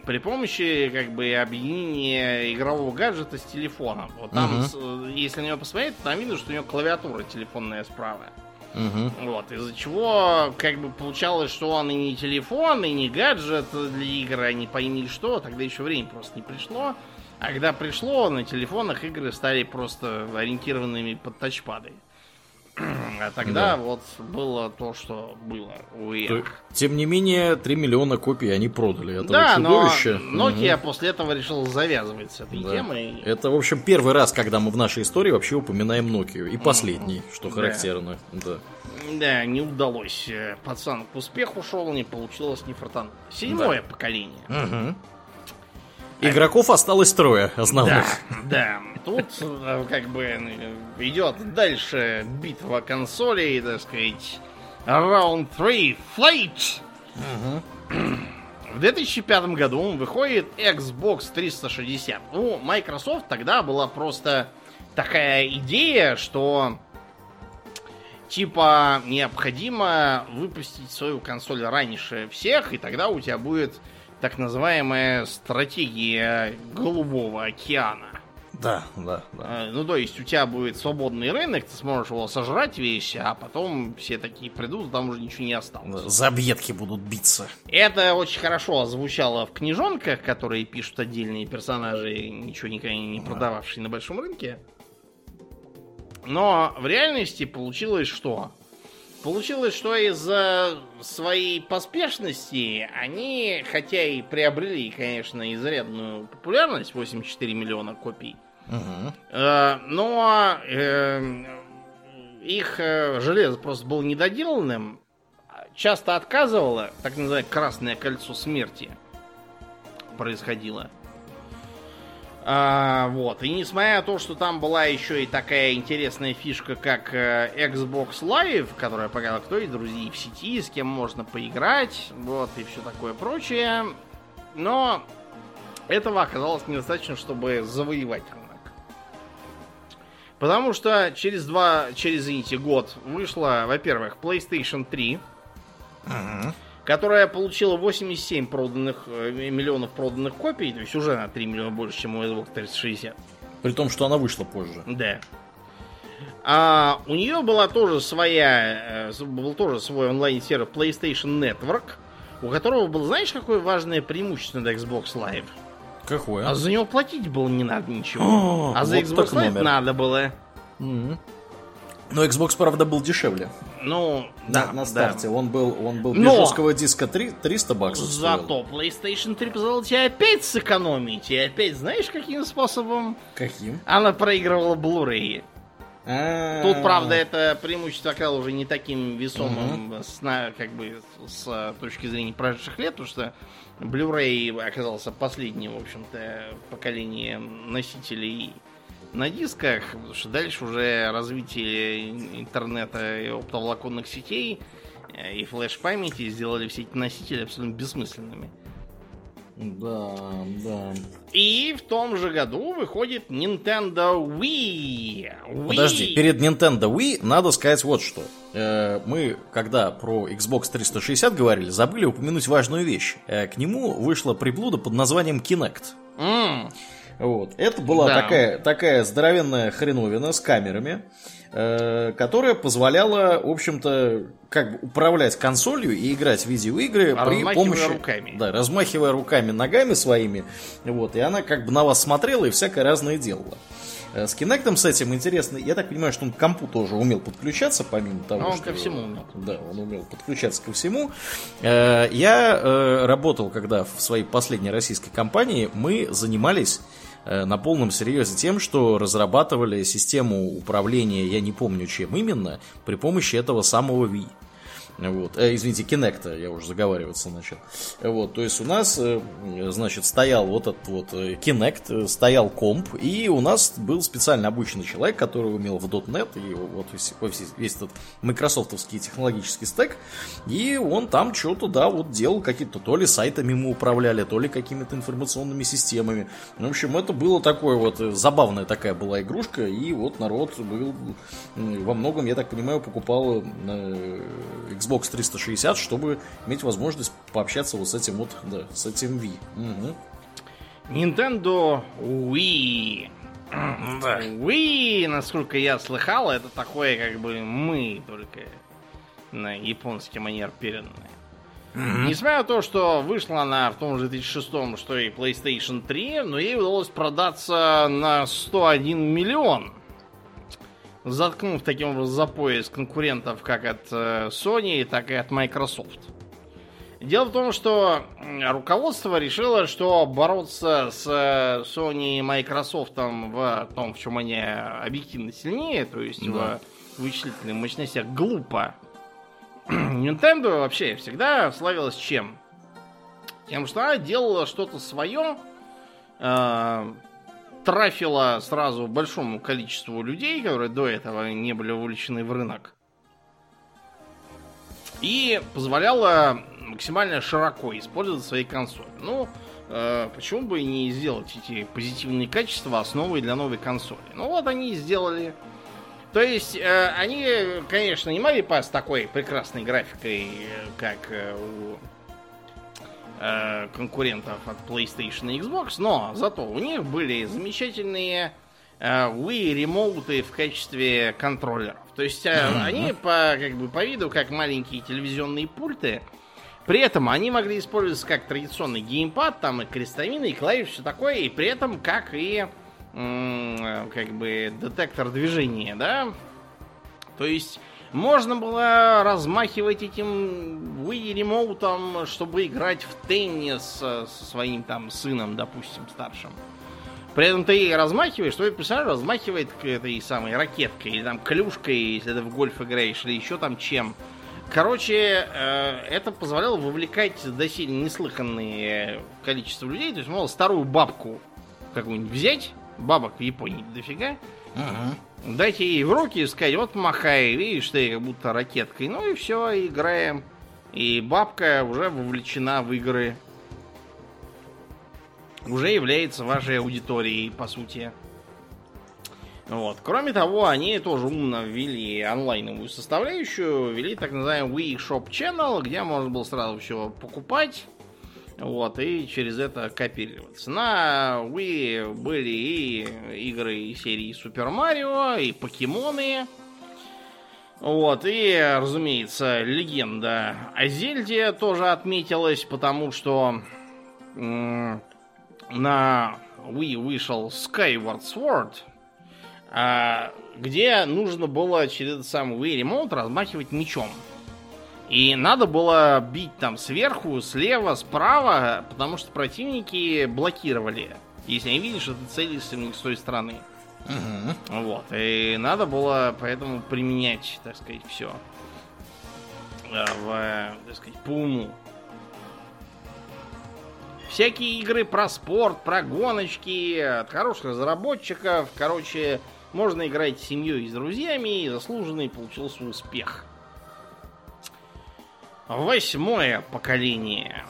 при помощи как бы объединения игрового гаджета с телефоном. Вот там, э, если на него посмотреть, там видно, что у него клавиатура телефонная справа. Мгм. Вот, из-за чего, как бы, получалось, что он и не телефон, и не гаджет для игр, а не пойми что, тогда еще время просто не пришло. А когда пришло, на телефонах игры стали просто ориентированными под тачпады. А тогда Да. вот было то, что было у То-. Тем не менее, 3 миллиона копий они продали этого Да, но чудовища. Nokia Мгм. после этого решил завязывать с этой Да. темой. Это, в общем, первый раз, когда мы в нашей истории вообще упоминаем Nokia. И последний, что Да. характерно. Да. Да, не удалось. Э, Пацан к успеху шел, не получилось, не фартануло. Седьмое поколение. Мгм. Игроков осталось трое Да, основных. да. Тут э, как бы идет дальше битва консолей, так сказать. Round 3 Flight. В 2005 году выходит Xbox 360. У Microsoft тогда была просто такая идея, что типа необходимо выпустить свою консоль раньше всех, и тогда у тебя будет так называемая стратегия голубого океана. Да, да, да. Э, Ну, то есть у тебя будет свободный рынок, ты сможешь его сожрать весь, а потом все такие придут, там уже ничего не осталось. За объедки будут биться. Это очень хорошо звучало в книжонках, которые пишут отдельные персонажи, ничего никогда не продававшие на большом рынке. Но в реальности получилось что? Получилось, что из-за своей поспешности они, хотя и приобрели, конечно, изрядную популярность, 84 миллиона копий. Э, но э, их э, железо просто было недоделанным, часто отказывало, так называемое красное кольцо смерти происходило. А, вот. И несмотря на то, что там была еще и такая интересная фишка, как э, Xbox Live, которая показала, кто есть друзья в сети, с кем можно поиграть, вот, и все такое прочее. Но этого оказалось недостаточно, чтобы завоевать рынок. Потому что через два, через, извините, год вышла, во-первых, PlayStation 3, Мгм. Которая получила 87 проданных, э, миллионов проданных копий, то есть уже на 3 миллиона больше, чем у Xbox 360. При том, что она вышла позже. Да. А у нее была тоже своя, э, был тоже свой онлайн-сервер PlayStation Network, у которого было, знаешь, какое важное преимущество над Xbox Live? Какое? А за него платить было не надо ничего. О, а за вот Xbox Live номер. надо было. Мгм. Но Xbox, правда, был дешевле. Ну, На, да, на да. старте. Он был, он был без Но! жесткого диска три- 300 баксов. стоил. Зато PlayStation 3 позволил тебе опять сэкономить. И опять знаешь, каким способом? Каким? Она проигрывала Blu-ray. А, Тут, правда, это преимущество оказалось уже не таким весомым с, на- как бы, с а, точки зрения прошедших лет, потому что Blu-ray оказался последним, в общем-то, поколением носителей на дисках, потому что дальше уже развитие интернета и оптоволоконных сетей э, и флеш-памяти сделали все эти носители абсолютно бессмысленными. Да, да. И в том же году выходит Nintendo Wii. Wii. Подожди, перед Nintendo Wii надо сказать вот что. Э, Мы, когда про Xbox 360 говорили, забыли упомянуть важную вещь. Э, К нему вышла приблуда под названием Kinect. М, Вот. Это была Да. такая, такая здоровенная хреновина с камерами, э, которая позволяла, в общем-то, как бы управлять консолью и играть в видеоигры при Размахивая помощи... руками. Да, размахивая руками, ногами своими. Вот, и она как бы на вас смотрела и всякое разное делала. Э, С Kinect с этим интересно. Я так понимаю, что он к компу тоже умел подключаться, помимо того, А он что... ко всему умел. Да, он умел подключаться ко всему. Э, Я э, работал, когда в своей последней российской компании мы занимались на полном серьезе тем, что разрабатывали систему управления, я не помню чем именно, при помощи этого самого Wii. Вот. Э, извините, Kinect, я уже заговариваться начал. Вот, то есть у нас, э, значит, стоял вот этот вот э, Kinect, э, стоял комп, и у нас был специально обученный человек, который умел в .NET, и вот весь, весь, этот майкрософтовский технологический стек, и он там что-то, да, вот делал какие-то, то ли сайтами мы управляли, то ли какими-то информационными системами. В общем, это было такое вот, забавная такая была игрушка, и вот народ был, во многом, я так понимаю, покупал э, Xbox 360, чтобы иметь возможность пообщаться вот с этим вот, да, с этим Wii. Мгм. Nintendo Wii. Wii, насколько я слыхал, это такое как бы мы, только на японский манер переданное. Несмотря на то, что вышла она в том же 2006, что и PlayStation 3, но ей удалось продаться на 101 миллион. Заткнув таким образом за пояс конкурентов как от э, Sony, так и от Microsoft. Дело в том, что руководство решило, что бороться с э, Sony и Microsoft в том, в чем они объективно сильнее, то есть Да. в вычислительных мощностях, глупо. Nintendo вообще всегда славилась чем? Тем, что она делала что-то свое, э, трафила сразу большому количеству людей, которые до этого не были вовлечены в рынок, и позволяла максимально широко использовать свои консоли. Ну, э, почему бы не сделать эти позитивные качества основой для новой консоли? Ну вот они и сделали. То есть э, они, конечно, не могли с такой прекрасной графикой, э, как э, у э, конкурентов от PlayStation и Xbox, но зато у них были замечательные э, Wii ремоуты в качестве контроллеров. То есть э, они по, как бы, по виду как маленькие телевизионные пульты, при этом они могли использоваться как традиционный геймпад, там и крестовины, и клавиши, все такое, и при этом как и м, э, как бы детектор движения, да? То есть можно было размахивать этим Wii ремоутом, чтобы играть в теннис со своим там сыном, допустим, старшим. При этом ты размахиваешь, твой персонаж размахивает этой самой ракеткой или там клюшкой, если ты в гольф играешь, или еще там чем. Короче, э, это позволяло вовлекать доселе неслыханное количество людей. То есть, мол, старую бабку какую-нибудь взять, бабок в Японии дофига, дайте ей в руки и сказать, вот махай, видишь, ты как будто ракеткой. Ну и все, играем. И бабка уже вовлечена в игры. Уже является вашей аудиторией, по сути. Вот. Кроме того, они тоже умно ввели онлайновую составляющую, ввели так называемый Wii Shop Channel, где можно было сразу все покупать. Вот, и через это копироваться. На Wii были и игры из серии Супер Марио, и покемоны. Вот, и, разумеется, легенда о Зельде тоже отметилась, потому что на Wii вышел Skyward Sword, а, где нужно было через самый Wii Remote размахивать мечом. И надо было бить там сверху, слева, справа, потому что противники блокировали. Если они видят, что ты целишься с той стороны. Мгм. Вот. И надо было поэтому применять, так сказать, все. В, так сказать, по уму. Всякие игры про спорт, про гоночки, от хороших разработчиков. Короче, можно играть с семьей и с друзьями, и заслуженный получился успех. Восьмое поколение.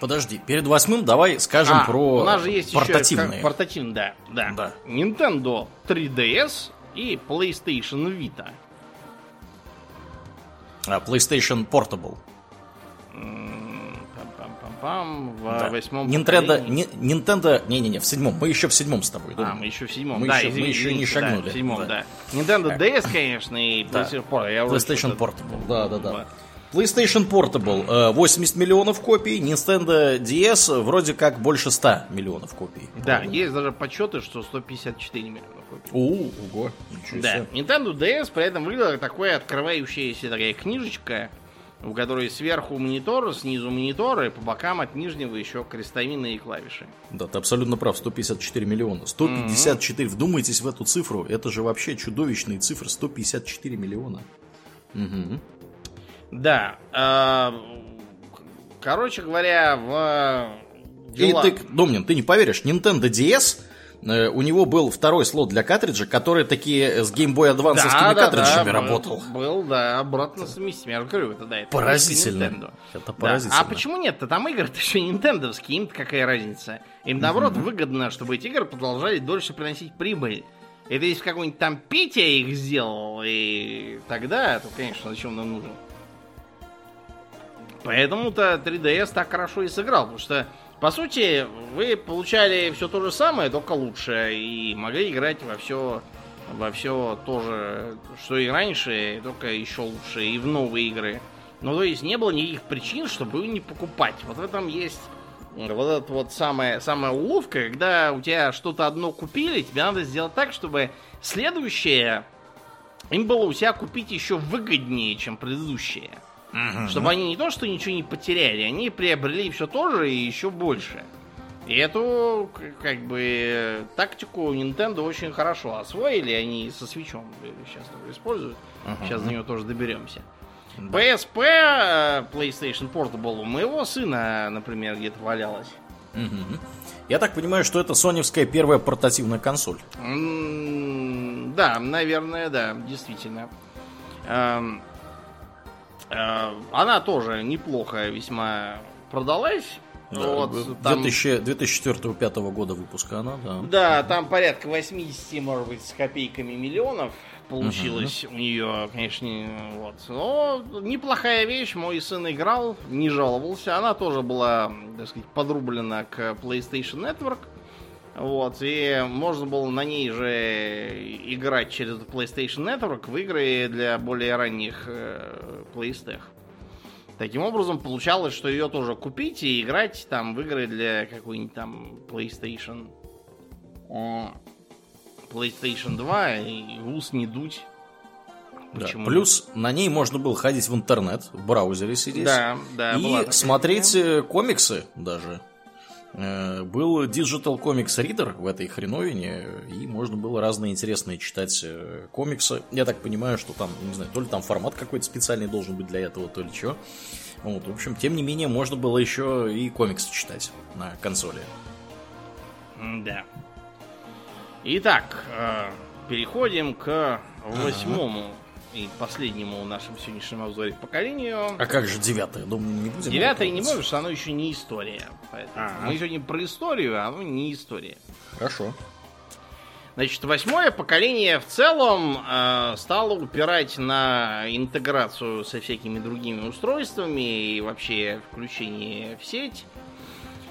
Подожди, перед восьмым давай скажем А, про у нас же есть портативные. еще портативный, да, да. Да. Nintendo 3DS и PlayStation Vita. А, PlayStation Portable. Пам-пам-пам-пам. В Да. восьмом Nintendo, поколении. не- Nintendo, не-не-не, в седьмом. Мы еще в седьмом с тобой. А, думаем. мы еще в седьмом. Мы да, еще- мы извини- еще не извините, да, шагнули. в седьмом, Да. да. Nintendo DS, конечно, и Да. PlayStation Portable. Я уже PlayStation Portable, да, да, да. Вот. PlayStation Portable э, 80 миллионов копий, Nintendo DS вроде как больше 100 миллионов копий. Да, есть даже подсчеты, что 154 миллиона копий. У, ого, ничего Да, себе. Nintendo DS при этом выглядела как такая открывающаяся такая книжечка, в которой сверху монитор, снизу монитор, и по бокам от нижнего еще крестовинные клавиши. Да, ты абсолютно прав, 154 миллиона. 154, вдумайтесь в эту цифру, это же вообще чудовищные цифры, 154 миллиона. Мгм. Да, э, короче говоря, в И ты, Домнин, ты не поверишь, Nintendo DS, э, у него был второй слот для картриджа, который такие с Game Boy Advance картриджами был- работал. Был, да, обратно совместим. Я же говорю, это да, это Поразительно. Это Да. поразительно. А почему нет-то? Там игры-то еще нинтендовские, им какая разница? Им наоборот выгодно, чтобы эти игры продолжали дольше приносить прибыль. Это если какой-нибудь там Петя их сделал, и тогда, то, конечно, зачем нам нужен? Поэтому-то 3DS так хорошо и сыграл, потому что, по сути, вы получали все то же самое, только лучше, и могли играть во все во все то же, что и раньше, только еще лучше, и в новые игры. Ну, то есть не было никаких причин, чтобы его не покупать. Вот в этом есть вот эта вот самая, самая уловка, когда у тебя что-то одно купили, тебе надо сделать так, чтобы следующее им было у себя купить еще выгоднее, чем предыдущее. Чтобы они не то, что ничего не потеряли, они приобрели все то же и еще больше. И эту, как бы, тактику Nintendo очень хорошо освоили, они со свечом сейчас используют. Сейчас до него тоже доберемся. PSP, э, PlayStation Portable, у моего сына, например, где-то валялась. Мгм. Я так понимаю, что это соневская первая портативная консоль. М, Да, наверное, да, действительно. Эм, Она тоже неплохо весьма продалась. Да, Вот, там- 2000 2004-2005 года выпуска она, да. Да, там порядка 80, может быть, с копейками миллионов получилось у нее, конечно, вот. Но неплохая вещь, мой сын играл, не жаловался. Она тоже была, так сказать, подрублена к PlayStation Network. Вот, и можно было на ней же играть через PlayStation Network в игры для более ранних э, PlayStation. Таким образом, получалось, что ее тоже купить и играть там в игры для какой-нибудь там PlayStation. PlayStation 2 и в ус не дуть. Да. Плюс на ней можно было ходить в интернет, в браузере сидеть. Да, да, и смотреть э, комиксы даже. Э, Был Digital Comics Reader в этой хреновине, и можно было разные интересные читать э, комиксы. Я так понимаю, что там, не знаю, то ли там формат какой-то специальный должен быть для этого, то ли что. Вот, в общем, тем не менее, можно было еще и комиксы читать на консоли. Да. Итак, э, переходим к восьмому и последнему нашему сегодняшнему обзоре поколению. А как же девятое? Думаю, не будем. Девятое не что оно еще не история. Ага. Мы сегодня про историю, а оно не история. Хорошо. Значит, восьмое поколение в целом э, стало упирать на интеграцию со всякими другими устройствами и вообще включение в сеть.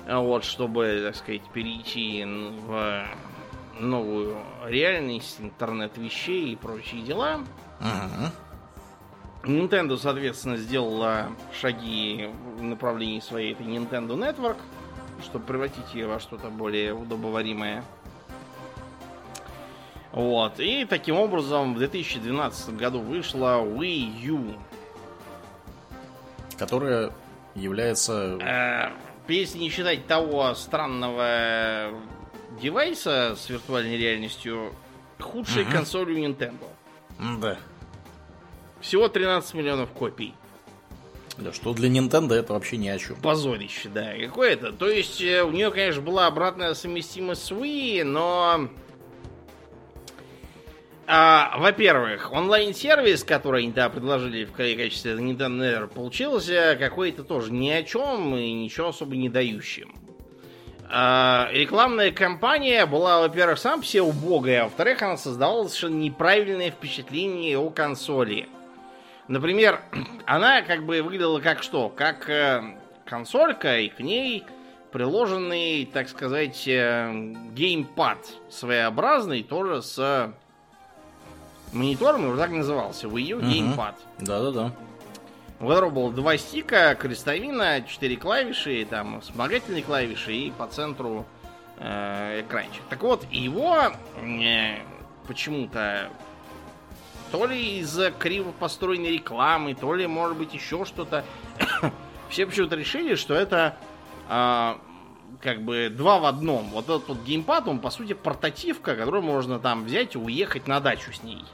Вот, чтобы, так сказать, перейти в новую реальность, интернет вещей и прочие дела. Ага. Nintendo, соответственно, сделала шаги в направлении своей этой Nintendo Network. чтобы превратить ее во что-то более удобоваримое. Вот. И таким образом в 2012 году вышла Wii U. Которая является... Э, если не считать того странного девайса с виртуальной реальностью, худшей угу. консолью Nintendo. Да. Всего 13 миллионов копий. Да что для Nintendo это вообще ни о чем. Позорище, да. Какое это? То есть э, у нее, конечно, была обратная совместимость с Wii, но... А, во-первых, онлайн-сервис, который они тогда предложили в качестве Nintendo Nether, получился какой-то тоже ни о чем и ничего особо не дающим. А, рекламная кампания была, во-первых, сам все убогая, а во-вторых, она создавала совершенно неправильное впечатление о консоли. Например, она как бы выглядела как что? Как э, консолька, и к ней приложенный, так сказать, э, геймпад своеобразный, тоже с монитором, его так назывался, Wii U геймпад. Да-да-да. У которого было два стика, крестовина, четыре клавиши, там вспомогательные клавиши и по центру э, экранчик. Так вот, его э, почему-то то ли из-за криво построенной рекламы, то ли, может быть, еще что-то. Все почему-то решили, что это э, как бы два в одном. Вот этот вот геймпад, он, по сути, портативка, которую можно там взять и уехать на дачу с ней.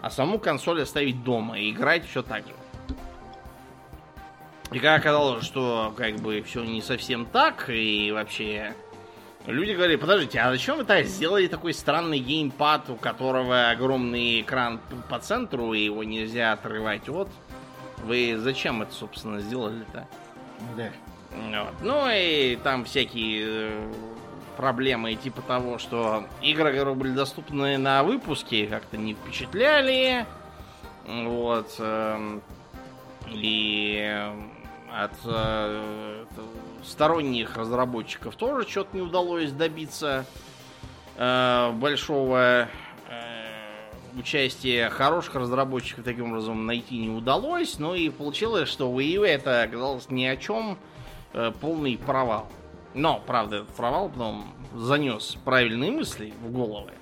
А саму консоль оставить дома и играть все так же. И как оказалось, что как бы все не совсем так, и вообще Люди говорили, подождите, а зачем вы так сделали такой странный геймпад, у которого огромный экран по центру, и его нельзя отрывать? Вот, вы зачем это, собственно, сделали-то? Да. Вот. Ну и там всякие э, проблемы типа того, что игры, которые были доступны на выпуске, как-то не впечатляли. Вот. Эм, и от э, сторонних разработчиков тоже что-то не удалось добиться э, большого э, участия хороших разработчиков таким образом найти не удалось. Ну и получилось, что Wii U это оказалось ни о чем э, полный провал. Но, правда, этот провал потом занес правильные мысли в головы.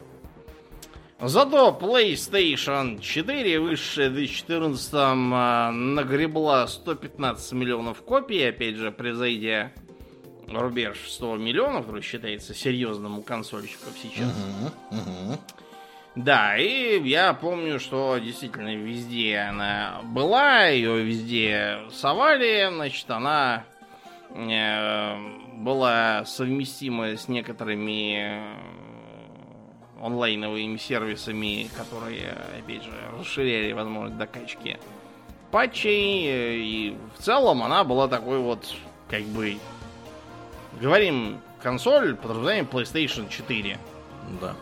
Зато PlayStation 4, высшая в 2014 а, нагребла 115 миллионов копий, опять же, превзойдя рубеж 100 миллионов, который считается серьезным у консольщиков сейчас. Uh-huh, uh-huh. Да, и я помню, что действительно везде она была, ее везде совали, значит, она э, была совместима с некоторыми онлайновыми сервисами, которые, опять же, расширяли возможность докачки патчей. И в целом она была такой вот, как бы, говорим, консоль, подразумеваем PlayStation 4. Да.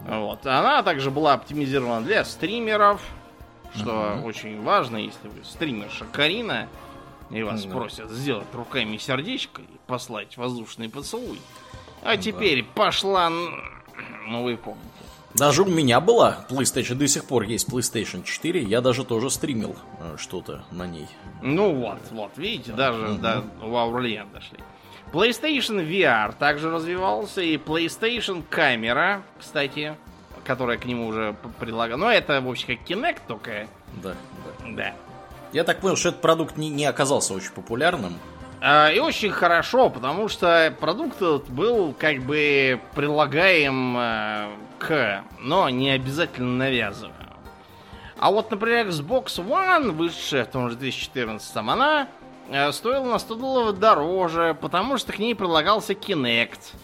Вот. Она также была оптимизирована для стримеров, что uh-huh. очень важно, если вы стримерша Карина, и вас uh-huh. просят сделать руками сердечко и послать воздушный поцелуй. А uh-huh. теперь пошла ну, вы помните. Даже у меня была PlayStation, до сих пор есть PlayStation 4, я даже тоже стримил э, что-то на ней. Ну вот, вот, видите, даже угу. до Ваурлиен дошли. PlayStation VR также развивался, и PlayStation камера, кстати, которая к нему уже предлагала. Ну, это, в общем, как Kinect, только... Да, да. Да. Я так понял, что этот продукт не, не оказался очень популярным. А, и очень хорошо, потому что продукт этот был как бы прилагаем э, к, но не обязательно навязываем. А вот, например, Xbox One, вышедшая в том же 2014, она э, стоила на 100 долларов дороже, потому что к ней прилагался Kinect.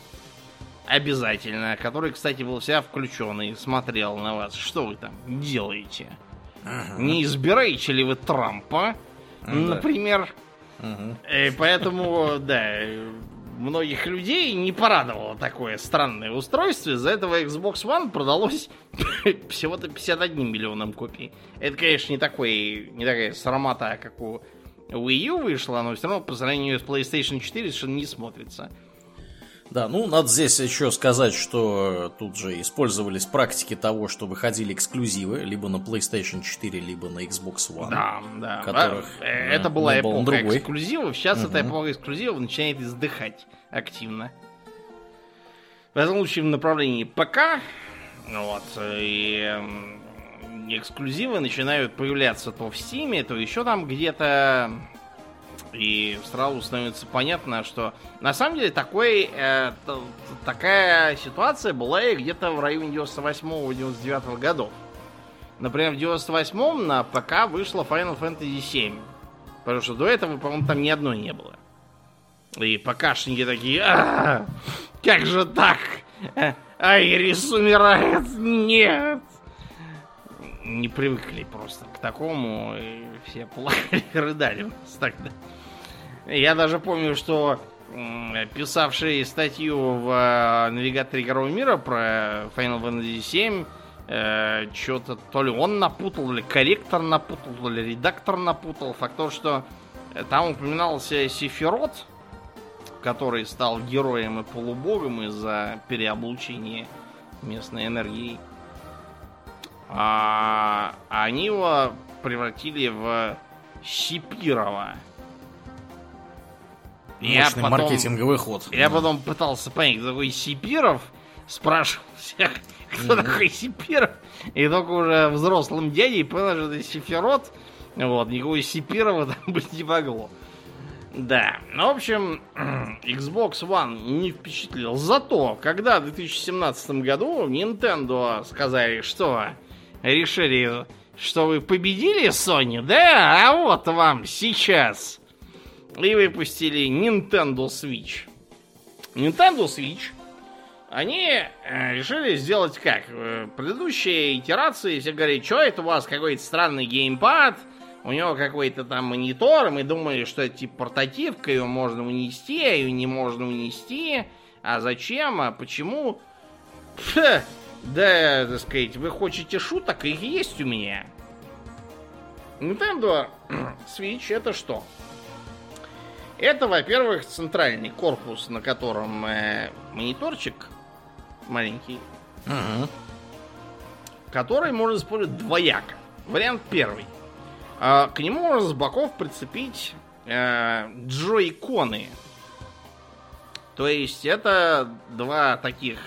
Обязательно. Который, кстати, был вся включен и смотрел на вас. Что вы там делаете? Ага. Не избираете ли вы Трампа? Да. Например. И поэтому, да, многих людей не порадовало такое странное устройство. Из-за этого Xbox One продалось всего-то 51 миллионом копий. Это, конечно, не, такой, не такая срамота, как у Wii U вышла, но все равно по сравнению с PlayStation 4 совершенно не смотрится. Да, ну надо здесь еще сказать, что тут же использовались практики того, что выходили эксклюзивы либо на PlayStation 4, либо на Xbox One. Да, да. Которых, А, это была эпоха другой. эксклюзивов. Сейчас Мгм. эта эпоха эксклюзивов начинает издыхать активно. В этом случае в направлении ПК. Вот. И эксклюзивы начинают появляться то в Стиме, то еще там где-то. И сразу становится понятно, что на самом деле такой, э, такая ситуация была и где-то в районе 98-99 годов. Например, в 98-м на ПК вышла Final Fantasy VII. Потому что до этого, по-моему, там ни одной не было. И ПКшники такие, «А, как же так? Айрис умирает, нет! Не привыкли просто к такому, и все плакали, рыдали у нас тогда. Я даже помню, что писавший статью в э, навигаторе игрового мира про Final Fantasy 7 что-то то ли он напутал, то ли корректор напутал, то ли редактор напутал. Факт то, что э, там упоминался Сефирот, который стал героем и полубогом из-за переоблучения местной энергии. А они его превратили в Сипирова. Я потом- маркетинговый ход. я Да. потом пытался понять, кто такой Сипиров. Спрашивал всех, кто такой Сипиров. И только уже взрослым дядей понял, что это Сефирот. Вот, никакого Сипирова там быть не могло. Да, ну, в общем, Xbox One не впечатлил. Зато, когда в 2017 году Nintendo сказали, что решили, что вы победили Sony, да, а вот вам сейчас. И выпустили Nintendo Switch. Nintendo Switch они э, решили сделать как? Э, Предыдущие итерации все говорили, что это у вас какой-то странный геймпад, у него какой-то там монитор, мы думали, что это типа портативка, ее можно унести, а ее не можно унести. А зачем? А почему? Пф, да, так сказать, вы хотите шуток, их есть у меня. Nintendo Switch это что? Это, во-первых, центральный корпус, на котором э, мониторчик маленький, Мгм. который можно использовать двояко. Вариант первый. А, к нему можно с боков прицепить э, джойконы. То есть это два таких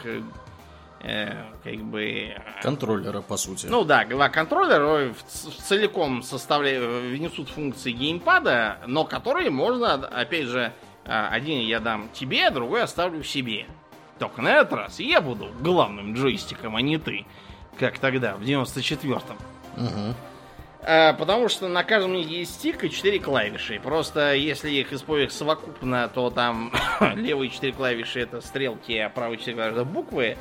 э, э, как бы э, Контроллера, по сути. ну да, два контроллера в ц- в целиком составляют, внесут функции геймпада, но которые можно, опять же, один я дам тебе, а другой оставлю себе. Только на этот раз я буду главным джойстиком, а не ты, как тогда, в 94-м. Мгм. А, потому что на каждом есть стик и 4 клавиши. Просто если их использовать совокупно, то там левые 4 клавиши это стрелки, а правые 4 клавиши это буквы.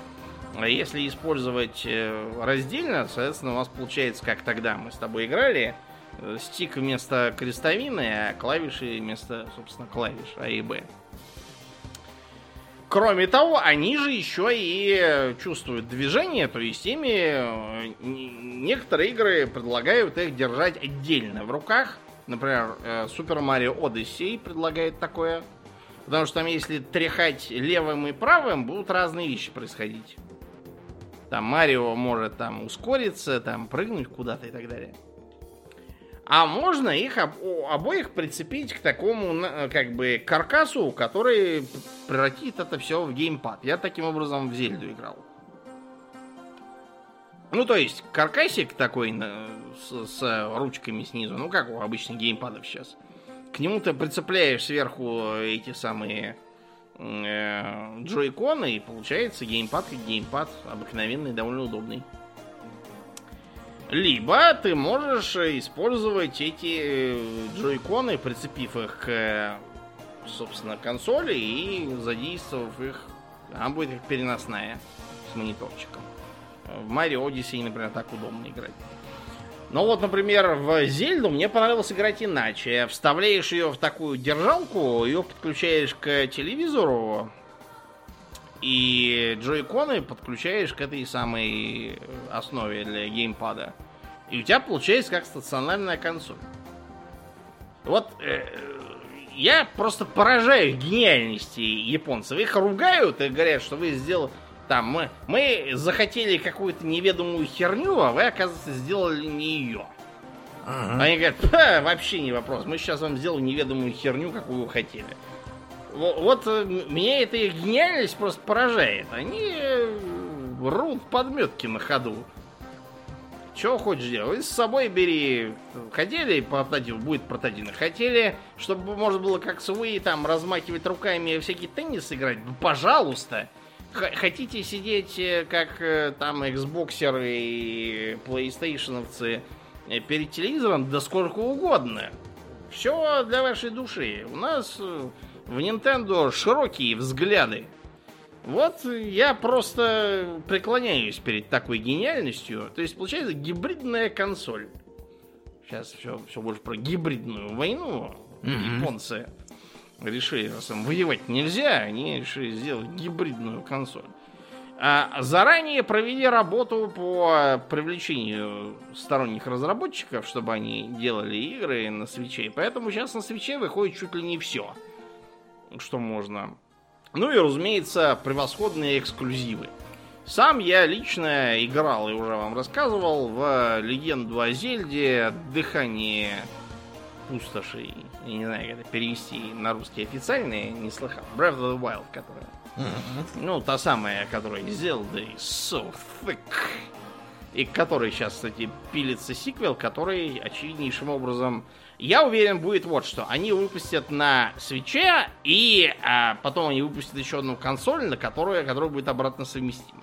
А если использовать э, раздельно, соответственно, у вас получается, как тогда мы с тобой играли, э, стик вместо крестовины, а клавиши вместо, собственно, клавиш А и Б. Кроме того, они же еще и э, чувствуют движение, то есть ими некоторые игры предлагают их держать отдельно в руках. Например, Super Mario Odyssey предлагает такое. Потому что там, если тряхать левым и правым, будут разные вещи происходить. Там Марио может там ускориться, там прыгнуть куда-то и так далее. А можно их об- обоих прицепить к такому, как бы, каркасу, который превратит это все в геймпад. Я таким образом в Зельду играл. Ну, то есть, каркасик такой с, с ручками снизу, ну, как у обычных геймпадов сейчас. К нему ты прицепляешь сверху эти самые джойконы, и получается геймпад как геймпад, обыкновенный, довольно удобный. Либо ты можешь э, использовать эти э, джойконы, прицепив их к, э, собственно, консоли и задействовав их. Она будет как переносная с мониторчиком. В Mario Odyssey, например, так удобно играть. Но вот, например, в Зельду мне понравилось играть иначе. Вставляешь ее в такую держалку, ее подключаешь к телевизору, и джойконы подключаешь к этой самой основе для геймпада. И у тебя получается как стационарная консоль. Вот э, я просто поражаю гениальности японцев. Их ругают и говорят, что вы сделали... Там, мы, мы захотели какую-то неведомую херню, а вы, оказывается, сделали не ее. Ага. Они говорят, вообще не вопрос. Мы сейчас вам сделаем неведомую херню, какую вы хотели. Вот, вот э, меня эта их гениальность просто поражает. Они э, рут подметки на ходу. Чего хочешь делать? С собой бери. Хотели портатив, будет портативный. Хотели, чтобы можно было как с Wii там размахивать руками всякий теннис играть? Ну, пожалуйста. Хотите сидеть э, как э, там Xboxеры и PlayStationовцы э, перед телевизором? Да сколько угодно. Все для вашей души. У нас в Nintendo широкие взгляды. Вот я просто преклоняюсь перед такой гениальностью. То есть получается гибридная консоль. Сейчас все, все больше про гибридную войну. Mm-hmm. Японцы решили, раз им воевать нельзя, они решили сделать гибридную консоль. А заранее провели работу по привлечению сторонних разработчиков, чтобы они делали игры на свече. Поэтому сейчас на свече выходит чуть ли не все, что можно ну и, разумеется, превосходные эксклюзивы. Сам я лично играл и уже вам рассказывал в легенду о Зельде Дыхание пустошей. Я не знаю, как это перевести на русский официальный, не слыхал. Breath of the Wild, которая. Uh-huh. Ну, та самая, которая Zelda is so thick. И которой сейчас, кстати, пилится сиквел, который очевиднейшим образом я уверен, будет вот что. Они выпустят на свече, и а, потом они выпустят еще одну консоль, на которую, которая будет обратно совместима.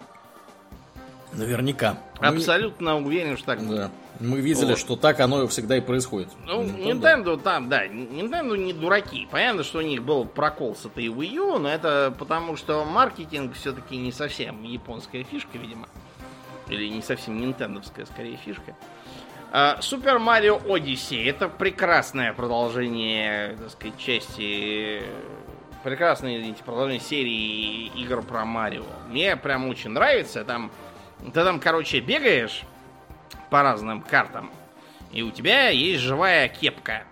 Наверняка. Абсолютно Мы... уверен, что так да. Мы видели, вот. что так оно всегда и происходит. Ну, Nintendo, Nintendo там, да, Nintendo не дураки. Понятно, что у них был прокол с этой Wii U, но это потому, что маркетинг все-таки не совсем японская фишка, видимо. Или не совсем нинтендовская, скорее, фишка. Супер Марио Одиссе это прекрасное продолжение, так сказать, части прекрасное, извините, продолжение серии игр про Марио. Мне прям очень нравится. Там, ты там, короче, бегаешь по разным картам, и у тебя есть живая кепка.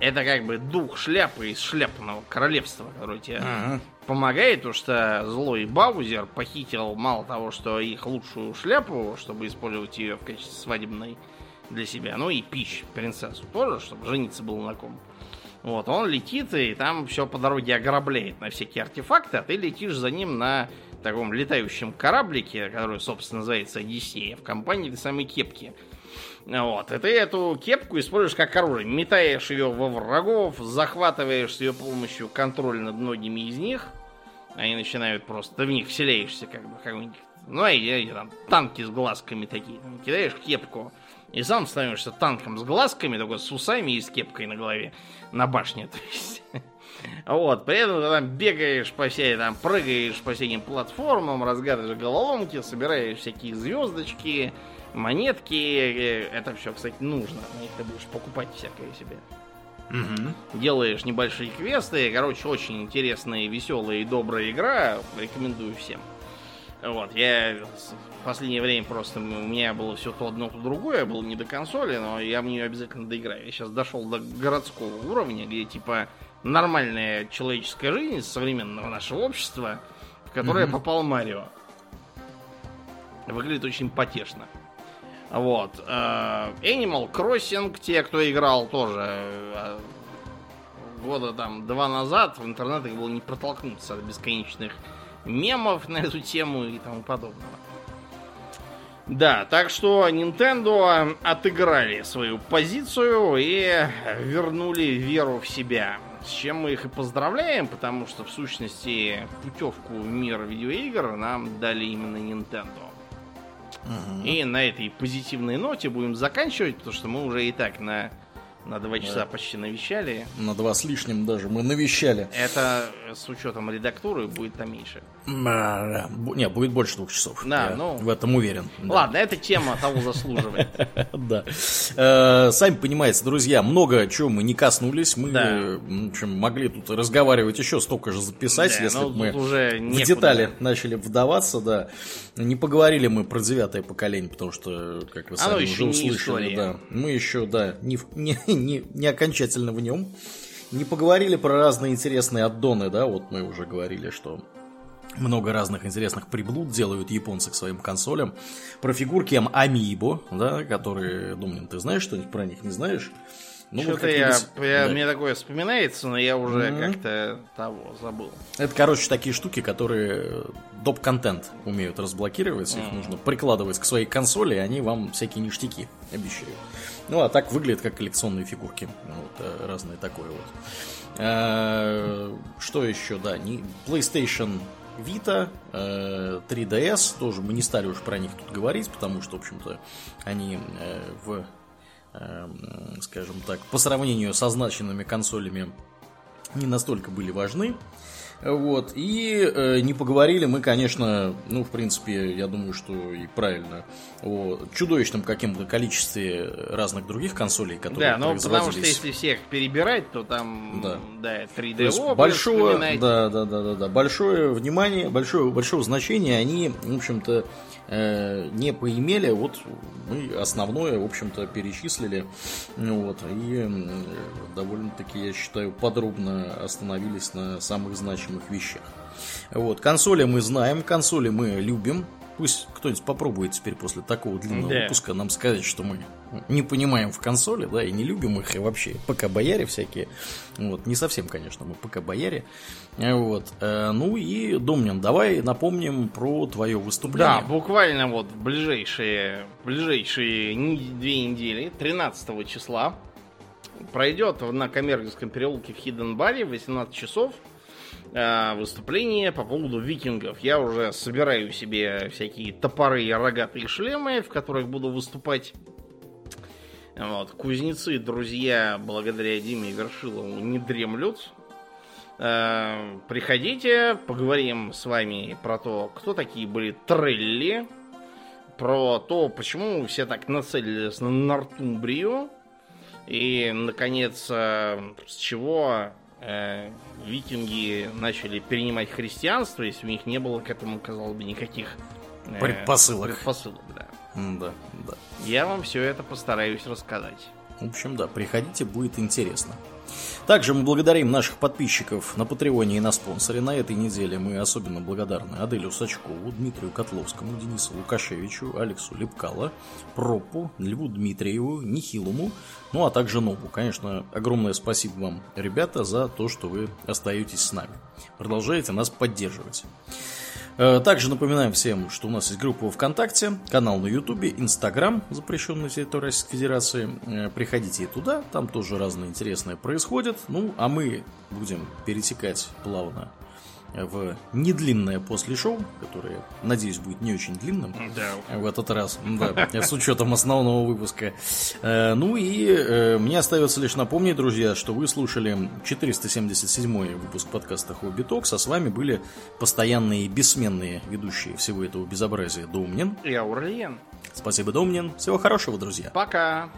Это как бы дух шляпы из шляпного королевства, который тебе ага. помогает, потому что злой Баузер похитил мало того, что их лучшую шляпу, чтобы использовать ее в качестве свадебной для себя. Ну и пищ принцессу тоже, чтобы жениться было на ком. Вот, он летит и там все по дороге ограбляет на всякие артефакты, а ты летишь за ним на таком летающем кораблике, который, собственно, называется Одиссея, в компании этой самой кепки. Вот, и ты эту кепку используешь как оружие. Метаешь ее во врагов, захватываешь с ее помощью контроль над многими из них. Они начинают просто, ты в них вселяешься, как бы, как-нибудь. Ну, а и там танки с глазками такие. Там, кидаешь кепку, и сам становишься танком с глазками, такой с усами и с кепкой на голове. На башне, то есть. Вот, при этом ты там бегаешь по всей, там прыгаешь по всяким платформам, разгадываешь головоломки, собираешь всякие звездочки, монетки. Это все, кстати, нужно. На них ты будешь покупать всякое себе. Угу. Делаешь небольшие квесты. Короче, очень интересная, веселая и добрая игра. Рекомендую всем. Вот, я в последнее время просто у меня было все то одно, то другое, было не до консоли, но я в нее обязательно доиграю. Я сейчас дошел до городского уровня, где типа нормальная человеческая жизнь современного нашего общества, в которое mm-hmm. попал Марио. Выглядит очень потешно. Вот. Э, Animal Crossing, те, кто играл, тоже э, года там два назад в интернетах было не протолкнуться от бесконечных мемов на эту тему и тому подобного. Да, так что Nintendo отыграли свою позицию и вернули веру в себя. С чем мы их и поздравляем, потому что в сущности путевку в мир видеоигр нам дали именно Nintendo. Угу. И на этой позитивной ноте будем заканчивать, потому что мы уже и так на на два часа да. почти навещали. На два с лишним даже мы навещали. Это с учетом редактуры будет там меньше. Не, будет больше двух часов. Да, ну... В этом уверен. Ладно, эта тема того заслуживает. Да. Э, сами понимаете, друзья, много чего мы не коснулись. Мы могли тут разговаривать еще столько же записать, если ну, бы мы в детали начали вдаваться, да. Не поговорили мы про девятое поколение, потому что, как вы сами уже услышали, да, мы еще, да, не окончательно в нем. Не поговорили про разные интересные аддоны, да, вот мы уже говорили, что много разных интересных приблуд делают японцы к своим консолям. Про фигурки Амибо, да, которые, Думнин, ты знаешь что-нибудь про них, не знаешь? Ну, Что-то вот я, я да. мне такое вспоминается, но я уже mm-hmm. как-то того забыл. Это, короче, такие штуки, которые доп-контент умеют разблокировать. Mm-hmm. Их нужно прикладывать к своей консоли, и они вам всякие ништяки обещают. Ну, а так выглядит как коллекционные фигурки. Вот, э, разные такое вот. Э, что еще, да, не PlayStation Vita, 3DS, э, тоже мы не стали уж про них тут говорить, потому что, в общем-то, они в Эм, скажем так, по сравнению со значенными консолями не настолько были важны. Вот. И э, не поговорили мы, конечно, ну, в принципе, я думаю, что и правильно, о чудовищном каком-то количестве разных других консолей, которые Да, но потому что если всех перебирать, то там, да, да 3D большое, да, да, да, да, да, большое внимание, большое, большое значение они, в общем-то, э, не поимели, вот мы основное, в общем-то, перечислили, вот, и довольно-таки, я считаю, подробно остановились на самых значимых вещах. Вот, консоли мы знаем, консоли мы любим, Пусть кто-нибудь попробует теперь после такого длинного да. выпуска нам сказать, что мы не понимаем в консоли, да, и не любим их, и вообще ПК-бояре всякие. Вот, не совсем, конечно, мы ПК-бояре. Вот. Э, ну и, Домнин, давай напомним про твое выступление. Да, буквально вот в ближайшие, ближайшие две недели, 13 числа, пройдет на Коммерческом переулке в Хидден Баре в 18 часов э, выступление по поводу викингов. Я уже собираю себе всякие топоры и рогатые шлемы, в которых буду выступать. Вот. Кузнецы, друзья, благодаря Диме Вершилову, не дремлют. Э, приходите, поговорим с вами про то, кто такие были трелли, про то, почему все так нацелились на Нортумбрию, и, наконец, э, с чего э, викинги начали перенимать христианство, если у них не было к этому, казалось бы, никаких э, предпосылок. Предпосылок, да. Да. Я вам все это постараюсь рассказать. В общем, да, приходите, будет интересно. Также мы благодарим наших подписчиков на Патреоне и на спонсоре. На этой неделе мы особенно благодарны Аделю Сачкову, Дмитрию Котловскому, Денису Лукашевичу, Алексу Лепкало, Пропу, Льву Дмитриеву, Нихилуму, ну а также Нобу. Конечно, огромное спасибо вам, ребята, за то, что вы остаетесь с нами. Продолжаете нас поддерживать. Э, также напоминаем всем, что у нас есть группа ВКонтакте, канал на Ютубе, Инстаграм, запрещенный на территории Российской Федерации. Э, приходите и туда, там тоже разное интересное происходит. Ну, а мы будем перетекать плавно в недлинное после шоу, которое, надеюсь, будет не очень длинным да. в этот раз, да, с учетом основного выпуска. Э, ну и э, мне остается лишь напомнить, друзья, что вы слушали 477 выпуск подкаста Хобби Токс, а с вами были постоянные бессменные ведущие всего этого безобразия Домнин и Аурлиен. Спасибо, Домнин. Всего хорошего, друзья. Пока.